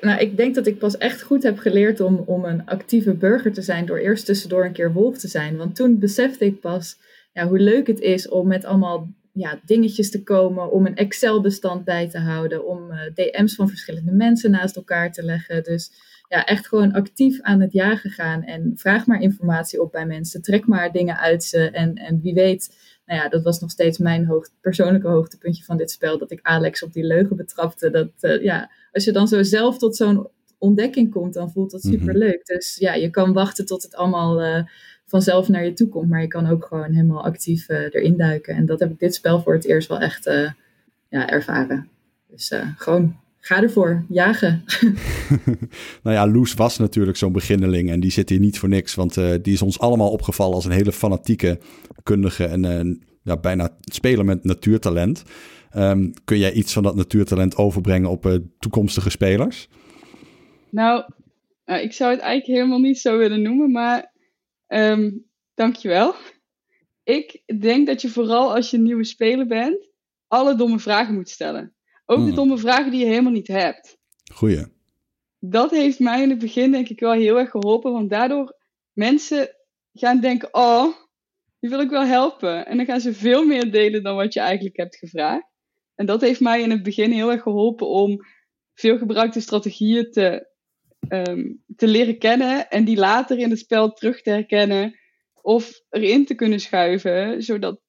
Nou, ik denk dat ik pas echt goed heb geleerd om, om een actieve burger te zijn door eerst tussendoor een keer wolf te zijn. Want toen besefte ik pas ja, hoe leuk het is om met allemaal ja, dingetjes te komen, om een Excel-bestand bij te houden, om eh, DM's van verschillende mensen naast elkaar te leggen. Dus ja, echt gewoon actief aan het jagen gaan en vraag maar informatie op bij mensen, trek maar dingen uit ze en, en wie weet nou ja, dat was nog steeds mijn hoog, persoonlijke hoogtepuntje van dit spel. Dat ik Alex op die leugen betrapte. Dat, eh, ja, als je dan zo zelf tot zo'n ontdekking komt, dan voelt dat Mhm. super leuk. Dus ja, je kan wachten tot het allemaal eh, vanzelf naar je toe komt. Maar je kan ook gewoon helemaal actief eh, erin duiken. En dat heb ik dit spel voor het eerst wel echt eh, ja, ervaren. Dus gewoon ga ervoor, jagen. nou ja, Loes was natuurlijk zo'n beginneling en die zit hier niet voor niks, want die is ons allemaal opgevallen als een hele fanatieke, kundige en ja, bijna speler met natuurtalent. Ehm, kun jij iets van dat natuurtalent overbrengen op eh, toekomstige spelers? Nou, nou, ik zou het eigenlijk helemaal niet zo willen noemen, maar ehm dankjewel. Ik denk dat je vooral als je een nieuwe speler bent, alle domme vragen moet stellen. Ook de Hmm. domme vragen die je helemaal niet hebt. Goeie. Dat heeft mij in het begin denk ik wel heel erg geholpen, want daardoor mensen gaan denken, oh, die wil ik wel helpen. En dan gaan ze veel meer delen dan wat je eigenlijk hebt gevraagd. En dat heeft mij in het begin heel erg geholpen om veel gebruikte strategieën te, ehm, te leren kennen en die later in het spel terug te herkennen of erin te kunnen schuiven, zodat,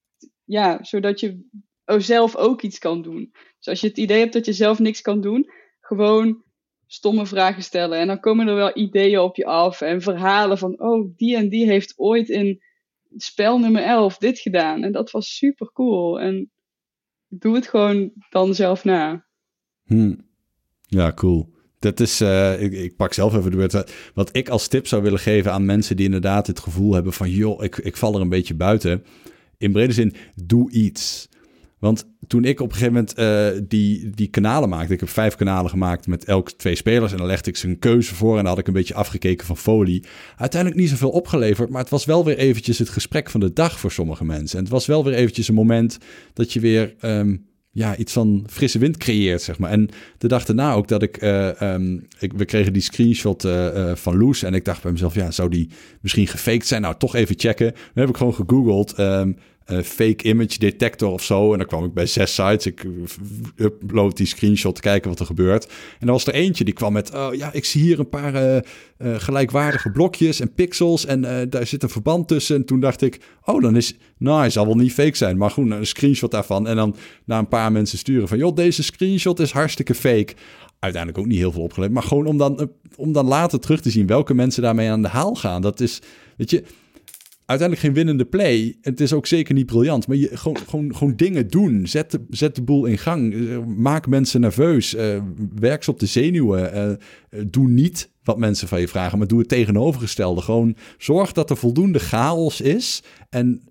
ja, zodat je zelf ook iets kan doen. Dus als je het idee hebt dat je zelf niks kan doen, gewoon stomme vragen stellen. En dan komen er wel ideeën op je af en verhalen van, oh, die en die heeft ooit in spel nummer 11 dit gedaan. En dat was super cool. En doe het gewoon dan zelf na. Hm. Ja, cool. Dat is, eh, ik, ik pak zelf even de beurt. Wat ik als tip zou willen geven aan mensen die inderdaad het gevoel hebben van, joh, ik, ik val er een beetje buiten. In brede zin, doe iets. Want toen ik op een gegeven moment eh, die, die kanalen maakte, ik heb vijf kanalen gemaakt met elk twee spelers en dan legde ik ze een keuze voor en dan had ik een beetje afgekeken van folie. Uiteindelijk niet zoveel opgeleverd, maar het was wel weer eventjes het gesprek van de dag voor sommige mensen. En het was wel weer eventjes een moment dat je weer ehm, ja, iets van frisse wind creëert, zeg maar. En de dag daarna ook dat ik, eh, ehm, ik we kregen die screenshot eh, van Loes en ik dacht bij mezelf, ja, zou die misschien gefaked zijn? Nou, toch even checken. Dan heb ik gewoon gegoogeld. ehm, eh, fake image detector of zo. En dan kwam ik bij zes sites. Ik upload die screenshot kijken wat er gebeurt. En er was er eentje die kwam met... Oh ja, ik zie hier een paar eh, eh, gelijkwaardige blokjes en pixels. En eh, daar zit een verband tussen. En toen dacht ik... Oh, dan is... Nou, hij zal wel niet fake zijn. Maar goed, een screenshot daarvan. En dan naar een paar mensen sturen van... Joh, deze screenshot is hartstikke fake. Uiteindelijk ook niet heel veel opgeleverd. Maar gewoon om dan, om dan later terug te zien... welke mensen daarmee aan de haal gaan. Dat is... Weet je uiteindelijk geen winnende play. Het is ook zeker niet briljant. Maar je, gewoon, gewoon, gewoon dingen doen. Zet de, zet de boel in gang. Uh, maak mensen nerveus. Uh, werk ze op de zenuwen. Uh, doe niet wat mensen van je vragen, maar doe het tegenovergestelde. Gewoon zorg dat er voldoende chaos is. En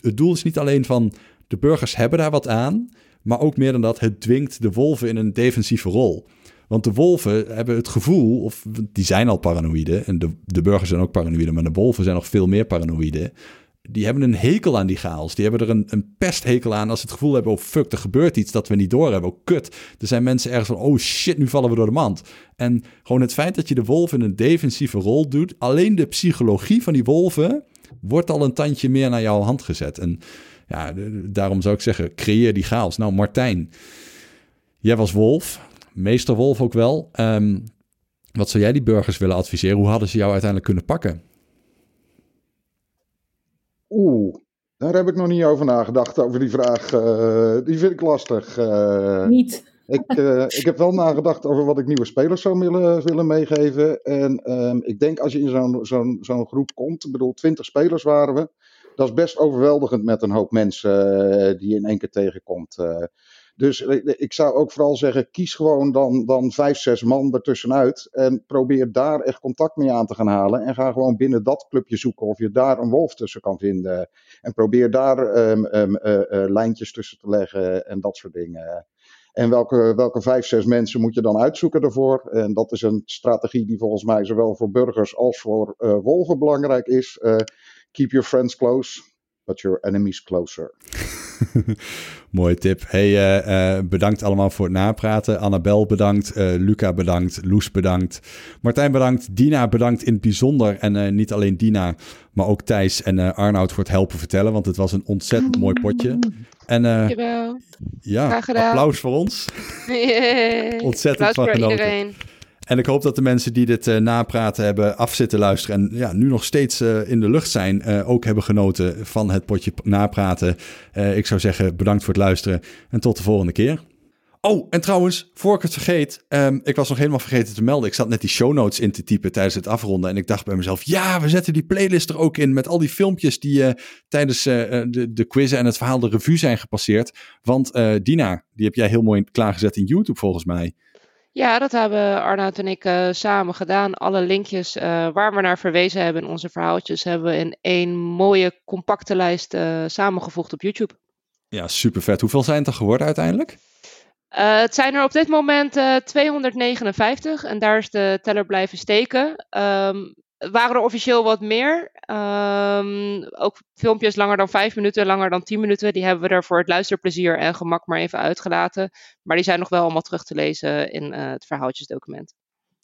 het doel is niet alleen van de burgers hebben daar wat aan. Maar ook meer dan dat, het dwingt de wolven in een defensieve rol. Want de wolven hebben het gevoel, of die zijn al paranoïde, en de, de burgers zijn ook paranoïde, maar de wolven zijn nog veel meer paranoïde. Die hebben een hekel aan die chaos. Die hebben er een, een pesthekel aan als ze het gevoel hebben: oh fuck, er gebeurt iets dat we niet doorhebben. Oh kut. Er zijn mensen ergens van: oh shit, nu vallen we door de mand. En gewoon het feit dat je de wolven in een defensieve rol doet, alleen de psychologie van die wolven wordt al een tandje meer naar jouw hand gezet. En ja, daarom zou ik zeggen: creëer die chaos. Nou, Martijn, jij was wolf meester Wolf ook wel. Um, wat zou jij die burgers willen adviseren? Hoe hadden ze jou uiteindelijk kunnen pakken? Oeh, daar heb ik nog niet over nagedacht, over die vraag. Uh, die vind ik lastig. Uh, niet. Ik, eh, ik heb wel nagedacht over wat ik nieuwe spelers zou willen, willen meegeven. En ehm, ik denk als je in zo'n zo'n zo'n groep komt, ik bedoel, 20 spelers waren we. Dat is best overweldigend met een hoop mensen eh, die je in één keer tegenkomt. Eh. dus eh, ik zou ook vooral zeggen, kies gewoon dan, dan vijf, zes man ertussenuit. En probeer daar echt contact mee aan te gaan halen. En ga gewoon binnen dat clubje zoeken of je daar een wolf tussen kan vinden. En probeer daar ehm, ehm, eh, eh, lijntjes tussen te leggen en dat soort dingen. En welke, welke vijf, zes mensen moet je dan uitzoeken daarvoor? En dat is een strategie die volgens mij zowel voor burgers als voor eh, wolven belangrijk is. Eh, keep your friends close, but your enemies closer. Mooie tip. Hey, eh, eh, bedankt allemaal voor het napraten. Annabel bedankt, eh, Luca bedankt, Loes bedankt, Martijn bedankt, Dina bedankt in het bijzonder. En eh, niet alleen Dina, maar ook Thijs en eh, Arnoud voor het helpen vertellen, want het was een ontzettend mooi potje. En eh, Dankjewel. ja, Graag gedaan. applaus voor ons. Ontzettend Applaus van voor genoten. iedereen. En ik hoop dat de mensen die dit eh, napraten hebben af zitten luisteren en ja, nu nog steeds eh, in de lucht zijn, eh, ook hebben genoten van het potje napraten. Ik zou zeggen bedankt voor het luisteren en tot de volgende keer. Oh, en trouwens, voor ik het vergeet, ehm, ik was nog helemaal vergeten te melden. Ik zat net die show notes in te typen tijdens het afronden en ik dacht bij mezelf, ja, we zetten die playlist er ook in met al die filmpjes die eh, tijdens de, de quiz en het verhaal de revue zijn gepasseerd. Want Dina, die heb jij heel mooi klaargezet in YouTube volgens mij. Ja, dat hebben Arnoud en ik eh, samen gedaan. Alle linkjes eh, waar we naar verwezen hebben in onze verhaaltjes hebben we in één mooie compacte lijst eh, samengevoegd op YouTube. Ja, super vet. Hoeveel zijn het er geworden uiteindelijk? Het zijn er op dit moment eh, 259 en daar is de teller blijven steken. Ehm, waren er officieel wat meer. Ehm, ook filmpjes langer dan 5 minuten, langer dan 10 minuten. Die hebben we er voor het luisterplezier en gemak maar even uitgelaten. Maar die zijn nog wel allemaal terug te lezen in eh, het verhaaltjesdocument.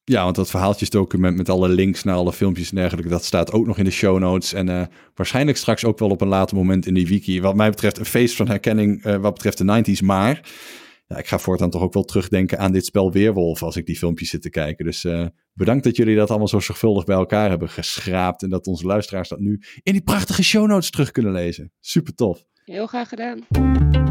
Ja, want dat verhaaltjesdocument met alle links naar alle filmpjes en dergelijke, dat staat ook nog in de show notes. En eh, waarschijnlijk straks ook wel op een later moment in die wiki. Wat mij betreft een feest van herkenning eh, wat betreft de 90s. Maar ja, ik ga voortaan toch ook wel terugdenken aan dit spel Weerwolf als ik die filmpjes zit te kijken. Dus eh, bedankt dat jullie dat allemaal zo zorgvuldig bij elkaar hebben geschraapt. En dat onze luisteraars dat nu in die prachtige show notes terug kunnen lezen. Super tof. Heel graag gedaan.